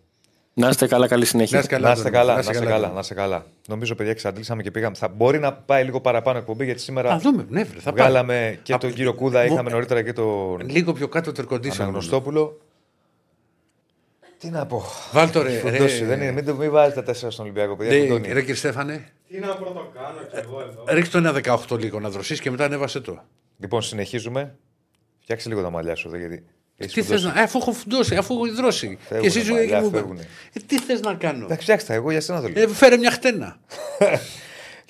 Να είστε καλά, καλή συνέχεια. Να είστε καλά. να είστε Αντώνη. καλά, Να να είστε είστε καλά, καλά, Αντώνη. να είστε καλά. Νομίζω, παιδιά, εξαντλήσαμε και πήγαμε. Θα μπορεί να πάει λίγο παραπάνω εκπομπή γιατί σήμερα Α, δούμε. Ναι, βρε, θα πάμε. βγάλαμε και Από- τον κύριο Κούδα, Μου- είχαμε νωρίτερα και τον Λίγο πιο κάτω το air condition. Αναγνωστόπουλο. Τι να πω. Βάλ το ρε. Έχει ρε. φουντώσει, δεν είναι. Μην, το- μην βάζετε τέσσερα στον Ολυμπιακό, παιδιά. Ναι, φουντώνει. ρε κύριε Στέφανε, Τι να πρώτο κάνω κι εγώ εδώ. ρίξτε το ένα 18 λίγο να δροσίσει και μετά ανέβασε το. Λοιπόν, συνεχίζουμε. Φτιάξε λίγο τα μαλλιά σου εδώ, γιατί. Έχεις Τι θες φουντώσει. να. Ε, αφού έχω φουντώσει, αφού έχω υδρώσει. Φεύγουνε Και εσύ ζωή μαλλιά, μου. φεύγουνε. Ε, τι θες να κάνω; Εντάξει, φτιάξτε τα, εγώ για σένα το λέω. Ε, φέρε μια χτένα.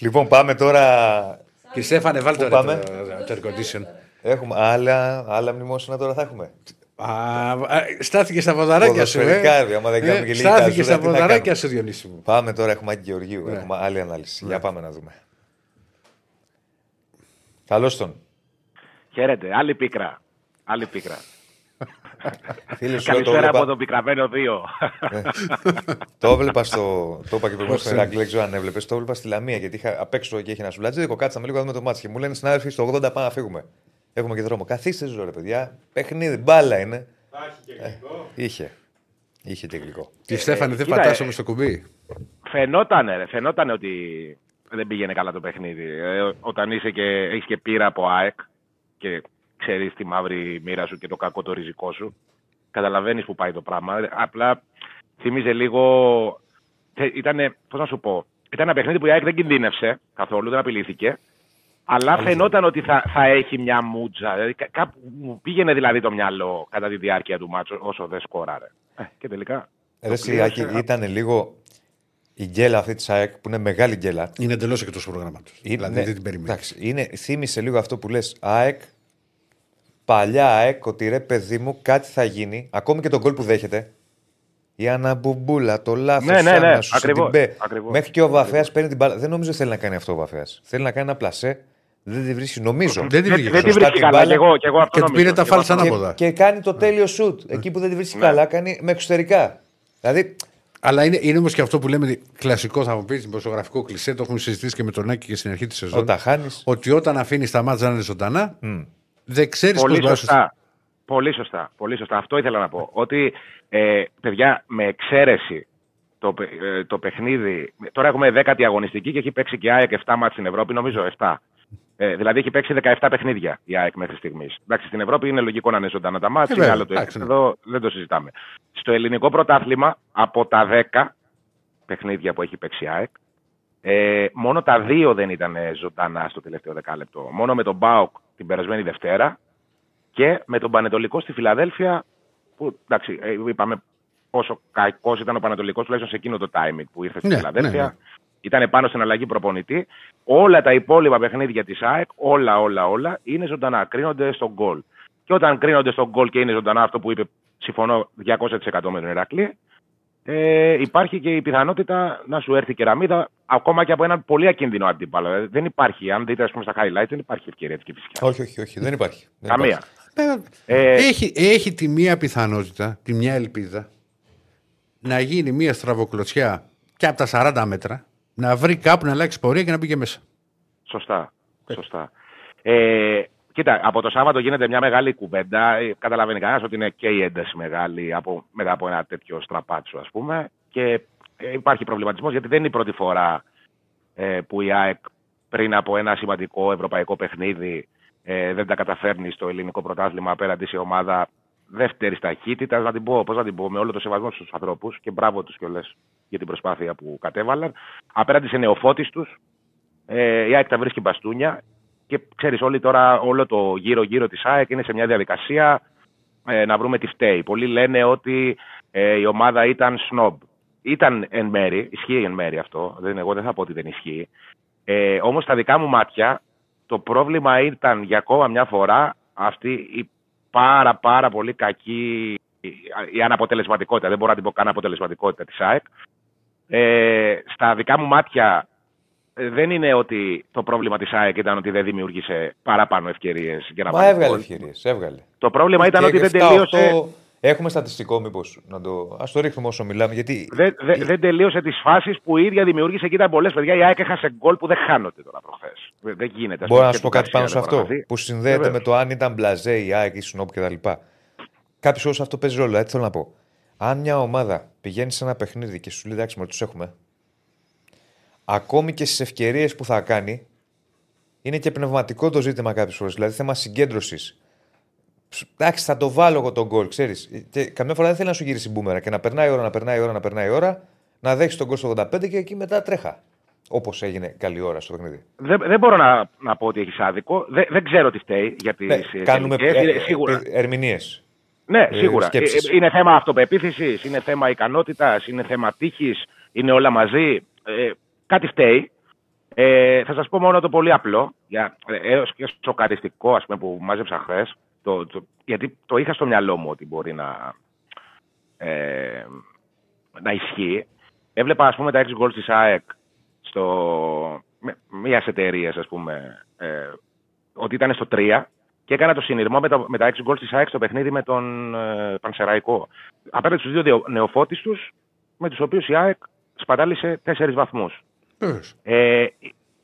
Λοιπόν, πάμε τώρα. Κύριε Στέφανε, βάλτε Πού το, πάμε; το air condition. Έχουμε άλλα, άλλα μνημόσυνα τώρα θα έχουμε; Α, α, στάθηκε στα ποδαράκια σου. Ποδοσφαιρικά, Ε. ρε, άμα δεν κάνουμε Ε, και λίγη Στάθηκε καζούρα, στα τι να ποδαράκια κάνουμε; σου, Διονύση μου. Πάμε τώρα, έχουμε Άκη Γεωργίου. Ναι. Έχουμε άλλη ανάλυση. Για πάμε να δούμε. Καλώς τον. Χαίρετε, άλλη πίκρα. Άλλη πίκρα. Φίλε σου, λέω, το Καλησπέρα από έβλεπα, τον πικραμένο 2. το έβλεπα στο. Το είπα και προηγουμένως στο Ηρακλή, δεν ξέρω αν έβλεπες. Το έβλεπα στη Λαμία γιατί είχα απ' έξω και είχε ένα σουλάτζι. Δίκο, κάτσαμε λίγο να δούμε το μάτι και μου λένε συνάδελφοι στο 80 πάμε να φύγουμε. Έχουμε και δρόμο. Καθίστε ζω, ρε παιδιά. Παιχνίδι, μπάλα είναι. Θα έχει και γλυκό. Είχε. Είχε και γλυκό. Κύριε Στέφανε, δεν κοίτα, πατάς ε, όμως το κουμπί; φαινότανε, ρε, φαινότανε ότι δεν πήγαινε καλά το παιχνίδι. Ε, όταν είσαι και, έχεις και πείρα από ΑΕΚ και ξέρεις τη μαύρη μοίρα σου και το κακό το ριζικό σου, καταλαβαίνεις που πάει το πράγμα. Ε, Απλά θύμιζε λίγο... θε- Ήτανε, πώς να σου πω, ήταν ένα παιχνίδι που η ΑΕΚ δεν κινδύνευσε καθόλου, δεν απειλήθηκε. Αλλά φαινόταν ότι θα, θα έχει μια μούτζα. Δηλαδή, κα- κάπου μου πήγαινε δηλαδή το μυαλό κατά τη διάρκεια του μάτσου όσο δεν σκόραρε. Ε, και τελικά. Ρε το Σιράκη, πλήρωσε. ήταν λίγο η γκέλα αυτή της ΑΕΚ που είναι μεγάλη γκέλα. Είναι εντελώς εκτός προγράμματος. Είναι- Δηλαδή δεν την περιμένει. εντάξει, είναι, θύμισε λίγο αυτό που λες. ΑΕΚ, παλιά ΑΕΚ, ότι ρε παιδί μου κάτι θα γίνει. Ακόμη και τον γκολ που δέχεται. Η Αναμπουμπούλα, το λάθος. Ναι, ναι, ναι, ακριβώς, ακριβώς. Μέχρι και ο Βαφέας παίρνει την μπάλα. Δεν νομίζω θέλει να κάνει αυτό ο Βαφέας. Θέλει να κάνει ένα πλασέ. Δεν τη βρίσκει, νομίζω. Δεν την Δεν, βρήκε. δεν τη Σωστά βρίσκει την καλά. μπάλα. Και εγώ, και εγώ αυτό Και του νομίζω. πήρε τα Και εγώ φάλτσα αυτό ανάποδα. και, και κάνει το τέλειο σουτ. Εκεί που δεν τη βρίσκει καλά, κάνει με εξωτερικά. Δηλαδή, Αλλά είναι, είναι όμως και αυτό που λέμε κλασικό, θα μου πεις, δημοσιογραφικό κλισέ, το έχουμε συζητήσει και με τον Άκη και στην αρχή της σεζόν. όταν χάνεις. Ότι όταν αφήνεις τα μάτια να είναι ζωντανά, δεν ξέρεις πώς Πολύ βάζεις. σωστά. Πολύ σωστά. Πολύ σωστά. Αυτό ήθελα να πω. Ότι, ε, παιδιά, με εξαίρεση το, παι- ε, το παιχνίδι. Τώρα έχουμε 10η αγωνιστική και έχει παίξει και η ΑΕΚ 7 μάτς στην Ευρώπη, νομίζω 7. Ε, δηλαδή έχει παίξει 17 παιχνίδια η ΑΕΚ μέχρι στιγμής. Εντάξει, στην Ευρώπη είναι λογικό να είναι ζωντανά τα μάτια, Ε, είναι βέβαια, άλλο το εντάξει, ναι. Εδώ δεν το συζητάμε. Στο ελληνικό πρωτάθλημα, από τα 10 παιχνίδια που έχει παίξει η ΑΕΚ, ε, μόνο τα δύο δεν ήταν ζωντανά στο τελευταίο δεκάλεπτο. Μόνο με τον Μπάουκ την περασμένη Δευτέρα και με τον Πανετολικό στη Φιλαδέλφια, που εντάξει, ε, είπαμε πόσο κακός ήταν ο Πανετολικός, τουλάχιστον σε εκείνο το timing που ήρθε στη Ναι, Φιλαδέλφια. ναι, ναι. Ήταν πάνω στην αλλαγή προπονητή. Όλα τα υπόλοιπα παιχνίδια της ΑΕΚ, όλα, όλα, όλα είναι ζωντανά. Κρίνονται στον γκολ. Και όταν κρίνονται στον γκολ και είναι ζωντανά, αυτό που είπε, συμφωνώ 200% με τον Ηρακλή, ε, υπάρχει και η πιθανότητα να σου έρθει κεραμίδα ακόμα και από έναν πολύ ακίνδυνο αντίπαλο. Ε, δεν υπάρχει, αν δείτε ας πούμε, στα highlights, δεν υπάρχει ευκαιρία έτσι και φυσικά. Όχι, όχι, όχι. Δεν υπάρχει. Δεν Καμία. υπάρχει. Ε, Έχει, έχει τη μία πιθανότητα, τη μια ελπίδα, να γίνει μία στραβοκλωτσιά και από τα 40 μέτρα, να βρει κάπου να αλλάξει πορεία και να μπει και μέσα. Σωστά. Σωστά. Ε, κοίτα, από το Σάββατο γίνεται μια μεγάλη κουβέντα. Ε, Καταλαβαίνει κανένας ότι είναι και η ένταση μεγάλη από, μετά από ένα τέτοιο στραπάτσο, ας πούμε. Και ε, υπάρχει προβληματισμός γιατί δεν είναι η πρώτη φορά ε, που η ΑΕΚ πριν από ένα σημαντικό ευρωπαϊκό παιχνίδι ε, δεν τα καταφέρνει στο ελληνικό πρωτάθλημα απέναντι σε ομάδα δεύτερης ταχύτητας. Να την πω, πώς να την πω, με όλο το σεβασμό στους ανθρώπους και μπράβο τους κιόλας για την προσπάθεια που κατέβαλαν. Απέναντι σε νεοφώτη του, ε, η ΑΕΚ τα βρίσκει μπαστούνια και ξέρεις, όλοι τώρα, όλο το γύρω-γύρω της ΑΕΚ είναι σε μια διαδικασία ε, να βρούμε τι φταίει. Πολλοί λένε ότι ε, η ομάδα ήταν σνόμπ. Ήταν εν μέρη, ισχύει εν μέρη αυτό, δεν, εγώ δεν θα πω ότι δεν ισχύει. Ε, Όμως στα δικά μου μάτια το πρόβλημα ήταν για ακόμα μια φορά αυτή η πάρα πάρα πολύ κακή η αναποτελεσματικότητα, δεν μπορώ να την πω καν αποτελεσματικότητα της ΑΕΚ. Ε, στα δικά μου μάτια ε, δεν είναι ότι το πρόβλημα της ΑΕΚ ήταν ότι δεν δημιούργησε παραπάνω ευκαιρίες για να Μα βάλει έβγαλε γκολ. ευκαιρίες. Έβγαλε. Το πρόβλημα ήταν Και ότι δεν 7, τελείωσε, 8, Έχουμε στατιστικό, μήπως να το. Α το ρίχνουμε όσο μιλάμε. Γιατί δεν, δεν, δεν τελείωσε τις φάσεις που η ίδια δημιούργησε και ήταν πολλές παιδιά. Η ΑΕΚ έχασε γκολ που δεν χάνονται τώρα προχθές. Δεν, δεν γίνεται. ας Μπορώ πούμε, να και σου πω του κάτι πάνω σε Γκαρσία αυτό. δεν μπορεί να Που συνδέεται Βεβαίως. με το αν ήταν μπλαζέ η ΑΕΚ ή σνόπ κτλ. Κάποιος όσο αυτό παίζει ρόλο. Έτσι θέλω να πω. Αν μια ομάδα πηγαίνει σε ένα παιχνίδι και σου λέει εντάξει, μωρέ, τους έχουμε. Ακόμη και στις ευκαιρίες που θα κάνει, είναι και πνευματικό το ζήτημα κάποιες φορές. Δηλαδή θέμα συγκέντρωσης. Εντάξει, θα το βάλω εγώ τον γκολ, ξέρεις. Και καμιά φορά δεν θέλει να σου γυρίσει μπούμερα και να περνάει η ώρα, να περνάει η ώρα, να περνάει η ώρα, να δέχεις τον γκολ στο 85 και εκεί μετά τρέχα. Όπως έγινε καλή ώρα στο παιχνίδι. Δεν, δεν μπορώ να, να πω ότι έχεις άδικο. Δεν, δεν ξέρω τι φταίει για τις Ναι, ε, κάνουμε τελικές. Είναι σίγουρα. ερμηνείες. Ναι, ε, σίγουρα. σκέψεις. Ε, ε, Είναι θέμα αυτοπεποίθησης, είναι θέμα ικανότητας, είναι θέμα τύχης, είναι όλα μαζί. Ε, κάτι φταίει. Ε, θα σας πω μόνο το πολύ απλό, για, ε, έως και σοκαριστικό ας πούμε, που μάζεψα χθες. Το, το, γιατί το είχα στο μυαλό μου ότι μπορεί να, ε, να ισχύει. Έβλεπα ας πούμε τα 6 goals της ΑΕΚ στο, με, μιας εταιρείας ας πούμε ε, ότι ήταν στο 3 και έκανα το συνειρμό με τα, με τα 6 γκολ της ΑΕΚ στο παιχνίδι με τον ε, Πανσεραϊκό. Απέναντι στους δύο νεοφώτης τους, με τους οποίους η ΑΕΚ σπατάλησε 4 βαθμούς. Βεβαίως. Ε,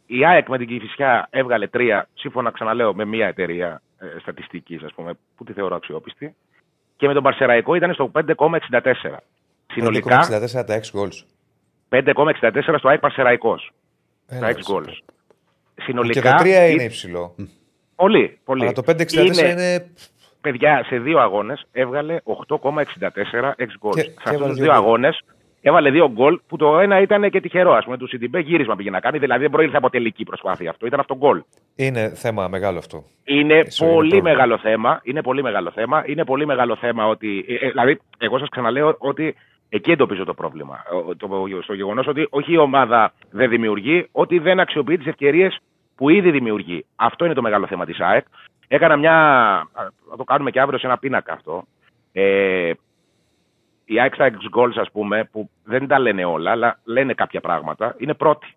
η ΑΕΚ με την Κηφισιά έβγαλε 3, σύμφωνα ξαναλέω με μια εταιρεία ε, στατιστικής, ας πούμε, που τη θεωρώ αξιόπιστη. Και με τον Παρσεραϊκό ήταν στο 5,64. Συνολικά 64 τα 6 goals. 5,64 στο ΑΕΚ Παρσεραϊκός. Έλα, Τα 6 έτσι. goals. Και Συνολικά. το 3 είναι ή- υψηλό. Πολύ, πολύ. Αλλά το 564 είναι. Παιδιά, σε δύο αγώνες έβγαλε 8,64 εξ γκολ. Και- Σε και αυτούς έβαλε τους δύο δύο γκολ. αγώνες έβαλε δύο γκολ που το ένα ήταν και τυχερό. Α πούμε, του Σιντιμπέ γύρισμα πήγε να κάνει. Δηλαδή δεν προήλθε από τελική προσπάθεια αυτό. Ήταν αυτό γκολ. Είναι θέμα μεγάλο αυτό. Είναι Eso είναι πολύ πρόβλημα. μεγάλο θέμα. Είναι πολύ μεγάλο θέμα. Είναι πολύ μεγάλο θέμα ότι. ε, ε, δηλαδή, εγώ σας ξαναλέω ότι εκεί εντοπίζω το πρόβλημα. Ο- Το, στο γεγονός ότι όχι η ομάδα δεν δημιουργεί, ότι δεν αξιοποιεί τις ευκαιρίες που ήδη δημιουργεί. Αυτό είναι το μεγάλο θέμα της ΑΕΚ. Έκανα μια. α, Θα το κάνουμε και αύριο σε ένα πίνακα αυτό. Ε, η ΑΕΚ στα ex goals, ας πούμε, που δεν τα λένε όλα, αλλά λένε κάποια πράγματα, είναι πρώτη.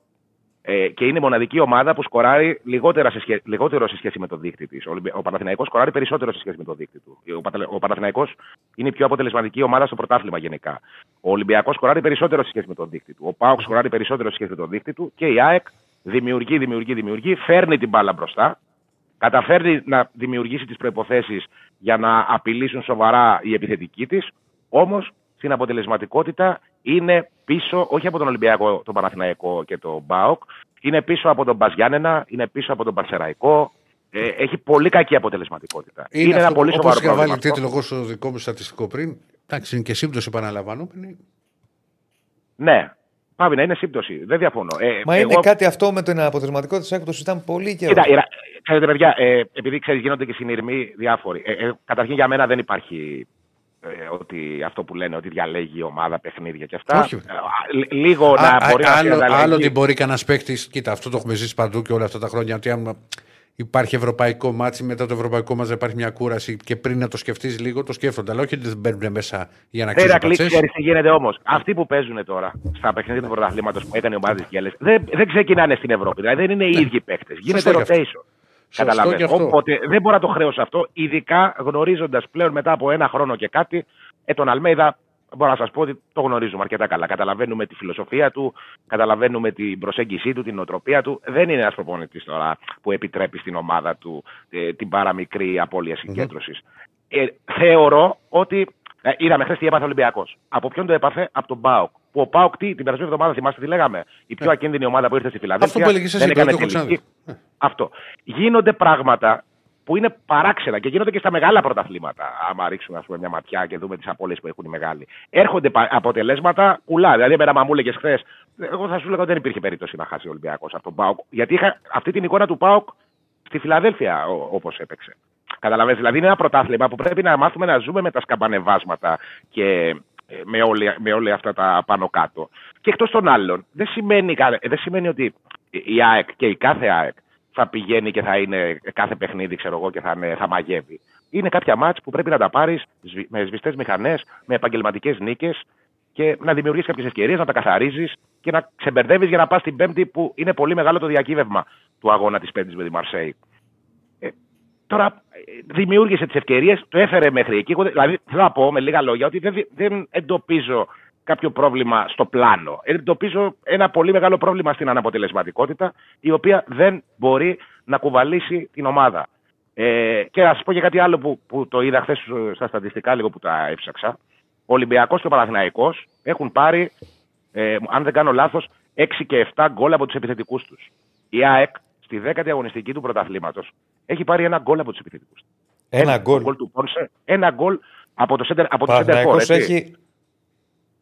Ε, και είναι η μοναδική ομάδα που σκοράρει λιγότερα σε σχέ- λιγότερο σε σχέση με το δείκτη της. Ο Παναθηναϊκός σκοράρει περισσότερο σε σχέση με το δείκτη του. Ο, Πατα- ο Παναθηναϊκός είναι η πιο αποτελεσματική ομάδα στο πρωτάθλημα γενικά. Ο Ολυμπιακός σκοράρει περισσότερο σε σχέση με το δείκτη του. Ο Πάοκ σκοράρει περισσότερο σε σχέση με το δείκτη του. Και η ΑΕΚ δημιουργεί, δημιουργεί, δημιουργεί, φέρνει την μπάλα μπροστά. Καταφέρνει να δημιουργήσει τις προποθέσει για να απειλήσουν σοβαρά οι επιθετικοί της. Όμως στην αποτελεσματικότητα είναι πίσω, όχι από τον Ολυμπιακό, τον Παναθηναϊκό και τον Μπάοκ, είναι πίσω από τον Μπαζιάννενα, είναι πίσω από τον Παρσεραϊκό. Ε, έχει πολύ κακή αποτελεσματικότητα. Είναι, ένα αυτό, πολύ όπως σοβαρό είχα πρόβλημα. βάλει αυτό. τίτλο εγώ στο δικό μου στατιστικό πριν. Εντάξει, είναι και σύμπτωση επαναλαμβανόμενη. Ναι, Πάβει να είναι σύμπτωση. Δεν διαφωνώ. Ε, Μα εγώ- είναι κάτι αυτό με την αποτελεσματικότητα της ΑΕΚ που το συζητάμε πολύ καιρό. Κοίτα, η Ρα- ξέρετε, παιδιά, ε, επειδή ξέρεις, γίνονται και συνειρμοί διάφοροι. Ε, ε, καταρχήν για μένα δεν υπάρχει ε, ότι αυτό που λένε ότι διαλέγει η ομάδα παιχνίδια και αυτά. Όχι. Ε, λ- λίγο Α, να α, μπορεί να άλλο, διαλέγει. άλλο ότι μπορεί κανένας παίκτης. Κοίτα, αυτό το έχουμε ζήσει παντού και όλα αυτά τα χρόνια. Ότι άμα υπάρχει ευρωπαϊκό ματς, μετά το ευρωπαϊκό ματς υπάρχει μια κούραση και πριν να το σκεφτείς λίγο, το σκέφτονται. Αλλά όχι ότι δεν μπαίνουν μέσα για να Πέρα ξέρουν κλικ, πατσές. ξέρει τι γίνεται όμως. Αυτοί που παίζουν τώρα στα παιχνίδια του πρωταθλήματος που έκανε η ομάδα τις γκέλες δεν, δεν ξεκινάνε στην Ευρώπη. Δηλαδή δεν είναι οι ίδιοι παίκτες. Γίνεται Ναι. Σωστό κι αυτό. rotation. Σωστό Καταλαβαίνεις. κι αυτό. Οπότε δεν μπορώ να το χρεώσω αυτό, ειδικά γνωρίζοντας πλέον μετά από ένα χρόνο και κάτι, ε, τον Αλμέιδα μπορώ να σας πω ότι το γνωρίζουμε αρκετά καλά. Καταλαβαίνουμε τη φιλοσοφία του, καταλαβαίνουμε την προσέγγιση του, την νοοτροπία του. Δεν είναι ένας προπονητής τώρα που επιτρέπει στην ομάδα του ε, την παραμικρή απώλεια συγκέντρωσης. Ε, θεωρώ ότι. Ε, είδαμε χθες τι έπαθε ο Ολυμπιακός. Από ποιον το έπαθε, από τον Μπάουκ. Που ο Πάοκ τι, την περασμένη εβδομάδα θυμάστε τι λέγαμε; Η πιο ακίνδυνη ομάδα που ήρθε στη Φιλανδία. Ναι. Αυτό που έλεγες εσύ, δεν το έκανε έχω τελική. ξαναδεί. Αυτό. Γίνονται πράγματα που είναι παράξενα και γίνονται και στα μεγάλα πρωταθλήματα. Άμα ρίξουμε ας πούμε, μια ματιά και δούμε τις απώλειες που έχουν οι μεγάλοι. Έρχονται πα- αποτελέσματα κουλά. Δηλαδή, εμένα, μα μου έλεγες χθες, εγώ θα σου λέγα ότι δεν υπήρχε περίπτωση να χάσει ο Ολυμπιακός από τον Πάοκ. Γιατί είχα αυτή την εικόνα του Πάοκ στη Φιλαδέλφια όπως έπαιξε. Καταλαβαίνετε, δηλαδή είναι ένα πρωτάθλημα που πρέπει να μάθουμε να ζούμε με τα σκαμπανεβάσματα και ε, με, όλη, με όλα αυτά τα πάνω κάτω. Και εκτός των άλλων, δεν σημαίνει, κα- δεν σημαίνει ότι η ΑΕΚ και η κάθε ΑΕΚ θα πηγαίνει και θα είναι κάθε παιχνίδι, ξέρω εγώ, και θα, είναι, θα μαγεύει. Είναι κάποια μάτς που πρέπει να τα πάρεις με σβηστές μηχανές, με επαγγελματικές νίκες και να δημιουργήσει κάποιες ευκαιρίες, να τα καθαρίζεις και να ξεμπερδεύεις για να πας την Πέμπτη που είναι πολύ μεγάλο το διακύβευμα του αγώνα της Πέμπτης με τη Μαρσέη. Ε, τώρα ε, δημιούργησε τις ευκαιρίες, το έφερε μέχρι εκεί. Εγώ, Δηλαδή, θέλω να πω με λίγα λόγια ότι δεν, δι- δεν εντοπίζω κάποιο πρόβλημα στο πλάνο. Εντοπίζω ένα πολύ μεγάλο πρόβλημα στην αναποτελεσματικότητα, η οποία δεν μπορεί να κουβαλήσει την ομάδα. Ε, και να σα πω και κάτι άλλο που, που το είδα χθες στα στατιστικά, λίγο που τα έψαξα. Ο Ολυμπιακός και ο Παναθηναϊκός έχουν πάρει, ε, αν δεν κάνω λάθος, 6 και 7 γκολ από τους επιθετικούς τους. Η ΑΕΚ στη 10η αγωνιστική του πρωταθλήματος έχει πάρει ένα γκολ από τους επιθετικούς του. Ένα γκολ. γκολ του Πόνσε, ένα γκολ από το center, από το center Παναθηναϊκός for, έτσι. έχει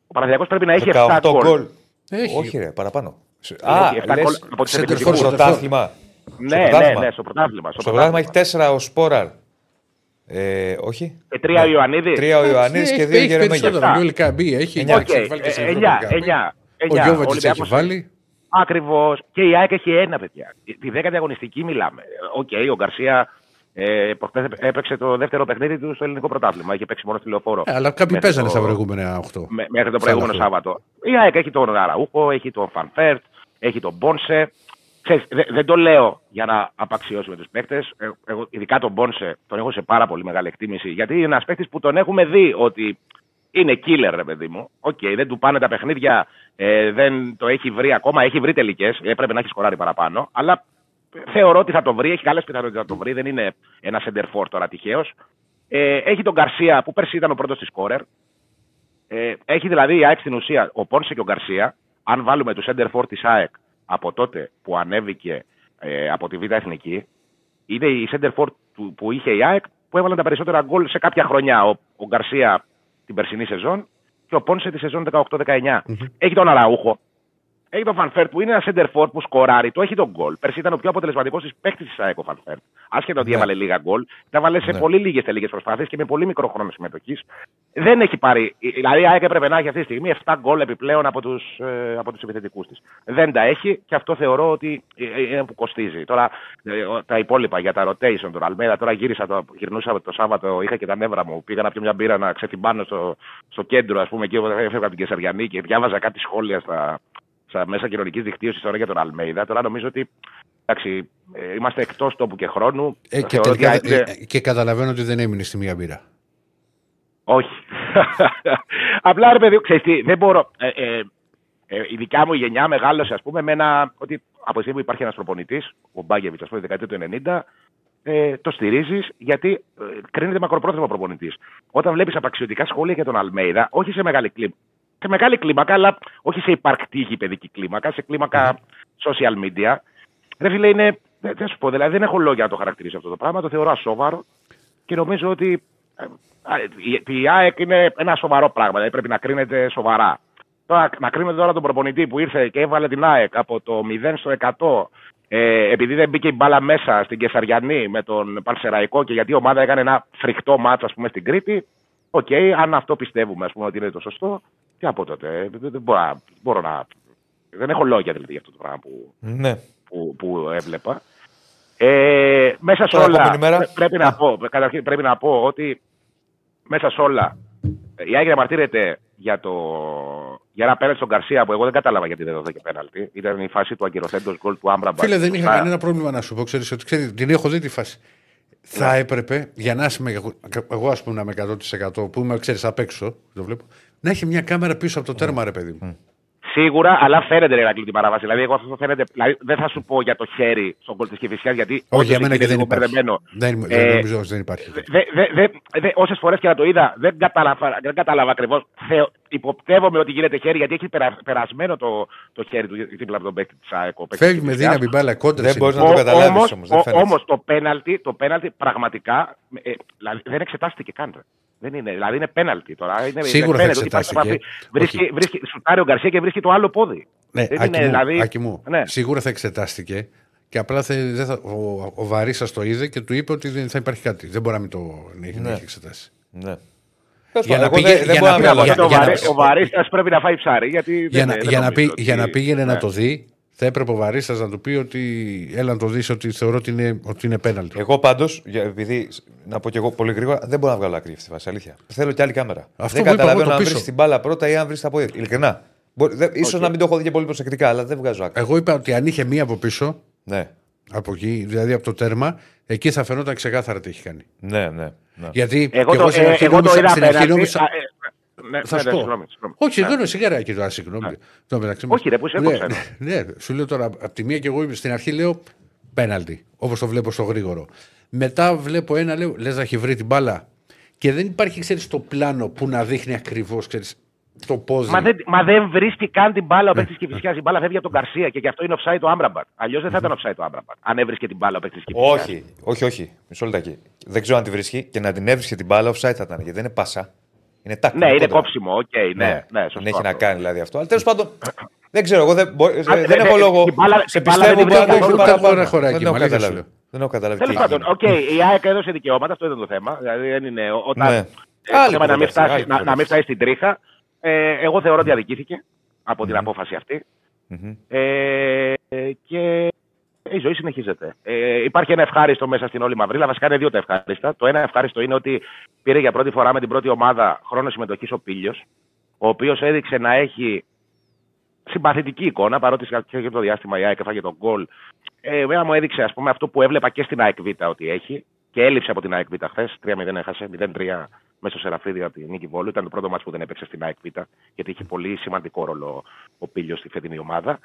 Ο Παναθηναϊκός πρέπει να έχει 7 18 γκολ. γκολ. Έχει. Όχι, ρε, παραπάνω. Α, Έχει 7 λες, γκολ από τους center επιθετικούς. for, πρωτάθλημα. Ναι, ναι, πρωτάθλημα. ναι, στο πρωτάθλημα. Στο πρωτάθλημα έχει τέσσερα ο Σπόραρ. Ε, όχι. Και τρία ο Ιωαννίδης. Τρία ο Ιωαννίδης και Έχει- δύο έχει Γερεμέγια. περισσότερο. Ο Γιώργο Καμπή έχει. Εννιά. εντάξει, Οκ, βάλει και ε, σε εννιά, Ευρώπη εννιά, Ο εννιά. Γιώβετ έχει Ολυμπιακός βάλει. Ακριβώς. Και η ΑΕΚ έχει ένα, παιδιά. Τη δέκατη αγωνιστική μιλάμε. Οκ, ο Γκαρσία ε, προχτές έπαιξε το δεύτερο παιχνίδι του στο ελληνικό πρωτάθλημα. Είχε παίξει μόνο στη λεωφόρο. Ε, Αλλά κάποιοι Μέχρι παίζανε το- στα προηγούμενα 8. με- μέχρι το προηγούμενο αυτό. Σάββατο. Η ΑΕΚ έχει τον Αραούχο, έχει τον Φαν Βέερτ, έχει τον Πόνσε. Ξέρεις, δε- δεν το λέω για να απαξιώσουμε τους παίκτες. Εγώ, ειδικά τον Πόνσε, τον έχω σε πάρα πολύ μεγάλη εκτίμηση. Γιατί είναι ένας παίκτης που τον έχουμε δει ότι είναι killer, ρε παιδί μου. Οκ, δεν του πάνε τα παιχνίδια, ε, δεν το έχει βρει ακόμα. Έχει βρει τελικές, έπρεπε να έχει σκοράρει παραπάνω. Αλλά θεωρώ ότι θα το βρει, έχει καλές πιθανότητες να το βρει. Δεν είναι ένα σέντερ φορ τώρα τυχαίο. Ε, έχει τον Γκαρσία που πέρσι ήταν ο πρώτος της σκόρερ. Ε, έχει δηλαδή η ΑΕΚ στην ουσία ο Πόνσε και ο Γκαρσία. Αν βάλουμε του σέντερ φορ της ΑΕΚ από τότε που ανέβηκε ε, από τη Β' Εθνική, είναι οι σέντερ φορ του, που είχε η ΑΕΚ που έβαλαν τα περισσότερα γκολ σε κάποια χρονιά. Ο, ο Γκαρσία την περσινή σεζόν και ο Πόνσε τη σεζόν 18-19. Έχει τον Αραούχο. Έχει τον Φαν Βέερτ που είναι ένα σέντερ φορ που σκοράρει. Το έχει τον γκολ. Πέρσι ήταν ο πιο αποτελεσματικός της παίκτης της ΑΕΚ ο Φαν Βέερτ. Άσχετα ότι Ναι. έβαλε λίγα γκολ, τα έβαλε σε Ναι. πολύ λίγες τελικές προσπάθειες και με πολύ μικρό χρόνο συμμετοχής. Δεν έχει πάρει. Δηλαδή η ΑΕΚ έπρεπε να έχει αυτή τη στιγμή 7 γκολ επιπλέον από τους ε, από τους επιθετικούς της. Δεν τα έχει και αυτό θεωρώ ότι ε, είναι που κοστίζει. Τώρα ε, ο- τα υπόλοιπα για τα rotation, τον Αλμέδα, τώρα γύρισα το, γυρνούσα το Σάββατο, είχα και τα νεύρα μου. Πήγα να πιω μια μπύρα να ξεθυμπάνω στο, στο κέντρο, ας πούμε, εκεί όπου έφευγα από την Κεσαριανή και διάβαζα κάτι σχόλια στα, στα μέσα κοινωνικής δικτύωσης τώρα για τον Αλμέιδα. Τώρα νομίζω ότι εντάξει, ε, είμαστε εκτός τόπου και χρόνου. Ε, και, Θεωρώ ότι τελικά, η ΑΕΚ- ε, και καταλαβαίνω ότι δεν έμεινε στη μία μπύρα. όχι. Απλά ρε παιδί, ξέρεις τι, δεν μπορώ. Ε, ε, ε, η δικιά μου γενιά μεγάλωσε, ας πούμε, με ένα. Ότι από τη στιγμή που υπάρχει ένας προπονητής, ο Μπάγκεβιτς, ας πούμε, τη δεκαετία του 90, ε, το στηρίζεις γιατί ε, κρίνεται μακροπρόθεσμο προπονητής. Όταν βλέπεις απαξιωτικά σχόλια για τον Αλμέιδα, όχι σε μεγάλη κλίμακα. Σε μεγάλη κλίμακα, αλλά όχι σε υπαρκτή γηπαιδική κλίμακα, σε κλίμακα social media. Ρε φίλε, είναι. Δεν θα σου πω, δηλαδή δεν έχω λόγια να το χαρακτηρίσω αυτό το πράγμα. Το θεωρώ ασόβαρο και νομίζω ότι ε, α, η- η ΑΕΚ είναι ένα σοβαρό πράγμα. Δηλαδή πρέπει να κρίνεται σοβαρά. Τώρα, να κρίνετε τώρα τον προπονητή που ήρθε και έβαλε την ΑΕΚ από το 0 στο 100 ε, επειδή δεν μπήκε η μπάλα μέσα στην Καισαριανή με τον Πανσεραϊκό και γιατί η ομάδα έκανε ένα φρικτό μάτσο ας πούμε στην Κρήτη. Οκ, αν αυτό πιστεύουμε ας πούμε, ότι είναι το σωστό, τι από τότε. ε, Δεν, δεν μπορώ, να- μπορώ να. Δεν έχω λόγια δηλαδή για αυτό το πράγμα που, Ναι. που, που έβλεπα. Ε, μέσα σε Τώρα, όλα επόμενη μέρα. πρέ- πρέπει, να πω, καταρχήν πρέπει να πω ότι μέσα σε όλα η Άγια διαμαρτύρεται για, το, για ένα πέναλτι στον Καρσία που εγώ δεν κατάλαβα γιατί δεν δόθηκε πέναλτι. Ήταν η φάση του ακυρωθέντος γκολ του Άμπραμπα. Φίλε, δεν είχα Μπροστά. κανένα πρόβλημα να σου πω. Ξέρεις, ότι ξέρεις, την έχω δει τη φάση. Θα έπρεπε για να είμαι εγώ, εγώ ας πούμε, να είμαι 100% που είμαι, ξέρεις, απ' έξω, το βλέπω, να έχει μια κάμερα πίσω από το τέρμα, ρε παιδί μου. Σίγουρα, αλλά φαίνεται ρε Ηρακλή την παράβαση. Δηλαδή, εγώ αυτό φαίνεται. Δηλαδή, δεν θα σου πω για το χέρι στον κόλ της Κυφυσιάς, γιατί. Όχι, όντως για μένα εκεί και δεν είναι λίγο υπάρχει. μπερδεμένο. Δεν, Ε, δεν νομίζω ότι δεν υπάρχει. Δε, δε, δε, δε, Όσες φορές και να το είδα, δεν κατάλαβα, δεν κατάλαβα ακριβώς. Υποπτεύομαι ότι γίνεται χέρι, γιατί έχει περα, περασμένο το, το χέρι του δίπλα από τον παίκτη της ΑΕΚ. ο παίκτης Φεύγει της με Κυφυσιάς. δύναμη μπάλα κόντρα. Δεν είναι. μπορείς να το καταλάβεις όμως, όμως, δεν ο- φαίνεται. όμως το πέναλτι, το πέναλτι πραγματικά ε, δηλαδή, δεν εξετάστηκε καν. Ρε. Δεν είναι, δηλαδή είναι πέναλτι τώρα. Είναι, Σίγουρα θα φαίνεται ότι υπάρχει εξετάστηκε. επαφή. Βρίσκει, Όχι. βρίσκει, σουτάρει ο Γκαρσία και βρίσκει το άλλο πόδι. Ναι, Δεν Άκη είναι, μου, δηλαδή- Άκη μου, ναι. σίγουρα θα εξετάστηκε Και απλά θε, δεν θα, ο, ο Βαρίσα το είδε και του είπε ότι δεν θα υπάρχει κάτι. Δεν μπορεί να μην το να έχει, να Ναι. έχει εξετάσει. Ναι. Για να Εγώ πήγε- δεν- δεν για μπορώ να να πει- βγάλω για- αυτό. ο, για να- βαρύ, ο Βαρίστας πρέπει να φάει ψάρι. Γιατί Για, δεν, να, δεν για, να, νομίζω πει, ότι- για να πήγαινε να ναι. το δει, θα έπρεπε ο Βαρίστα να του πει ότι έλα να το δεις ότι θεωρώ ότι είναι, ότι είναι πέναλτι. Εγώ πάντως, επειδή να πω κι εγώ πολύ γρήγορα, δεν μπορώ να βγάλω άκρη αυτή τη φάση. Αλήθεια. Θέλω κι άλλη κάμερα. Αυτό δεν που είπα εγώ, καταλαβαίνω το αν πίσω. βρεις την μπάλα πρώτα ή αν βρεις τα πόδια. Ειλικρινά. Μπορεί, δεν, ίσως Οκ. να μην το έχω δει και πολύ προσεκτικά, αλλά δεν βγάζω άκρη. Εγώ είπα ότι αν είχε μία από πίσω, Ναι, από εκεί, δηλαδή από το τέρμα, εκεί θα φαινόταν ξεκάθαρα τι έχει κάνει. ναι, ναι. ναι. Γιατί Εγώ και το, στην ε, αρχή εγώ το ναι, Θα ναι, σου ναι, πω. συγγνώμη, συγγνώμη. Όχι, Ναι. δεν είναι σιγαράκι τώρα, συγγνώμη. Το μεταξύ μας. Όχι, ρε, που σε ναι, έκοψα, ναι, ναι, σου λέω τώρα, από τη μία και εγώ είμαι- στην αρχή λέω πέναλτι, όπως το βλέπω στο γρήγορο. Μετά βλέπω ένα, λέω, λες να έχει βρει την μπάλα. Και δεν υπάρχει, ξέρεις, το πλάνο που να δείχνει ακριβώς, ξέρεις, το πόδι. Μα δεν, μα δεν βρίσκει καν την μπάλα ο παίκτης Κυφυσιά. Η μπάλα φεύγει από τον Καρσία και γι' αυτό είναι offside το Άμπραμπατ. Αλλιώς δεν θα ήταν offside το Άμπραμπατ. Αν έβρισκε την μπάλα ο παίκτης Κυφυσιά. Όχι, όχι, όχι. Μισό λεπτάκι. Δεν ξέρω αν τη βρίσκει και να την έβρισκε την μπάλα offside θα ήταν. Γιατί δεν είναι πάσα. Είναι τάκ. Ναι, είναι κόντρα. κόψιμο, οκ, ναι, ναι, σωστό δεν έχει να αυτό. κάνει δηλαδή αυτό. Αλλά τέλος πάντων. Δεν ξέρω, εγώ δεν, μπο- Α, δεν δε- έχω δε- λόγο. την μπάλα- Σε την μπάλα δεν πιστεύω την μπορεί να το βρήκα έχει καθόλου. παραπάνω. Τώρα χωράει Δεν εκεί, έχω μαλάκα σου καταλάβει. λέω. Δεν έχω καταλάβει. Τέλος τι πάντων, έγινε. οκ, η ΑΕΚ έδωσε δικαιώματα, αυτό ήταν το θέμα. Δηλαδή δεν είναι. Όταν. Ναι. ε, το Άλλη θέμα να μην, κουβέντα αυτή, άλλη φτάσει, να, κουβέντα να μην αυτή. φτάσει στην τρίχα. Ε, εγώ θεωρώ ότι αδικήθηκε από την απόφαση αυτή. Μμμ. Ε, και η ζωή συνεχίζεται. Ε, υπάρχει ένα ευχάριστο μέσα στην όλη μαυρίλα. Βασικά είναι δύο τα ευχάριστα. Το ένα ευχάριστο είναι ότι πήρε για πρώτη φορά με την πρώτη ομάδα χρόνο συμμετοχής ο Πίλιο, ο οποίος έδειξε να έχει συμπαθητική εικόνα, παρότι σε κάποιο το διάστημα η ΑΕΚ έφαγε τον γκολ. Ε, εμένα μου έδειξε ας πούμε, αυτό που έβλεπα και στην ΑΕΚ Β ότι έχει και έλειψε από την ΑΕΚ Β χθες. 3-0 έχασε, 0-3 μέσα στο Σεραφίδη από τη Νίκη Βόλου. Ήταν το πρώτο μάτς που δεν έπαιξε στην ΑΕΚ Β, γιατί είχε πολύ σημαντικό ρόλο ο Πίλιο στη φετινή ομάδα.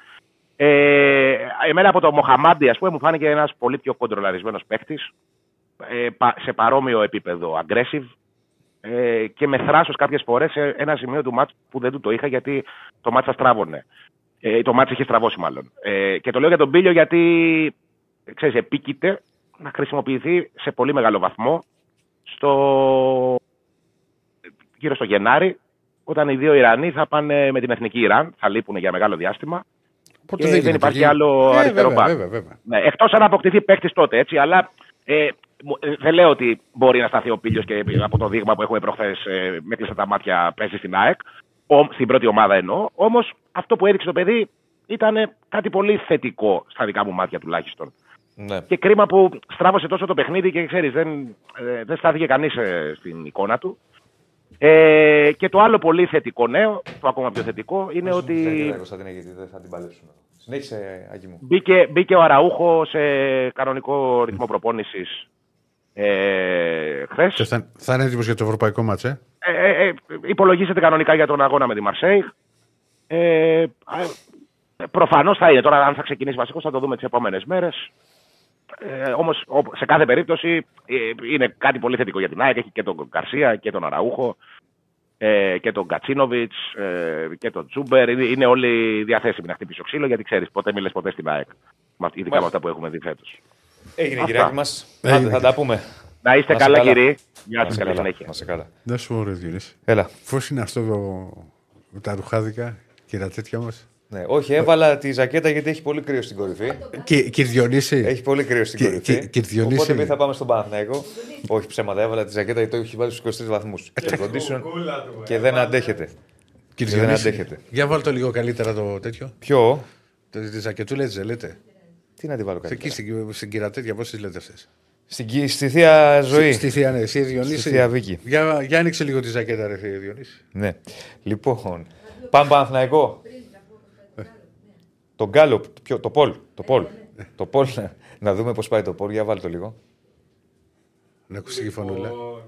Ε, εμένα από το Μοχαμάντι, ας πούμε, μου φάνηκε ένας πολύ πιο κοντρολαρισμένος παίχτης, ε, πα- σε παρόμοιο επίπεδο aggressive ε, και με θράσος κάποιες φορές σε ένα σημείο του μάτς που δεν του το είχα γιατί το μάτς θα στράβωνε. Ε, το μάτς είχε στραβώσει μάλλον. Ε, και το λέω για τον Πίλιο γιατί, ξέρεις, επίκειται να χρησιμοποιηθεί σε πολύ μεγάλο βαθμό στο... γύρω στο Γενάρη, όταν οι δύο Ιρανοί θα πάνε με την εθνική Ιράν, θα λείπουν για μεγάλο διάστημα Πότε και δεν δεν, γίνεται, υπάρχει εκεί. άλλο Ε, αριστερό βέβαια, μπακ. βέβαια, βέβαια. Ναι, Εκτός αν αποκτηθεί παίκτης τότε, έτσι. Αλλά ε, μου- ε, δεν λέω ότι μπορεί να σταθεί ο Πίλιο και από το δείγμα που έχουμε προχθές ε, με κλειστά τα μάτια παίζει στην ΑΕΚ. Ο, στην πρώτη ομάδα εννοώ. Όμως αυτό που έδειξε το παιδί ήταν κάτι πολύ θετικό στα δικά μου μάτια τουλάχιστον. Ναι. Και κρίμα που στράβωσε τόσο το παιχνίδι και ξέρεις, δεν, ε, δεν στάθηκε κανείς στην εικόνα του. Ε, και το άλλο πολύ θετικό νέο, το ακόμα πιο θετικό, είναι ότι. Δεν κοίταγε, Κωνσταντίνε, γιατί δεν θα την παλέψουμε. Συνέχισε, Άγγι μου. Μπήκε, μπήκε ο Αραούχο σε κανονικό ρυθμό προπόνησης ε, χθες. Και θα, θα είναι έτοιμος για το ευρωπαϊκό μάτς, ε; Ε, ε, ε, υπολογίζεται κανονικά για τον αγώνα με τη Μαρσέη. Ε, Προφανώς θα είναι. Τώρα, αν θα ξεκινήσει βασικός, θα το δούμε τις επόμενες μέρες. Ε, Όμως, σε κάθε περίπτωση ε, είναι κάτι πολύ θετικό για την ΑΕΚ. Έχει και τον Καρσία και τον Αραούχο ε, και τον Κατσίνοβιτς ε, και τον Τζούμπερ. Είναι, είναι όλοι διαθέσιμοι να χτυπήσει ο ξύλο γιατί ξέρεις, ποτέ μιλέ ποτέ στην ΑΕΚ. Με αυτή- Ειδικά με αυτά που έχουμε δει φέτος. Έγινε, Αυτά. κυριάκι μας. Έγινε. Θα τα πούμε. Να είστε Να σε καλά, καλά. κύριοι. Γεια Να σας, σε καλή καλά. συνέχεια. Να σε καλά. Να σου πω, ρε Διονύση. Έλα. Πώς είναι αυτό το, με τα ρουχάδικα και τα τέτοια μας; Ναι, όχι, έβαλα τη ζακέτα γιατί έχει πολύ κρύο στην κορυφή. Και, και Διονύση. Έχει πολύ κρύο στην Και- κορυφή. και- και Διονύση- Οπότε επειδή θα πάμε στον Παναθηναϊκό. όχι ψέματα, έβαλα τη ζακέτα γιατί το έχει βάλει στους 23 βαθμούς. Air condition Κούλα του, και ε, δεν βάλε. αντέχετε. Και δεν αντέχετε. Για βάλ το λίγο καλύτερα το τέτοιο. Ποιο; Το- Τη ζακετούλα έτσι δεν λέτε. Τι να τη βάλω Εκεί κάτι. στην, στην κυρατέτια, πώς τις λέτε αυτές; Στην, κοι- στη θεία ζωή. Στη θεία, ναι, εσύ Διονύση. Στη Θεία Βίκη. Για, για άνοιξε λίγο τη ζακέτα, ρε φίλε, Διονύση. Ναι. Λοιπόν, πάμε Παναθηναϊκό. Το γκάλοπ, ποιο, το Πολ. Το Πολ. το Πολ, να- να δούμε πώς πάει το Πολ. Για βάλει το λίγο. Να ακούσει τη φωνούλα. Λοιπόν,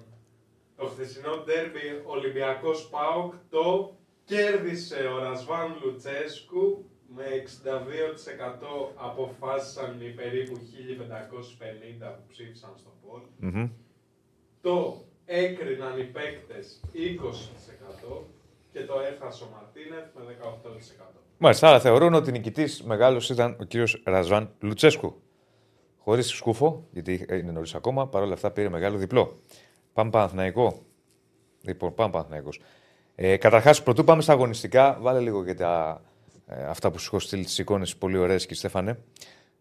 το χθεσινό ντέρμπι Ολυμπιακός ΠΑΟΚ το κέρδισε ο Ρασβάν Λουτσέσκου με 62% αποφάσισαν οι περίπου 1550 που ψήφισαν στο πόλ. Μμμ. Το έκριναν οι παίκτες 20% και το έχασε ο Μαρτίνεφ με 18%. Μάλιστα, άρα θεωρούν ότι νικητής μεγάλος ήταν ο κύριος Ρασβάν Λουτσέσκου. Χωρίς σκούφο, γιατί είναι νωρίς ακόμα, παρόλα αυτά πήρε μεγάλο διπλό. Πάμε Παναθηναϊκό. Λοιπόν, πάμε Παναθηναϊκός. Ε, Καταρχάς, πρωτού πάμε στα αγωνιστικά, βάλε λίγο και τα, ε, αυτά που σου έχω στείλει τις εικόνες πολύ ωραίες και Στέφανε.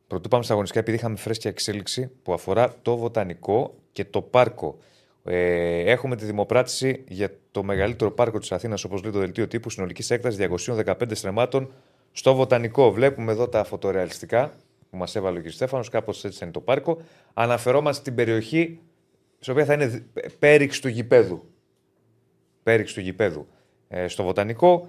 Πρωτού πάμε στα αγωνιστικά, επειδή είχαμε φρέσκια εξέλιξη που αφορά το βοτανικό και το πάρκο. Ε, έχουμε τη δημοπράτηση για το μεγαλύτερο πάρκο της Αθήνας, όπως λέει το δελτίο τύπου, συνολικής έκτασης 215 στρεμμάτων στο βοτανικό. Βλέπουμε εδώ τα φωτορεαλιστικά που μας έβαλε ο κ. Στέφανος, κάπως έτσι είναι το πάρκο. Αναφερόμαστε στην περιοχή, στην οποία θα είναι δι- πέριξ του γηπέδου. Πέριξ του γηπέδου. Ε, στο βοτανικό.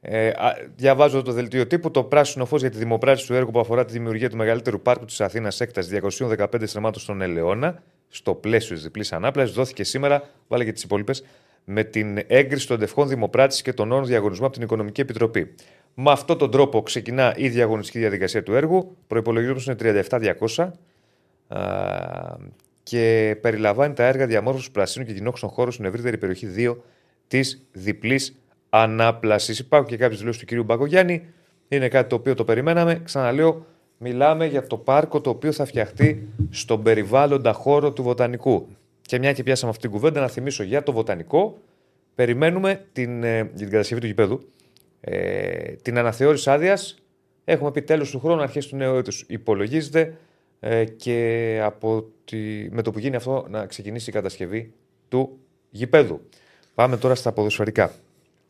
Ε, α, διαβάζω το δελτίο τύπου. Το πράσινο φως για τη δημοπράτηση του έργου που αφορά τη δημιουργία του μεγαλύτερου πάρκου της Αθήνας, έκτασης 215 στρεμμάτων στον Ελαιώνα, στο πλαίσιο της διπλής ανάπλαση, δόθηκε σήμερα, βάλε και τις υπόλοιπες, με την έγκριση των δευκών δημοπράτηση και των όρων διαγωνισμού από την Οικονομική Επιτροπή. Με αυτόν τον τρόπο ξεκινά η διαγωνιστική διαδικασία του έργου. Προπολογισμό είναι 37.200 α, και περιλαμβάνει τα έργα διαμόρφωσης πρασίνου και κοινόχρηστων χώρων στην ευρύτερη περιοχή 2 της διπλής ανάπλασης. Υπάρχουν και κάποιες δηλώσεις του κ. Μπαγκογιάννη. Είναι κάτι το οποίο το περιμέναμε. Ξαναλέω, μιλάμε για το πάρκο το οποίο θα φτιαχτεί στον περιβάλλοντα χώρο του βοτανικού. Και μια και πιάσαμε αυτή την κουβέντα, να θυμίσω για το βοτανικό. Περιμένουμε την, ε, για την κατασκευή του γηπέδου ε, την αναθεώρηση άδειας. Έχουμε πει τέλος του χρόνου, αρχές του νέου έτους. Υπολογίζεται ε, και από τη, με το που γίνει αυτό να ξεκινήσει η κατασκευή του γηπέδου. Πάμε τώρα στα ποδοσφαιρικά.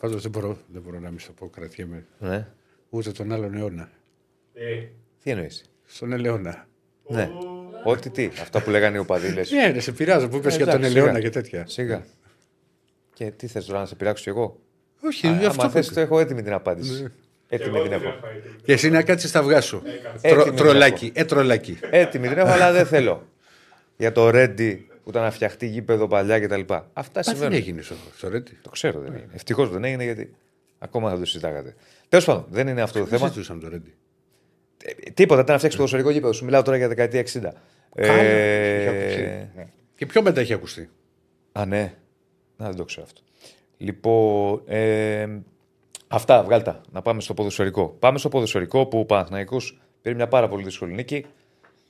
Πάντως δεν μπορώ, δεν μπορώ να μην στο πω, κρατιέμαι. Ναι. Ούτε τον άλλον αιώνα. Ε, Τι εννοείς; Στον Ελαιώνα. Ναι. Ό,τι τι. Αυτά που λέγανε οι οπαδοί λες. Ναι, ρε, σε πειράζω που είπες για τον Εντάξει, Ελαιώνα σιγά. και τέτοια. Σιγά. Και τι θες τώρα να σε πειράξω κι εγώ; Όχι, Α, γι' αυτό. άμα που- θες, το έχω έτοιμη την απάντηση. Ναι. Έτοιμη εγώ την δεν έχω. έχω έτοιμη. Και εσύ να κάτσεις στα αυγά σου. Έτοιμη Τρο, την τρολάκι, ε, τρολάκι. Έτοιμη την έχω, αλλά δεν θέλω. Για το Ρέντι που ήταν να φτιαχτεί γήπεδο παλιά κτλ. Αυτά Μα δεν συμβαίνουν. έγινε στο, στο Ρέντι; Το ξέρω δεν έγινε. Ευτυχώς δεν έγινε γιατί ακόμα δεν το συζητάγατε. Τέλος πάντων, δεν είναι αυτό το Δεν θέμα. συζητούσαμε το Ρέντι. Ε, Τίποτα, ήταν να φτιάξει ποδοσφαιρικό γήπεδο. Σου μιλάω τώρα για δεκαετία 60. Καλά, Ε, είχε ακουστεί. Και πιο μετά έχει ακουστεί. Α, ναι. Να, δεν το ξέρω αυτό. Λοιπόν, ε, αυτά, βγάλτα. Να πάμε στο ποδοσφαιρικό. Πάμε στο ποδοσφαιρικό που ο Παναθηναϊκός πήρε μια πάρα πολύ δύσκολη νίκη.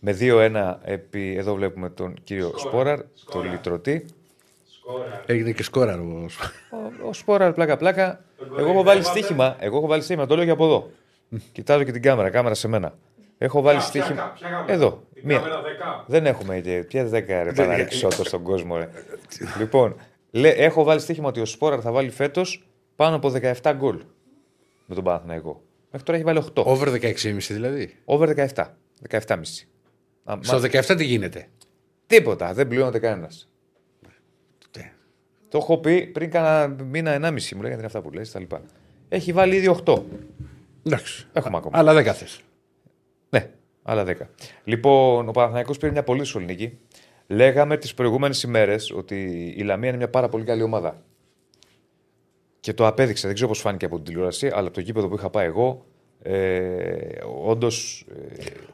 Με 2-1 επί, εδώ βλέπουμε τον κύριο Σπόραρ, τον Σκόραρ. λυτρωτή. Σκόρα. Έγινε και σκόρα. ο- Ο, ο Σπόραρ, πλάκα-πλάκα. Εγώ έχω βάλει στοίχημα. Εγώ έχω βάλει στοίχημα, το λέω και από εδώ. Κοιτάζω και την κάμερα, κάμερα σε μένα. Έχω βάλει Ποια- ποια- στοίχημα. ποια κάμερα; Εδώ. Την Μία. κάμερα 10. Δεν έχουμε και. Ποια δέκα ρε παραρρεξότο στον κόσμο, ρε. λοιπόν, λέ, έχω βάλει στοίχημα ότι ο Σπόραρ θα βάλει φέτος πάνω από 17 γκολ με τον Παναθηναϊκό. Μέχρι τώρα έχει βάλει 8. Over 16,5 δηλαδή. Over 17. 17,5. Α, Στο μα- 17 τι γίνεται; Τίποτα, δεν πληρώνεται κανένας. Τε. Το έχω πει πριν κάνα μήνα, ενάμιση μου λέγανε είναι αυτά που λες, τα λοιπά. Έχει βάλει ήδη 8. Εντάξει. Έχουμε ακόμα. Αλλά δεν κάθε. Ναι, άλλα 10. Λοιπόν, ο Παναθηναϊκός πήρε μια πολύ δύσκολη νίκη. Λέγαμε τις προηγούμενες ημέρες ότι η Λαμία είναι μια πάρα πολύ καλή ομάδα. Και το απέδειξε. Δεν ξέρω πώς φάνηκε από την τηλεόραση, αλλά από το γήπεδο που είχα πάει εγώ, ε, όντως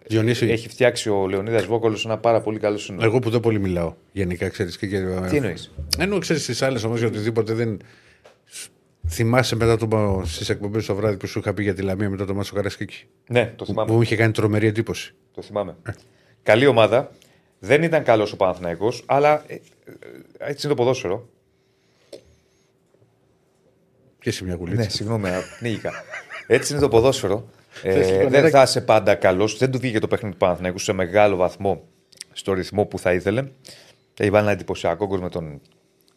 Διονύση, έχει φτιάξει ο Λεωνίδας Βόκολος ένα πάρα πολύ καλό σύνολο. εγώ που δεν πολύ μιλάω γενικά, ξέρεις και. και... Τι εννοείς; Ενώ ξέρεις τι άλλες όμως για οτιδήποτε δεν. Θυμάσαι μετά το, στις εκπομπές το βράδυ που σου είχα πει για τη Λαμία μετά το Μάτσο Καρασκίκη. Ναι, το Που θυμάμαι. μου είχε κάνει τρομερή εντύπωση. Το θυμάμαι. Καλή ομάδα. Δεν ήταν καλός ο Παναθηναϊκός, αλλά ε, ε, έτσι είναι το ποδόσφαιρο. Και σε μια κουλίτσα. Ναι, συγγνώμη, πνίγηκα. Έτσι είναι το ποδόσφαιρο. Θες Ε, λίγο δεν νεράκι; θα είσαι πάντα καλός. Δεν του βγήκε το παιχνίδι του Παναθηναϊκού σε μεγάλο βαθμό στο ρυθμό που θα ήθελε. Έχει βάλει ένα εντυπωσιακό γκολ με τον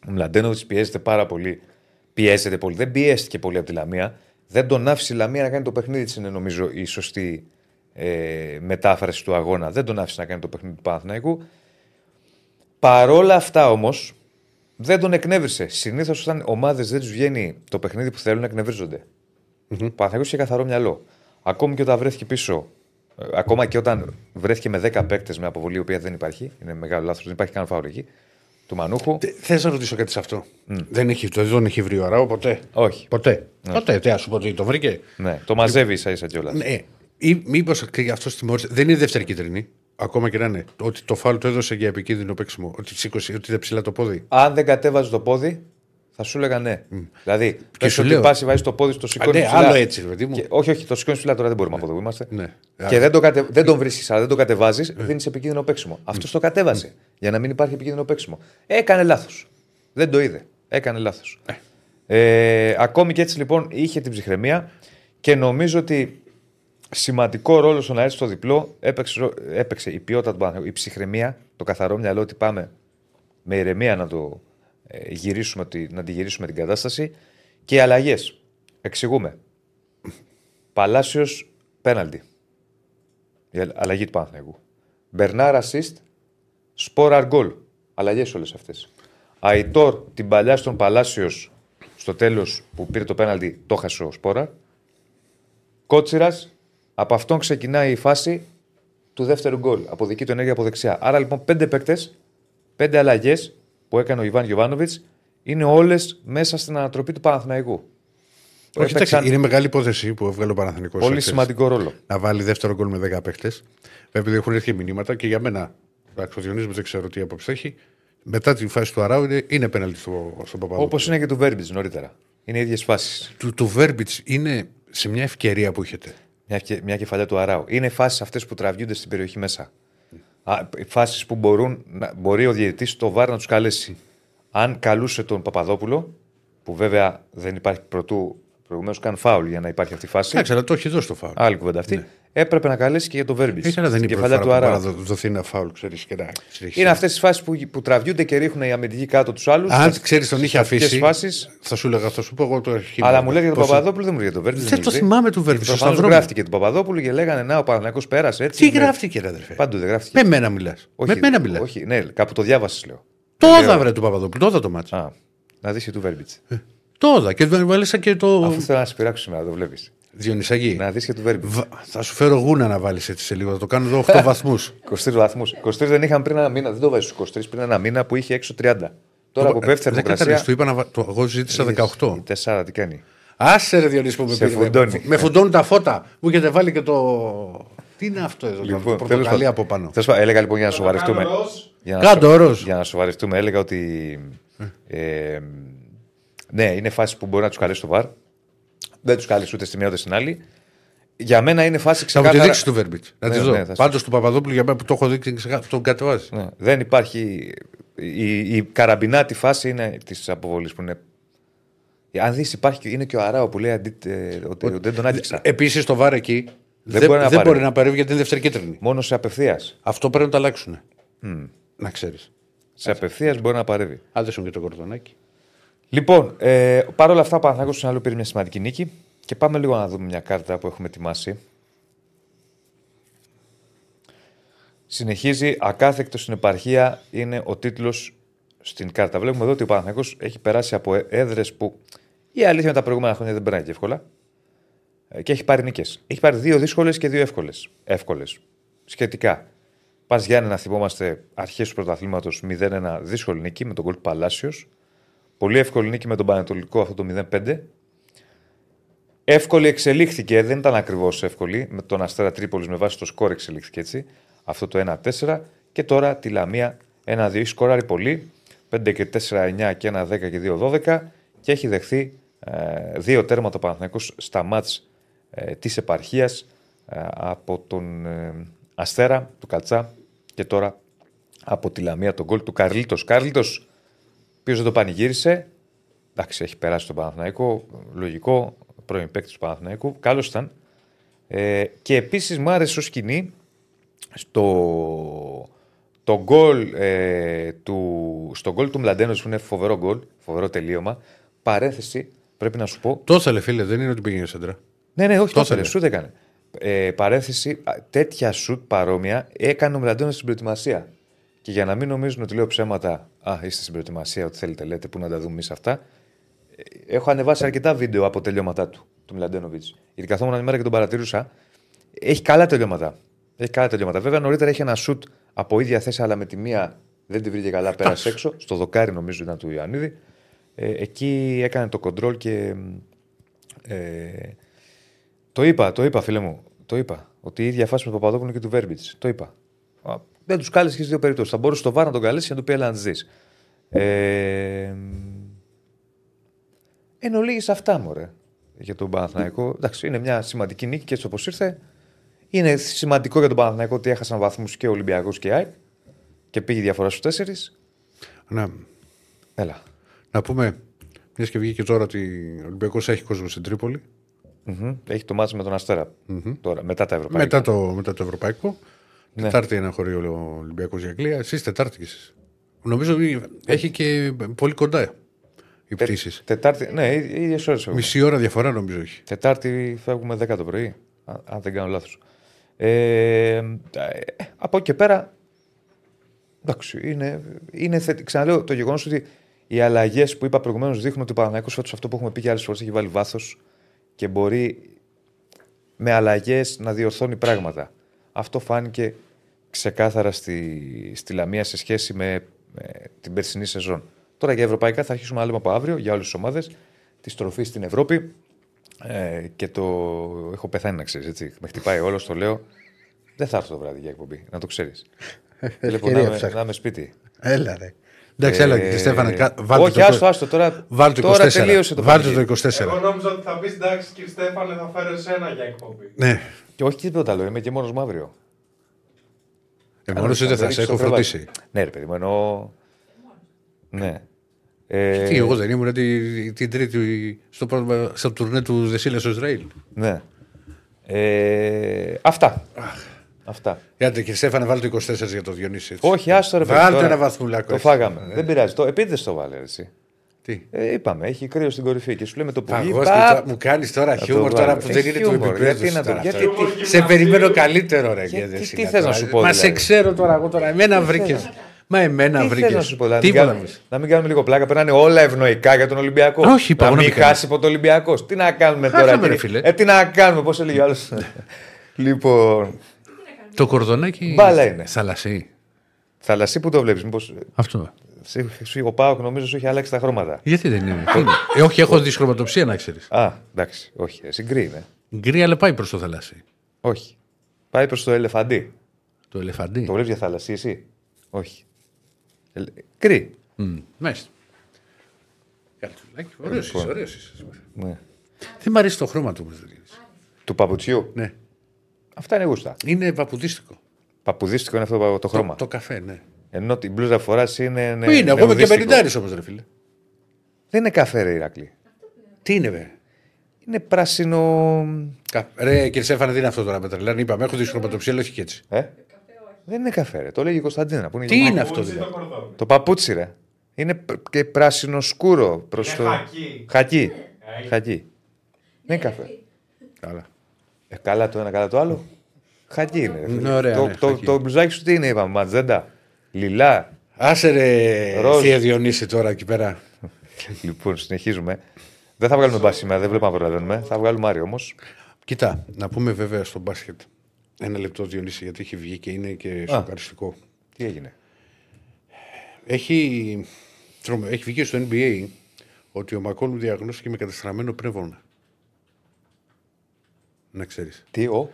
Μλαντένοβιτς. Πιέζεται πάρα πολύ. Πιέζεται πολύ. Δεν πιέστηκε πολύ από τη Λαμία. Δεν τον άφησε η Λαμία να κάνει το παιχνίδι της, είναι νομίζω η σωστή ε, μετάφραση του αγώνα. Δεν τον άφησε να κάνει το παιχνίδι του Παναθηναϊκού. Παρόλα αυτά όμως, δεν τον εκνεύρισε. Συνήθως όταν ομάδες δεν τους βγαίνει το παιχνίδι που θέλουν, εκνευρίζονται. Ο Παναθηναϊκός είχε καθαρό μυαλό. Ακόμη και όταν βρέθηκε πίσω, ε, ακόμα και όταν βρέθηκε με 10 παίκτες με αποβολή, η οποία δεν υπάρχει, είναι μεγάλο λάθος, δεν υπάρχει καν φάουλ εκεί, του Μανούχου. Θες να ρωτήσω κάτι σε αυτό; Δεν, έχει, το, δεν τον έχει βρει ο Ράο ποτέ; Όχι. Ποτέ; Ποτέ. Τι, ας σου πω ότι το βρήκε. Ναι, το μαζεύει ίσα ίσα κιόλας. Ναι. Ή μήπως αυτό τιμώρησε. Δεν είναι η δεύτερη κίτρινη. Ακόμα και να είναι. Ότι το φάουλ το έδωσε για επικίνδυνο παίξιμο. Ότι σήκωσε, ότι ήταν ψηλά το πόδι. Αν δεν κατέβαζε το πόδι, θα σου έλεγα ναι. Δηλαδή, πες σου ότι λέω- πάση βάζεις το πόδι, το Α, σηκώνει ναι, ψηλά. άλλο έτσι, ρε παιδί μου. Και, όχι, όχι, το σηκώνεις ψηλά τώρα δεν μπορούμε από εδώ που είμαστε. Ναι. Και δεν, το κατε, δεν τον βρίσκεις, αλλά δεν το κατεβάζεις, δίνεις επικίνδυνο παίξιμο. Αυτός το κατέβασε για να μην υπάρχει επικίνδυνο παίξιμο. Έκανε λάθος. Δεν το είδε. Έκανε λάθος. Ε, ακόμη και έτσι λοιπόν είχε την ψυχραιμία και νομίζω ότι σημαντικό ρόλο στο να έρθει στο διπλό έπαιξε, έπαιξε η ποιότητα του Παναθηναϊκού, η ψυχραιμία, το καθαρό μυαλό ότι πάμε με ηρεμία να, το, ε, γυρίσουμε, τη- να τη γυρίσουμε την κατάσταση και οι αλλαγές. Εξηγούμε. Παλάσιος πέναλτι. Η α- αλλαγή του Παναθηναϊκού. Μπερνάρ assist, σπόραρ γκολ. Αλλαγές όλες αυτές. Αϊτόρ την παλιά στον Παλάσιος στο τέλος που πήρε το πέναλτι, το χασε ο Σπόραρ. Κότσιρας, από αυτόν ξεκινάει η φάση του δεύτερου γκολ. Από δική του ενέργεια από δεξιά. Άρα λοιπόν πέντε παίκτες, πέντε αλλαγές που έκανε ο Ιβάν Γιοβάνοβιτ είναι όλες μέσα στην ανατροπή του Παναθηναϊκού. Όχι, Έπαιξαν εντάξει, είναι μεγάλη υπόθεση που έβγαλε ο Παναθηναϊκός πολύ εχθές. σημαντικό ρόλο. Να βάλει δεύτερο γκολ με 10 παίχτε. Βέβαια, επειδή έχουν έρθει μηνύματα και για μένα, εντάξει, ο Διονύσης δεν ξέρω τι άποψη έχει. Μετά τη φάση του Αράου είναι, είναι πέναλτι στο, στον Παπαδόπουλο. Όπως είναι και του Βέρμπιτς νωρίτερα. Είναι οι ίδιες φάσεις. Του, του Βέρμπιτς είναι σε μια ευκαιρία που έχετε. Μια, και- μια κεφαλιά του Αράου. Είναι φάσεις αυτές που τραβιούνται στην περιοχή μέσα. Φάσεις που μπορούν, να, μπορεί ο διαιτητής το βάρ να τους καλέσει. Αν καλούσε τον Παπαδόπουλο, που βέβαια δεν υπάρχει πρωτού προηγουμένως καν φάουλ για να υπάρχει αυτή η φάση. Εντάξει, αλλά το έχει δώσει το φάουλ. Άλλη κουβέντα αυτή. Έπρεπε να καλέσει και για το Βέρμπιτ. Έχει, αλλά δεν είναι η πρώτη κεφαλιά φορά του που Αράου. μπορεί να δοθεί ένα φάουλ, ξέρεις και να συνεχίσει. Είναι αυτές τις φάσεις που, που τραβιούνται και ρίχνουν οι αμυντικοί κάτω τους άλλους. Αν ξέρεις τον είχε αφήσει. Φάσεις, Θα σου έλεγα, θα σου πω εγώ το αρχή. αλλά μου λέει για τον Πόσο- Παπαδόπουλο, δεν μου λέει για τον Βέρμπιτ. Δεν το θυμάμαι του Βέρμπιτ. Στο Προφανώ Σταυρό. γράφτηκε του Παπαδόπουλου και λέγανε Να, ο Παναγιακό πέρασε έτσι. Τι με- γράφτηκε, ρε αδερφέ; Παντού δεν γράφτηκε. Με μένα μιλάς. Όχι, Με μένα μιλάς. Όχι, ναι, κάπου το διάβασες, λέω. Το Λέω- είδα, βρε του Παπαδόπουλου. Το είδα το μάτσα. Α, να δεις και του Βέρμπιτς. Το είδα και βάλισα και το. Αφού θέλω να σε πειράξω σήμερα, το βλέπεις. Διονυσαγή. Να δεις και του Βέρμπιτ. Βα- Θα σου φέρω γούνα να βάλεις έτσι σε λίγο. Θα το κάνω εδώ 8 βαθμούς. 23 βαθμούς. 23 δεν είχαν πριν ένα μήνα. Δεν το βάζεις στου 23 πριν ένα μήνα που είχε έξω 30. Τώρα που πέφτει η Δεν θερμοκρασία. κατάλαβες, του είπα να. βα- το- Εγώ ζήτησα 18. Η 4 τι κάνει; Άσε ρε Διονύση που με Σε πήρε. φουντώνει. Με φουντώνουν τα φώτα. Μου έχετε βάλει και το. Τι είναι αυτό εδώ, το τέλος πορτοκαλί πάντων. από πάνω. Τέλος πάντων, έλεγα λοιπόν για να σοβαρευτούμε. κάνω ροζ. Για να, Κάντο σο- ροζ. για να σοβαρευτούμε, έλεγα ότι. Ε, ναι, είναι φάση που μπορεί να τους καλέσει το βαρ. Δεν τους κάλεσε ούτε στη μία ούτε στην άλλη. Για μένα είναι φάση Θα μου ξεκάθαρα. τη δείξεις του Βέρμπιτ. Να Ναι, τη ναι, δω. θα σου- Πάντως του Παπαδόπουλου για μένα που το έχω δείξει ξεκάθαρα, τον κατεβάζει. Ναι, δεν υπάρχει. Η, η καραμπινάτη φάση είναι της αποβολής που είναι. Αν δεις, υπάρχει και- είναι και ο Αράο που λέει αντί, ε, ότι δεν τον άντυξα. Επίσης το βάρ εκεί δεν, μπορεί να δεν παρεύει. μπορεί να παρεύει γιατί είναι δεύτερη κίτρινη. Μόνο σε απευθείας. Αυτό πρέπει να το αλλάξουν. Να ξέρεις. Σε απευθείας μπορεί να παρεύει. Άντε σου και το κορδονάκι. Λοιπόν, ε, παρ' όλα αυτά, ο Παναθηναϊκός στην άλλο πήρε μια σημαντική νίκη και πάμε λίγο να δούμε μια κάρτα που έχουμε ετοιμάσει. Συνεχίζει ακάθεκτος στην επαρχία είναι ο τίτλος στην κάρτα. Βλέπουμε εδώ ότι ο Παναθηναϊκός έχει περάσει από έδρες που η αλήθεια με τα προηγούμενα χρόνια δεν περνάει και εύκολα ε, και έχει πάρει νίκες. Έχει πάρει δύο δύσκολες και δύο εύκολες. Εύκολες. Σχετικά. Πας Γιάννη να θυμόμαστε αρχές του πρωταθλήματος 0-1 δύσκολη νίκη με τον γκολ του Παλάσιο. Πολύ εύκολη νίκη με τον Πανετολικό αυτό το 0-5. Εύκολη εξελίχθηκε, δεν ήταν ακριβώς εύκολη. Με τον Αστέρα Τρίπολης με βάση το σκόρ εξελίχθηκε έτσι. Αυτό το 1-4. Και τώρα τη Λαμία 1-2. Έχει σκοράρει πολύ. 5 και 4-9 και 1-10 και 2-12. Και έχει δεχθεί ε, δύο τέρματα ο Παναθηναϊκός στα μάτς ε, της επαρχίας ε, από τον ε, Αστέρα, του Κατσά και τώρα από τη Λαμία τον γκολ του Καρλίτος. Καρλίτος, ποιος δεν το πανηγύρισε, εντάξει έχει περάσει τον Παναθηναϊκό, λογικό, πρώην παίκτης του Παναθηναϊκού, καλός ήταν. Ε, και επίσης μου άρεσε ως σκηνή στο, το γκολ, ε, του, στο γκολ του Μλαντένος που είναι φοβερό γκολ, φοβερό τελείωμα, παρέθεση, πρέπει να σου πω, Το ήθελε, φίλε, δεν είναι ότι πήγαινε σέντρα. ναι, ναι, όχι, Το το ήθελε. ήθελε. Σουτ έκανε. Ε, παρένθεση, α, τέτοια σουτ παρόμοια έκανε ο Μλαντένος στην προετοιμασία. Και για να μην νομίζουν ότι λέω ψέματα, Α, είστε στην προετοιμασία, ό,τι θέλετε λέτε, πού να τα δούμε εμείς αυτά. ε, Έχω ανεβάσει αρκετά βίντεο από τελειώματά του, του Μλαντένοβιτ. Γιατί καθόμουν μια μέρα και τον παρατηρούσα. Έχει καλά τελειώματα. Έχει καλά τελειώματα. Βέβαια νωρίτερα είχε ένα σουτ από ίδια θέση, αλλά με τη μία δεν τη βρήκε καλά, πέρασε έξω. Στο δοκάρι νομίζω ήταν του Ιωαννίδη. Ε, εκεί έκανε το κοντρόλ και. Ε, το είπα, το είπα, φίλε μου. Το είπα. Ότι η ίδια φάση με τον Παπαδόπουλο και του Βέρμπιτς. Το είπα. Α, Δεν τους κάλεσε και στις δύο περιπτώσεις. Θα μπορούσε το βάρο να τον καλέσει και να του πει: Έλα να τις δεις». Ε, Εν ολίγης αυτά, μωρέ, για τον Παναθηναϊκό. Εντάξει, είναι μια σημαντική νίκη και έτσι όπως ήρθε. Είναι σημαντικό για τον Παναθηναϊκό ότι έχασαν βαθμούς και ο Ολυμπιακός και η ΑΕΚ και πήγε η διαφορά στους τέσσερις. Να, Έλα. να πούμε, μιας και βγήκε τώρα ότι ο Ολυμπιακός έχει κόσμο στην Τρίπολη. Μμμ. Έχει το μάτς με τον αστερα Τώρα, μετά τα ευρωπαϊκά. Μετά το, μετά το ευρωπαϊκό. Ναι. Τετάρτη ένα χωρίο ο Ολυμπιακός για Αγγλία. Εσείς Τετάρτη κι εσείς. Νομίζω ότι έχει και πολύ κοντά οι πτήσεις. Τετάρτη, ναι, οι ίδιες ώρες έχουμε. Μισή ώρα διαφορά νομίζω έχει. Τετάρτη φεύγουμε 10 το πρωί. α- Αν δεν κάνω λάθος. Ε, ε, από εκεί και πέρα. Εντάξει, είναι, είναι θετικό. Ξαναλέω το γεγονός ότι οι αλλαγές που είπα προηγουμένως δείχνουν ότι ο Παναγιώ φέτος αυτό που έχουμε πει και άλλες φορές έχει βάλει βάθος και μπορεί με αλλαγές να διορθώνει πράγματα. Αυτό φάνηκε ξεκάθαρα στη, στη Λαμία σε σχέση με, με την περσινή σεζόν. Τώρα για ευρωπαϊκά θα αρχίσουμε να λέμε από αύριο για όλε τι ομάδες. Τη στροφή στην Ευρώπη. Ε, και το. Έχω πεθάνει να ξέρεις, έτσι. Με χτυπάει όλος, το λέω. Δεν θα έρθω το βράδυ για εκπομπή, να το ξέρεις. λοιπόν, να, Ευκαιρία είμαι- ψάχνω. να είμαι σπίτι. Έλα ρε. Εντάξει, έλα και Στέφανε, κα- βάλτε όχι, το- άστο, άστο. Τώρα, Βάλτε το τώρα 24. τελείωσε το Βάλτε παιχνίδι. το 24. Εγώ νόμιζα ότι θα πεις εντάξει, κύριε Στέφανε, θα φέρω εσένα για εκπομπή. Ναι. Και όχι τίποτα άλλο, είμαι και μόνος μου αύριο. Ε, μόνος εσύ δεν θα σε έχω φροντίσει. Ναι, ρε παιδί μου, εννοώ. Ναι. Ε, Τι, εγώ δεν ήμουν την, την Τρίτη στο, πρώτο, στο τουρνέ του Δεσίλα στο Ισραήλ. Ναι. Ε, αυτά. Αυτά. Άντε και Στέφανε, βάλτε το 24 για το Διονύσης. έτσι. Όχι, άστο ρε παιδί. Βάλτε τώρα. ένα βαθμουλάκο. Το έτσι. φάγαμε. Ε, Δεν πειράζει. Το, επίτηδες το βάλε εσύ. Τι; Ε, είπαμε, έχει κρύο στην κορυφή και σου λέμε το που βγει. Παγός, παπ, και το- μου κάνεις τώρα το χιούμορ τώρα βάλω. που Ε, δεν είναι του χιούμορ, επίπεδου. γιατί να σου το- τώρα γιατί- αυτό. τι- Σε περιμένω καλύτερο, ρε. Γιατί- κύριε τι Δεσίλα, θες να τώρα. σου πω, Μα δηλαδή; σε ξέρω τώρα εγώ τώρα. Εμένα βρήκες. Μα εμένα Τι θες βρήκε. να σου πω, δηλαδή, να, Τίποτα. μην κάνουμε, να μην κάνουμε λίγο πλάκα, περνάνε όλα ευνοϊκά για τον Ολυμπιακό. Όχι, είπα, να εγώ να μην μην κάνουμε. χάσει από το Ολυμπιακός. Τι να κάνουμε Χάσαμε, τώρα, ρε κύριε. φίλε. Ε, τι να κάνουμε, πώς έλεγε ο άλλος. λοιπόν. Το κορδονάκι. Μπάλα είναι. Θαλασσί. Θαλασσί που το βλέπεις, μήπω. Αυτό. Ο Πάοκ νομίζω σου έχει αλλάξει τα χρώματα. Γιατί δεν είναι; Τι είναι; Ε, όχι, έχω δυσχρωματοψία να ξέρεις. Α, εντάξει, όχι, εσύ γκρι είναι. Γκρι, αλλά πάει προς το θαλάσσι. Όχι. Πάει προς το ελεφαντί. Το ελεφαντί. Το βλέπεις για θαλασσί, εσύ; Όχι. Ελε- Γκρι. Μμ, Μάλιστα. Ωραίος είσαι, Λοιπόν. ωραίος είσαι. Ναι. Δεν μ' αρέσει το χρώμα του. Του παπουτσιού; Ναι. Αυτά είναι γούστα. Είναι παπουδίστικο. Παπουδίστικο είναι αυτό το, το χρώμα. Το καφέ, ναι. Ενώ την μπλούζα που φορά είναι. Πού είναι, εγώ είμαι και νεοδίστικο. πενιντάρης όμως ρε φίλε. Δεν είναι καφέ, ρε Ηρακλή. Τι είναι, βε. Είναι πράσινο. Κα... Ρε, κύριε Σέφανε, τι είναι αυτό τώρα με τρελάνε. Είπαμε, έχω δυσχρωματοψία, αλλά όχι και έτσι. Ε; Δεν είναι καφέ, ρε. Το λέγει η Κωνσταντίνα. Που είναι Τι η- είναι αυτό Πούτσι δηλαδή; το κορδόνι. Το παπούτσι, ρε. Είναι π- και πράσινο σκούρο προς Είναι το. χακί. Χακί. Ε, Χακί. Δεν είναι καφέ. Καλά. Ε, καλά το ένα, καλά το άλλο. Χακί είναι. ρε φίλε. Ναι, ωραία, το, ναι, το, χακί. το μπλουζάκι σου τι είναι, είπαμε, ματζέντα. Λιλά. Άσε ρε, Ροζ. θεία Διονύση τώρα εκεί πέρα. λοιπόν, συνεχίζουμε. Δεν θα βγάλουμε μπα σήμερα, δεν βλέπουμε να προλαβαίνουμε. Θα βγάλουμε Άρη όμως. Κοίτα, να πούμε βέβαια στο μπάσκετ. Ένα λεπτό Διονύση γιατί έχει βγει και είναι και σοκαριστικό. Τι έγινε; Έχει, τρομε- έχει βγει και στο NBA ότι ο Μακόλου διαγνώστηκε με καταστραμμένο πνεύμα. Να ξέρεις. Τι, ο;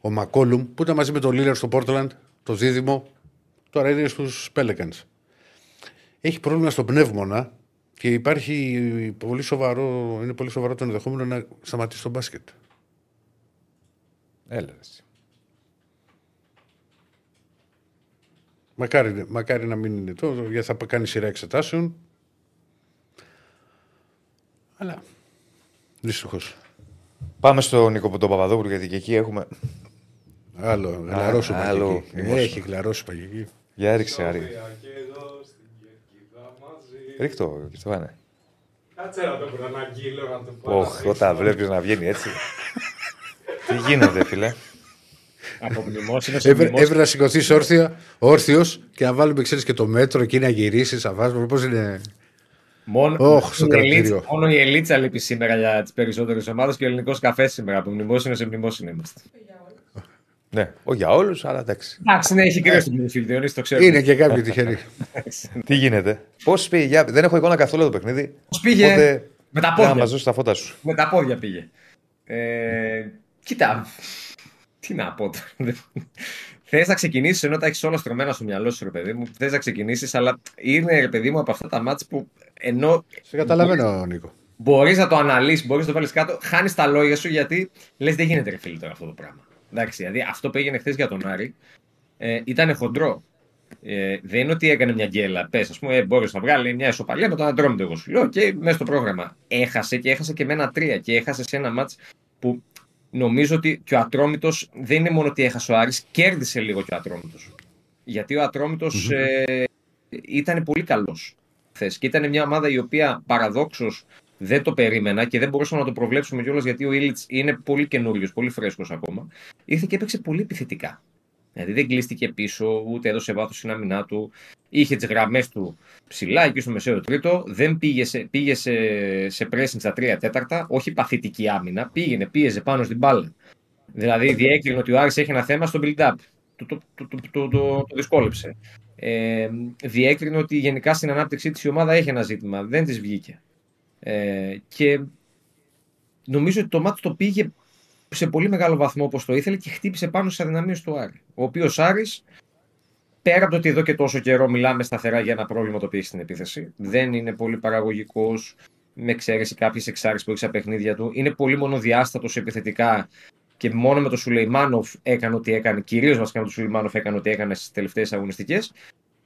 Ο Μακόλουμ που ήταν μαζί με τον Λίλερ στο Πόρτλαντ, το δίδυμο, τώρα είναι στους Pelicans. Έχει πρόβλημα στο πνεύμονα και υπάρχει πολύ σοβαρό, είναι πολύ σοβαρό το ενδεχόμενο να σταματήσει το μπάσκετ. Έλα. ρε, εσύ. Μακάρι, μακάρι να μην είναι το, γιατί θα κάνει σειρά εξετάσεων. Αλλά δυστυχώς. Πάμε στον Νίκο τον Παπαδόπουλο γιατί και εκεί έχουμε. Άλλο, γλαρώσου άλλο, παγική. μήπως. Έχει γλαρώσει παγική. Για έριξε, Άρη. Σοφία και εδώ στην Κερκίδα μαζί. Ρίχτω, Στεφάνε. Κάτσε να το προαναγγείλω να το πω. Όχι, όταν βλέπεις να βγαίνει έτσι. Τι γίνεται, φίλε; Από μνημόσυνο σε Έπρεπε μνημόσυνο. να σηκωθείς όρθιο όρθιος και να βάλουμε ξέρεις, και το μέτρο εκεί να γυρίσεις, να βάζουμε. Πώς είναι; Μόνο, Όχ, στο η κρατήριο. Ελίτσα, μόνο η Ελίτσα λείπει σήμερα για τις περισσότερες ομάδες και ο ελληνικός καφές σήμερα. Από μνημόσυνο σε μνημόσυνο είμαστε. Ναι, όχι για όλους, αλλά εντάξει. Εντάξει, ναι, έχει κρύο στην Μπλουφίλ, Διονύση, το ξέρω. Είναι και κάποιοι τυχεροί. Τι γίνεται; Πώς πήγε, για... δεν έχω εικόνα καθόλου το παιχνίδι. Πώς πήγε; Οπότε, Με τα για Να πόδια. μα δώσει τα φώτα σου. Με τα πόδια πήγε. Ε, κοίτα. Τι να πω τώρα. Θες να ξεκινήσεις ενώ τα έχεις όλα στρωμένα στο μυαλό σου, ρε παιδί μου. Θες να ξεκινήσεις, αλλά είναι ρε παιδί μου από αυτά τα μάτια που ενώ Σε καταλαβαίνω, Νίκο. μπορείς να το αναλύσεις, μπορείς να το βάλεις κάτω, χάνεις τα λόγια σου γιατί λες δεν γίνεται ρε φίλε τώρα αυτό το πράγμα. Εντάξει, δηλαδή αυτό που έγινε χθες για τον Άρη ε, ήταν χοντρό. Ε, δεν είναι ότι έκανε μια γκέλα. Πες, ας πούμε, ε, μπορεί να βγάλει μια ισοπαλία με τον Αντρόμητο. Εγώ σου λέω, και μέσα στο πρόγραμμα. Έχασε και έχασε και με ένα τρία και έχασε σε ένα μάτς που νομίζω ότι και ο Ατρόμητος δεν είναι μόνο ότι έχασε ο Άρης, κέρδισε λίγο και ο Ατρόμητος. Γιατί ο ατρομητος ε, ήταν πολύ καλός χθες. Και ήταν μια ομάδα η οποία παραδόξως δεν το περίμενα και δεν μπορούσαμε να το προβλέψουμε κιόλας γιατί ο Ήλιτ είναι πολύ καινούριο, πολύ φρέσκος ακόμα. Ήρθε και έπαιξε πολύ επιθετικά. Δηλαδή δεν κλείστηκε πίσω, ούτε έδωσε βάθος στην άμυνά του. Είχε τις γραμμές του ψηλά εκεί στο μεσαίο τρίτο. Δεν πήγε σε, πήγε σε, σε pressing στα τρία τέταρτα. Όχι παθητική άμυνα. Πήγαινε, πίεζε πάνω στην μπάλα. Δηλαδή διέκρινε ότι ο Άρης έχει ένα θέμα στο build-up. Το, το, το, το, το, το, το δυσκόλεψε. Ε, διέκρινε ότι γενικά στην ανάπτυξή της η ομάδα έχει ένα ζήτημα. Δεν της βγήκε. Ε, και νομίζω ότι το μάτι το πήγε σε πολύ μεγάλο βαθμό όπως το ήθελε και χτύπησε πάνω στις αδυναμίες του Άρη. Ο οποίος Άρης, πέρα από το ότι εδώ και τόσο καιρό μιλάμε σταθερά για ένα πρόβλημα το οποίο έχει στην επίθεση, δεν είναι πολύ παραγωγικός, με εξαίρεση κάποιες εξάρσεις που έχει στα παιχνίδια του. Είναι πολύ μονοδιάστατος επιθετικά και μόνο με τον Σουλεϊμάνοφ έκανε ό,τι έκανε, κυρίως βασικά με τον Σουλεϊμάνοφ έκανε ό,τι έκανε στις τελευταίες αγωνιστικές.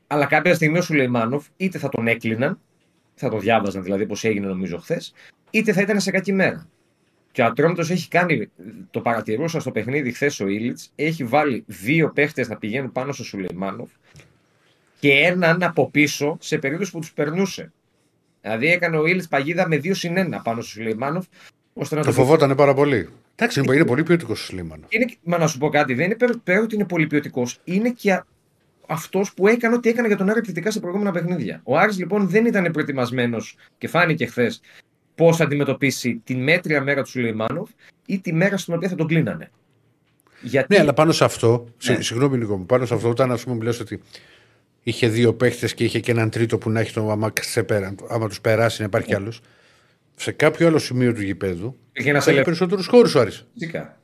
Αλλά κάποια στιγμή ο Σουλεϊμάνοφ είτε θα τον έκλειναν, θα το διάβαζαν δηλαδή όπως έγινε νομίζω χθες, είτε θα ήταν σε κακή μέρα. Και ο Ατρόμητος έχει κάνει, το παρατηρούσα στο παιχνίδι χθες ο Ίλιτς, έχει βάλει δύο παίχτες να πηγαίνουν πάνω στον Σουλεϊμάνοφ και έναν από πίσω σε περίπτωση που του περνούσε. Δηλαδή έκανε ο Ήλιτ παγίδα με δύο συν ένα πάνω στο Σουλεϊμάνοφ. Ώστε να το, το φοβόταν πάρα πολύ. Εντάξει, είναι, είναι πολύ ποιοτικό ο Σουλεϊμάνοφ. μα να σου πω κάτι, δεν είναι πέρα ότι είναι πολύ ποιοτικό, είναι και αυτός που έκανε ό,τι έκανε για τον Άρη επιθετικά σε προηγούμενα παιχνίδια. Ο Άρης λοιπόν δεν ήταν προετοιμασμένος και φάνηκε χθες πώς θα αντιμετωπίσει τη μέτρια μέρα του Σουλεϊμάνοφ ή τη μέρα στην οποία θα τον κλείνανε. Γιατί... Ναι, αλλά πάνω σε αυτό, ναι. συγγνώμη λίγο, πάνω σε αυτό, όταν ας πούμε μιλάς ότι είχε δύο παίχτες και είχε και έναν τρίτο που να έχει το άμα, άμα τους περάσει να υπάρχει ναι. άλλος. Σε κάποιο άλλο σημείο του γηπέδου είχε περισσότερους χώρους ο Άρης. Φυσικά.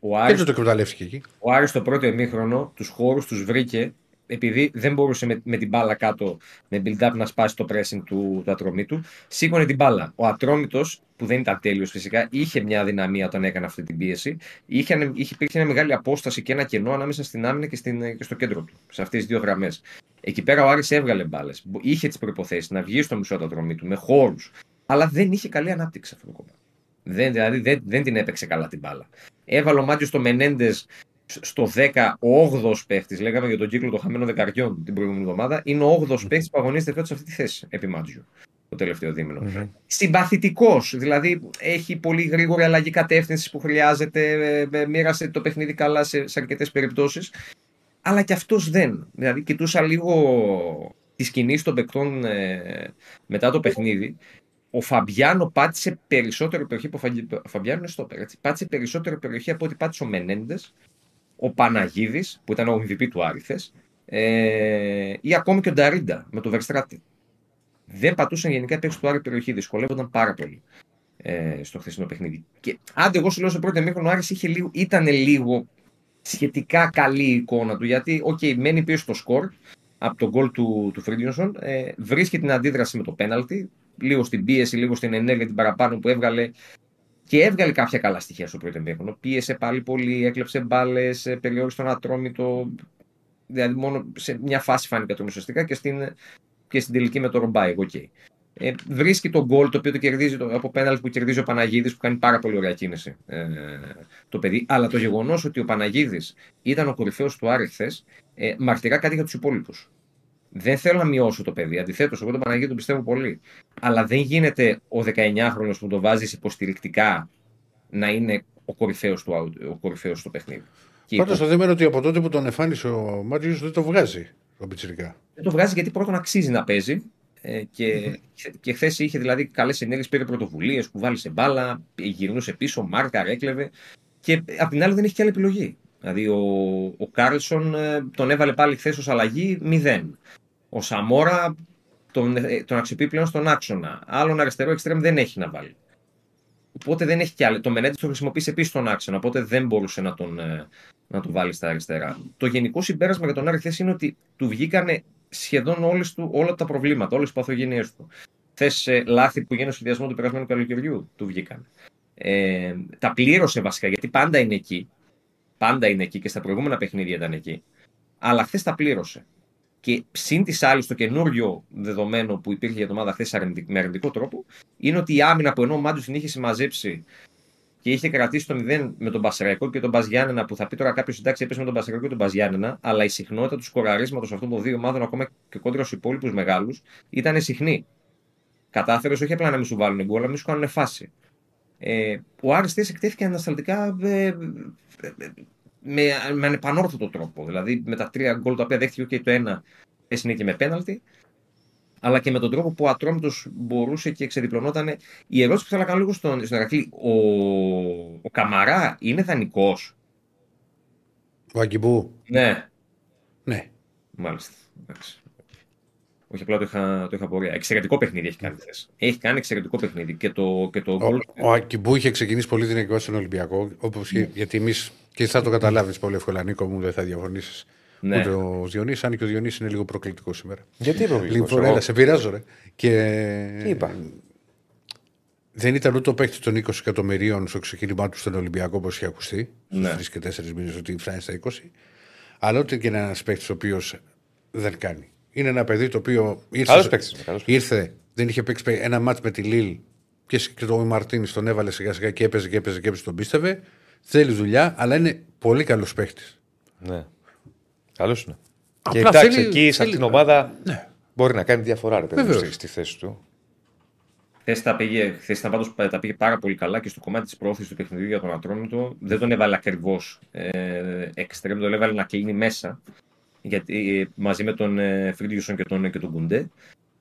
Ο Άρης, το εκμεταλλεύτηκε εκεί; Ο Άρης το πρώτο εμίχρονο τους χώρους τους βρήκε επειδή δεν μπορούσε με, με την μπάλα κάτω, με build-up να σπάσει το pressing του, του ατρόμητου, σήκωνε την μπάλα. Ο ατρόμητος, που δεν ήταν τέλειος φυσικά, είχε μια δυναμία όταν έκανε αυτή την πίεση. Είχε, είχε, υπήρχε μια μεγάλη απόσταση και ένα κενό ανάμεσα στην άμυνα και, στην, και στο κέντρο του, σε αυτές τις δύο γραμμές. Εκεί πέρα ο Άρης έβγαλε μπάλες. Είχε τις προποθέσει να βγει στο μισό του ατρόμητου με χώρους. Αλλά δεν είχε καλή ανάπτυξη αυτό το κομμάτι. Δεν, δηλαδή δεν, δεν την έπαιξε καλά την μπάλα. Έβαλε ο Μάτιος στο Μενέντες στο 10 ο 8ο παίχτης, λέγαμε για τον κύκλο των χαμένων δεκαριών την προηγούμενη εβδομάδα, είναι ο 8ο παίχτης που αγωνίζεται φέτος σε αυτή τη θέση επί Μάτζιου το τελευταίο δίμηνο. Mm-hmm. Συμπαθητικός, δηλαδή έχει πολύ γρήγορη αλλαγή κατεύθυνσης που χρειάζεται, ε, ε, μοίρασε το παιχνίδι καλά σε, σε αρκετές περιπτώσεις. Αλλά και αυτός δεν. Δηλαδή, κοιτούσα λίγο τις κινήσεις των παικτών ε, μετά το παιχνίδι. Ο Φαμπιάνο πάτησε περισσότερο περιοχή που ο Φαμπιάνο είναι στο Πάτησε περισσότερο περιοχή από ό,τι πάτησε ο Μενέντες ο Παναγίδης, που ήταν ο MVP του Άριθες, ε, ή ακόμη και ο Νταρίντα με το Βερστράτη. Δεν πατούσαν γενικά οι του Άρη περιοχή, δυσκολεύονταν πάρα πολύ ε, στο χθεσινό παιχνίδι. Και άντε, εγώ σου λέω στο πρώτο μήχρονο, ο Άρης είχε λίγο, ήταν λίγο σχετικά καλή η εικόνα του, γιατί, okay, okay, μένει πίσω στο σκορ από το γκολ του, του Φρίντιονσον, ε, βρίσκει την αντίδραση με το πέναλτι, λίγο στην πίεση, λίγο στην ενέργεια την παραπάνω που έβγαλε και έβγαλε κάποια καλά στοιχεία στο πρώτο εμίχρονο. Πίεσε πάλι πολύ, έκλεψε μπάλες, περιόρισε τον Ατρόμητο. Δηλαδή, μόνο σε μια φάση φάνηκε το ουσιαστικά και στην, και στην τελική με το Ρομπάι. Okay. Ε, βρίσκει το γκολ το οποίο το κερδίζει το, από πέναλτι που κερδίζει ο Παναγίδης που κάνει πάρα πολύ ωραία κίνηση ε, το παιδί. Αλλά το γεγονός ότι ο Παναγίδης ήταν ο κορυφαίος του Άρη χθες ε, μαρτυρά κάτι για τους υπόλοιπους. Δεν θέλω να μειώσω το παιδί. Αντιθέτως, εγώ τον Παναγία τον πιστεύω πολύ. Αλλά δεν γίνεται ο 19χρονο που το βάζει υποστηρικτικά να είναι ο κορυφαίος του, ο κορυφαίος στο παιχνίδι. Πάντως το θέμα είναι ότι από τότε που τον εμφάνισε ο Μάτζιος δεν το βγάζει ο Πιτσυρικά. Δεν το βγάζει γιατί πρώτον αξίζει να παίζει. Ε, και, mm-hmm. και χθες είχε δηλαδή καλές ενέργειες, πήρε πρωτοβουλίες που βάλει σε μπάλα, γυρνούσε πίσω, μάρκα, έκλεβε. Και απ' την άλλη δεν έχει και άλλη επιλογή. Δηλαδή ο, ο Κάρλσον ε, τον έβαλε πάλι χθες ως αλλαγή μηδέν. Ο Σαμόρα τον, ε, τον αξιοποιεί πλέον στον άξονα. Άλλον αριστερό εξτρέμ δεν έχει να βάλει. Οπότε δεν έχει κι άλλο. Το Μενέντε το χρησιμοποιήσει επίσης στον άξονα, οπότε δεν μπορούσε να τον, ε, να τον βάλει στα αριστερά. Το γενικό συμπέρασμα για τον Άρη χθες είναι ότι του βγήκαν σχεδόν όλες του, όλα τα προβλήματα, όλες τις παθογένειές του. Τα λάθη που γίνανε στο σχεδιασμό του περασμένου καλοκαιριού, του βγήκαν. Ε, τα πλήρωσε βασικά, γιατί πάντα είναι εκεί. Πάντα είναι εκεί και στα προηγούμενα παιχνίδια ήταν εκεί. Αλλά χθες τα πλήρωσε. Και συν της άλλης, το καινούριο δεδομένο που υπήρχε για την ομάδα χθες με αρνητικό τρόπο, είναι ότι η άμυνα που ενώ ο Μάντζο την είχε συμμαζέψει και είχε κρατήσει το 0 με τον Πασρέκο και τον Μπαζιάννενα, που θα πει τώρα κάποιος εντάξει, έπεσε με τον Πασρέκο και τον Μπαζιάννενα, αλλά η συχνότητα του σκοραρίσματος αυτών των δύο ομάδων, ακόμα και κόντρα στους υπόλοιπους μεγάλους, ήταν συχνή. Κατάφερες όχι απλά να μην σου βάλουν γκολ, αλλά να μην σου κάνουν φάση. Ε, ο Άρης εκτέθηκε ανασταλτικά ε, ε, με, με ανεπανόρθωτο τρόπο. Δηλαδή με τα τρία γκολ τα οποία δέχτηκε και το ένα και με πέναλτι, αλλά και με τον τρόπο που ο Ατρόμητος μπορούσε και ξεδιπλωνόταν. Η ερώτηση που θέλω να κάνω λίγο στον, στον ο, ο Καμαρά είναι δανεικός; Ο Αγκιμπού. Ναι. Ναι. Μάλιστα. Εντάξει. Όχι απλά το είχα, το είχα πορεία. Εξαιρετικό παιχνίδι έχει κάνει χθες. Έχει κάνει εξαιρετικό παιχνίδι. Και το, και το ο, ο Ακιμπού είχε ξεκινήσει πολύ δυνατικό στον Ολυμπιακό. Όπως, ναι. Γιατί εμεί. και θα το καταλάβεις πολύ εύκολα, Νίκο μου, δεν θα διαφωνήσεις. Ναι. Ούτε ο Διονύσης, αν και ο Διονύσης είναι λίγο προκλητικός σήμερα. Γιατί προκλητικός. Λοιπόν, έλα, σε πειράζω, ρε. Και... Τι είπα; Δεν ήταν ούτε ο παίκτης των 20 εκατομμυρίων στο ξεκίνημά του στον Ολυμπιακό όπως είχε ακουστεί. Ναι. Στου 3 και 4 μήνες ότι φτάνει στα 20. Αλλά ούτε και ένας παίκτης ο οποίος δεν κάνει. Είναι ένα παιδί το οποίο ήρθε, παίκτης, ήρθε δεν είχε παίξει ένα μάτς με τη Λίλ και, και το Μαρτίνη τον έβαλε σιγά σιγά και έπαιζε και έπαιζε και έπαιζε, τον πίστευε. Θέλει δουλειά, αλλά είναι πολύ καλός παίκτης. Ναι. Καλός είναι. Απλά και εντάξει, θέλει, εκεί σε αυτήν την ομάδα ναι. μπορεί να κάνει διαφορά ρε, παιδί, στη θέση του. Χθες τα πήγε, χθες τα, πάντως, τα πήγε πάρα πολύ καλά και στο κομμάτι της πρόθεσης του παιχνιδιού για τον Ατρόμητο δεν τον έβαλε ακριβώς ε, εξτρέμ, τον έβαλε να κλείνει μέσα γιατί, ε, μαζί με τον ε, Φρίντιουσον και τον, και τον Κουντέ.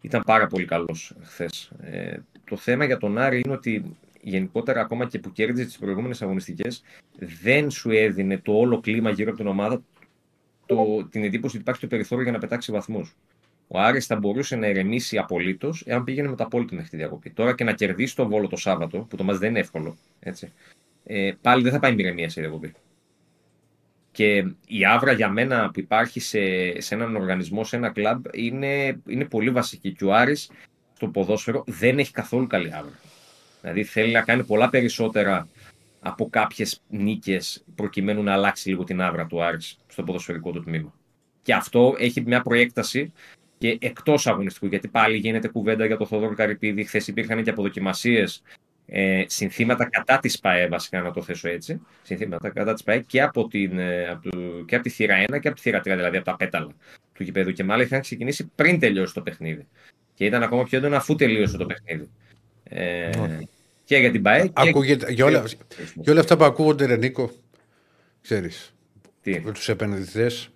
Ήταν πάρα πολύ καλός χθες. Ε, το θέμα για τον Άρη είναι ότι γενικότερα ακόμα και που κέρδιζε τις προηγούμενες αγωνιστικές, δεν σου έδινε το όλο κλίμα γύρω από την ομάδα το, την εντύπωση ότι υπάρχει το περιθώριο για να πετάξει βαθμούς. Ο Άρης θα μπορούσε να ηρεμήσει απολύτως εάν πήγαινε με το απόλυτο μέχρι τη διακοπή. Τώρα και να κερδίσει το βόλο το Σάββατο, που το μα δεν είναι εύκολο, έτσι, ε, πάλι δεν θα πάει με ηρεμία σε διακοπή. Και η άβρα για μένα που υπάρχει σε, σε έναν οργανισμό, σε ένα κλαμπ, είναι, είναι πολύ βασική. Και ο Άρης στο ποδόσφαιρο δεν έχει καθόλου καλή άβρα. Δηλαδή θέλει να κάνει πολλά περισσότερα από κάποιες νίκες προκειμένου να αλλάξει λίγο την άβρα του Άρης στο ποδοσφαιρικό του τμήμα. Και αυτό έχει μια προέκταση και εκτός αγωνιστικού, γιατί πάλι γίνεται κουβέντα για το Θοδόρο Καρυπίδη. Χθες υπήρχαν και αποδοκιμασίες ε, συνθήματα κατά της ΠαΕ, βασικά να το θέσω έτσι. Συνθήματα κατά της ΠαΕ και από, την, ε, από, και από τη θύρα 1 και από τη θύρα 3, δηλαδή από τα πέταλα του γηπέδου. Και μάλιστα είχαν ξεκινήσει πριν τελειώσει το παιχνίδι. Και ήταν ακόμα πιο έντονο αφού τελείωσε το παιχνίδι. Ε, και για την ΠαΕ. Ακούγεται, για, όλα, για όλα αυτά που ακούγονται, Ρενίκο, ξέρεις. Με τους επενδυτές.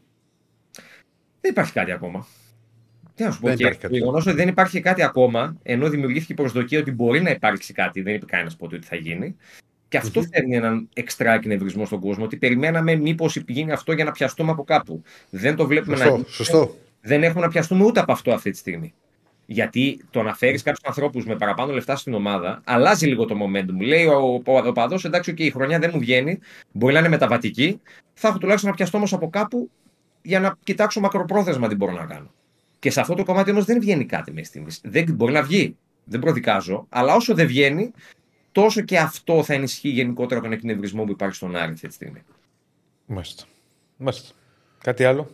Δεν υπάρχει κάτι ακόμα. Τι να σου πω, το γεγονός ότι δεν υπάρχει κάτι ακόμα, ενώ δημιουργήθηκε προσδοκία ότι μπορεί να υπάρξει κάτι, δεν είπε κανένας ποτέ ότι θα γίνει. Και αυτό mm-hmm. φέρνει έναν εξτρά εκνευρισμό στον κόσμο. Ότι περιμέναμε μήπως γίνει αυτό για να πιαστούμε από κάπου. Δεν το βλέπουμε σωστό, να γίνει. Σωστό. Δεν έχουμε να πιαστούμε ούτε από αυτό αυτή τη στιγμή. Γιατί το να φέρεις κάποιους ανθρώπους με παραπάνω λεφτά στην ομάδα αλλάζει λίγο το momentum. Λέει ο, ο, ο παδός, εντάξει, okay, η χρονιά δεν μου βγαίνει, μπορεί να είναι μεταβατική. Θα έχω τουλάχιστον να πιαστώ όμως από κάπου για να κοιτάξω μακροπρόθεσμα τι μπορώ να κάνω. Και σε αυτό το κομμάτι όμως δεν βγαίνει κάτι μέχρι στιγμής. Δεν μπορεί να βγει. Δεν προδικάζω. Αλλά όσο δεν βγαίνει, τόσο και αυτό θα ενισχύει γενικότερα τον εκνευρισμό που υπάρχει στον Άρη αυτή τη στιγμή. Μάλιστα. Μάλιστα. Κάτι άλλο;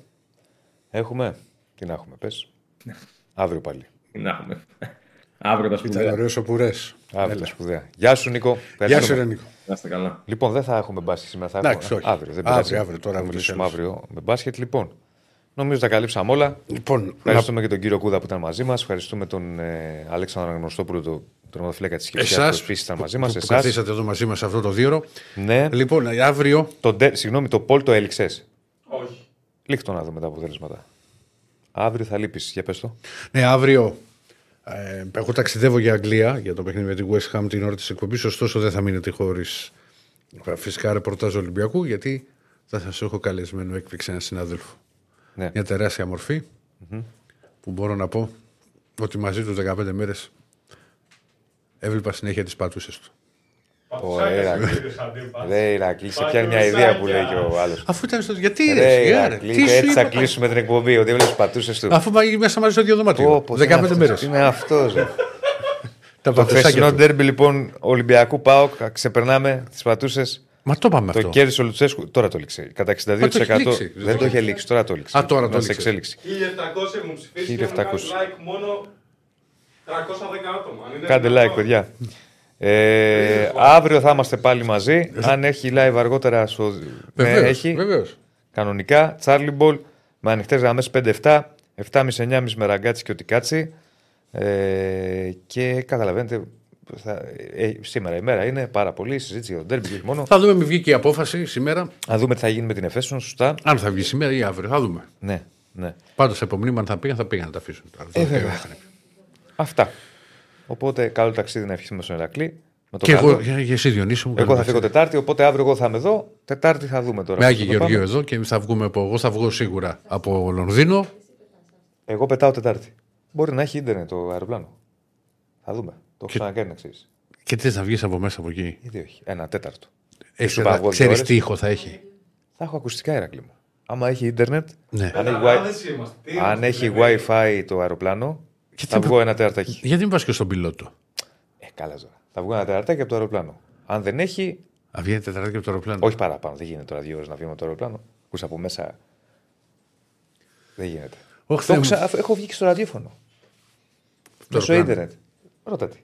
Έχουμε; Τι να έχουμε, πες. Αύριο πάλι. Τι να έχουμε. Αύριο τα σπουδαία. Ήταν ωραίος ο Πουρέ. Αύριο τα σπουδαία. Γεια σου, Νίκο. Γεια σου, Νίκο. Να είστε καλά. Λοιπόν, δεν θα έχουμε μπάσκετ σήμερα. Θα έχουμε... Αύριο. Δεν αύριο, αύριο, τώρα θα μιλήσουμε αύριο με μπάσκετ. Λοιπόν, Νομίζω τα καλύψαμε όλα. Λοιπόν, Ευχαριστούμε να... και τον κύριο Κούδα που ήταν μαζί μας. Ευχαριστούμε τον ε, Αλέξανδρο Αναγνωστόπουλο, τον τερματοφύλακα της Κυψιά που επίσης ήταν μαζί μας. Εσάς. Καθίσατε εδώ μαζί μας αυτό το δύο Ναι. Λοιπόν, αύριο. Το, συγγνώμη, το Πολ το έληξες; Όχι. Λίχτω να δούμε τα αποτελέσματα. Αύριο θα λείπεις. Για πες το. Ναι, αύριο. Ε, εγώ ταξιδεύω για Αγγλία για το παιχνίδι με την West Ham την ώρα της εκπομπής. Ωστόσο, δεν θα μείνετε χωρίς φυσικά ρεπορτάζ Ολυμπιακού γιατί θα σας έχω καλεσμένο έκπληξη ένα συνάδελφο ναι. μια τεράστια μορφή mm-hmm. που μπορώ να πω ότι μαζί τους 15 μέρες έβλεπα συνέχεια τις πατούσες του. Ρε Ηρακλή, σε πιάνει μια ιδέα που λέει και ο άλλος. Αφού ήταν στο. Γιατί ρε Ηρακλή, έτσι θα κλείσουμε την εκπομπή. Ότι έβλεπες πατούσες του. Αφού πάει μέσα μαζί στο ίδιο δωμάτιο. 15 μέρες. Είναι αυτός. Το χθεσινό ντέρμπι λοιπόν Ολυμπιακού Πάοκ ξεπερνάμε τις πατούσες Μα το είπαμε Το αυτό. κέρδισε ο Λουτσέσκου. Τώρα το λήξε. Κατά 62%. Μα το έχει λήξει. Δεν το είχε λήξει. Τώρα το λήξε. Α, τώρα το Είναι σε λήξε. εξέλιξη. 1700 έχουν ψηφίσει και 1700. έχουν κάνει like μόνο 310 άτομα. Αν είναι Κάντε δυνατόν. like, παιδιά. Ε, αύριο θα είμαστε πάλι μαζί. Αν έχει live αργότερα, στο... ναι, Βεβαίως, έχει. βεβαίως. Κανονικά. Charlie Ball με ανοιχτές γραμμές 5-7, 7,5-9,5 με ραγκάτσι και οτικάτσι. Ε, και καταλαβαίνετε, θα, ε, σήμερα η μέρα είναι πάρα πολύ η συζήτηση για τον Derby και όχι μόνο. Θα δούμε με βγήκε η απόφαση σήμερα. Να δούμε τι θα γίνει με την Εφέσον, σωστά. Αν θα βγει σήμερα ή αύριο. Θα δούμε. Ναι, ναι. Πάντως από μνήμα αν θα πήγαν, θα πήγαν να τα αφήσουν. Τώρα. Ε, βέβαια. Αυτά. Οπότε καλό ταξίδι να ευχηθούμε στον Ερακλή. Με το Και καλό. εγώ, για, για εσύ Διονύση μου. Εγώ καλό θα φύγω ταξίδι. Τετάρτη, οπότε αύριο εγώ θα είμαι εδώ. Τετάρτη θα δούμε τώρα. Με πώς Άκη θα το πάμε. Γεωργίου εδώ και εμείς θα βγούμε από. Εγώ θα βγω σίγουρα από Λονδίνο. Εγώ πετάω Τετάρτη. Μπορεί να έχει ίντερνετ το αεροπλάνο. Θα δούμε. Το έχω Και- ξανακάνει να ξέρεις. Και τι να βγεις από μέσα από εκεί; Γιατί όχι. Ένα τέταρτο. Έχεις σου είπα ένα- εγώ δύο Ξέρεις ώρες. τι ήχο θα έχει; Θα έχω ακουστικά Ηρακλή μου. Άμα έχει ίντερνετ, Ναι. αν έχει, Πεταράδες wi- είμαστε. Τι αν είμαστε, έχει λέμε. WiFi το αεροπλάνο, Και θα τι- βγω ένα τέταρτάκι. Γιατί μην πας και στον πιλότο; Ε, καλά τώρα. Θα βγω ένα τέταρτάκι από το αεροπλάνο. Αν δεν έχει, Α, βγαίνει τετράδια από το αεροπλάνο. όχι παραπάνω. Δεν γίνεται τώρα δύο ώρες να βγούμε από το αεροπλάνο. Ακούσα από μέσα. Δεν γίνεται. Όχι, Το Θεέ μου. ξα... αφού Έχω βγει και στο ραδιόφωνο. Στο Μέσω αεροπλάνο. ίντερνετ. Ρώτα τι.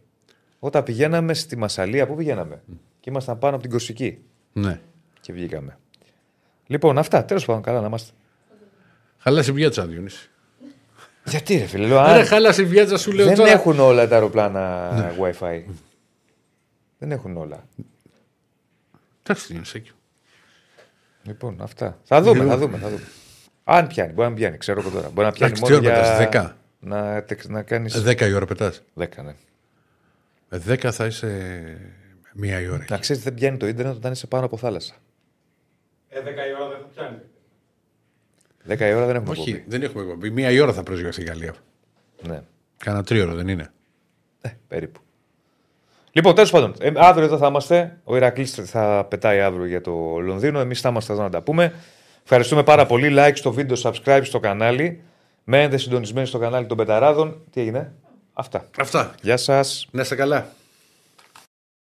Όταν πηγαίναμε στη Μασαλία, πού πηγαίναμε; Και ήμασταν πάνω από την Κορσική. Ναι. Και βγήκαμε. Λοιπόν, αυτά. Τέλος πάντων, καλά να είμαστε. Χαλάσει η βιάτσα, Διονύση. Γιατί ρε φίλε, λέω, Άρα αν χάλασε η βιάτσα σου λέω δεν τώρα. έχουν όλα τα αεροπλάνα WiFi. Δεν έχουν όλα. Εντάξει, Διονύση. εκεί. Λοιπόν, αυτά. Θα δούμε, θα δούμε, θα δούμε. Αν πιάνει, μπορεί να μην πιάνει, ξέρω εγώ τώρα. Μπορεί να πιάνει Εντάξει, τι μόνο ώρα για... πετάς, 10? Να, τεξ- να κάνεις... Ε, Δέκα η ώρα πετάς. 10, ναι. Με δέκα θα είσαι μία η ώρα. Να ξέρεις δεν πιάνει το ίντερνετ όταν είσαι πάνω από θάλασσα. Ε, 10 η ώρα δεν θα πιάνει. 10 η ώρα δεν έχουμε Όχι, εκπομπή. δεν έχουμε εκπομπή. Μία η ώρα θα πρόσβει στη Γαλλία. Ναι, Κάνα τρίωρο δεν είναι. ε, περίπου. Λοιπόν, τέλος πάντων, ε, αύριο εδώ θα είμαστε. Ο Ηρακλής θα πετάει αύριο για το Λονδίνο. Εμείς θα είμαστε εδώ να τα πούμε. Ευχαριστούμε πάρα πολύ. Like στο βίντεο, subscribe στο κανάλι. Μένετε συντονισμένοι στο κανάλι των Πεταράδων. Τι έγινε, Αυτά. Αυτά. Γεια σας. Να είστε καλά.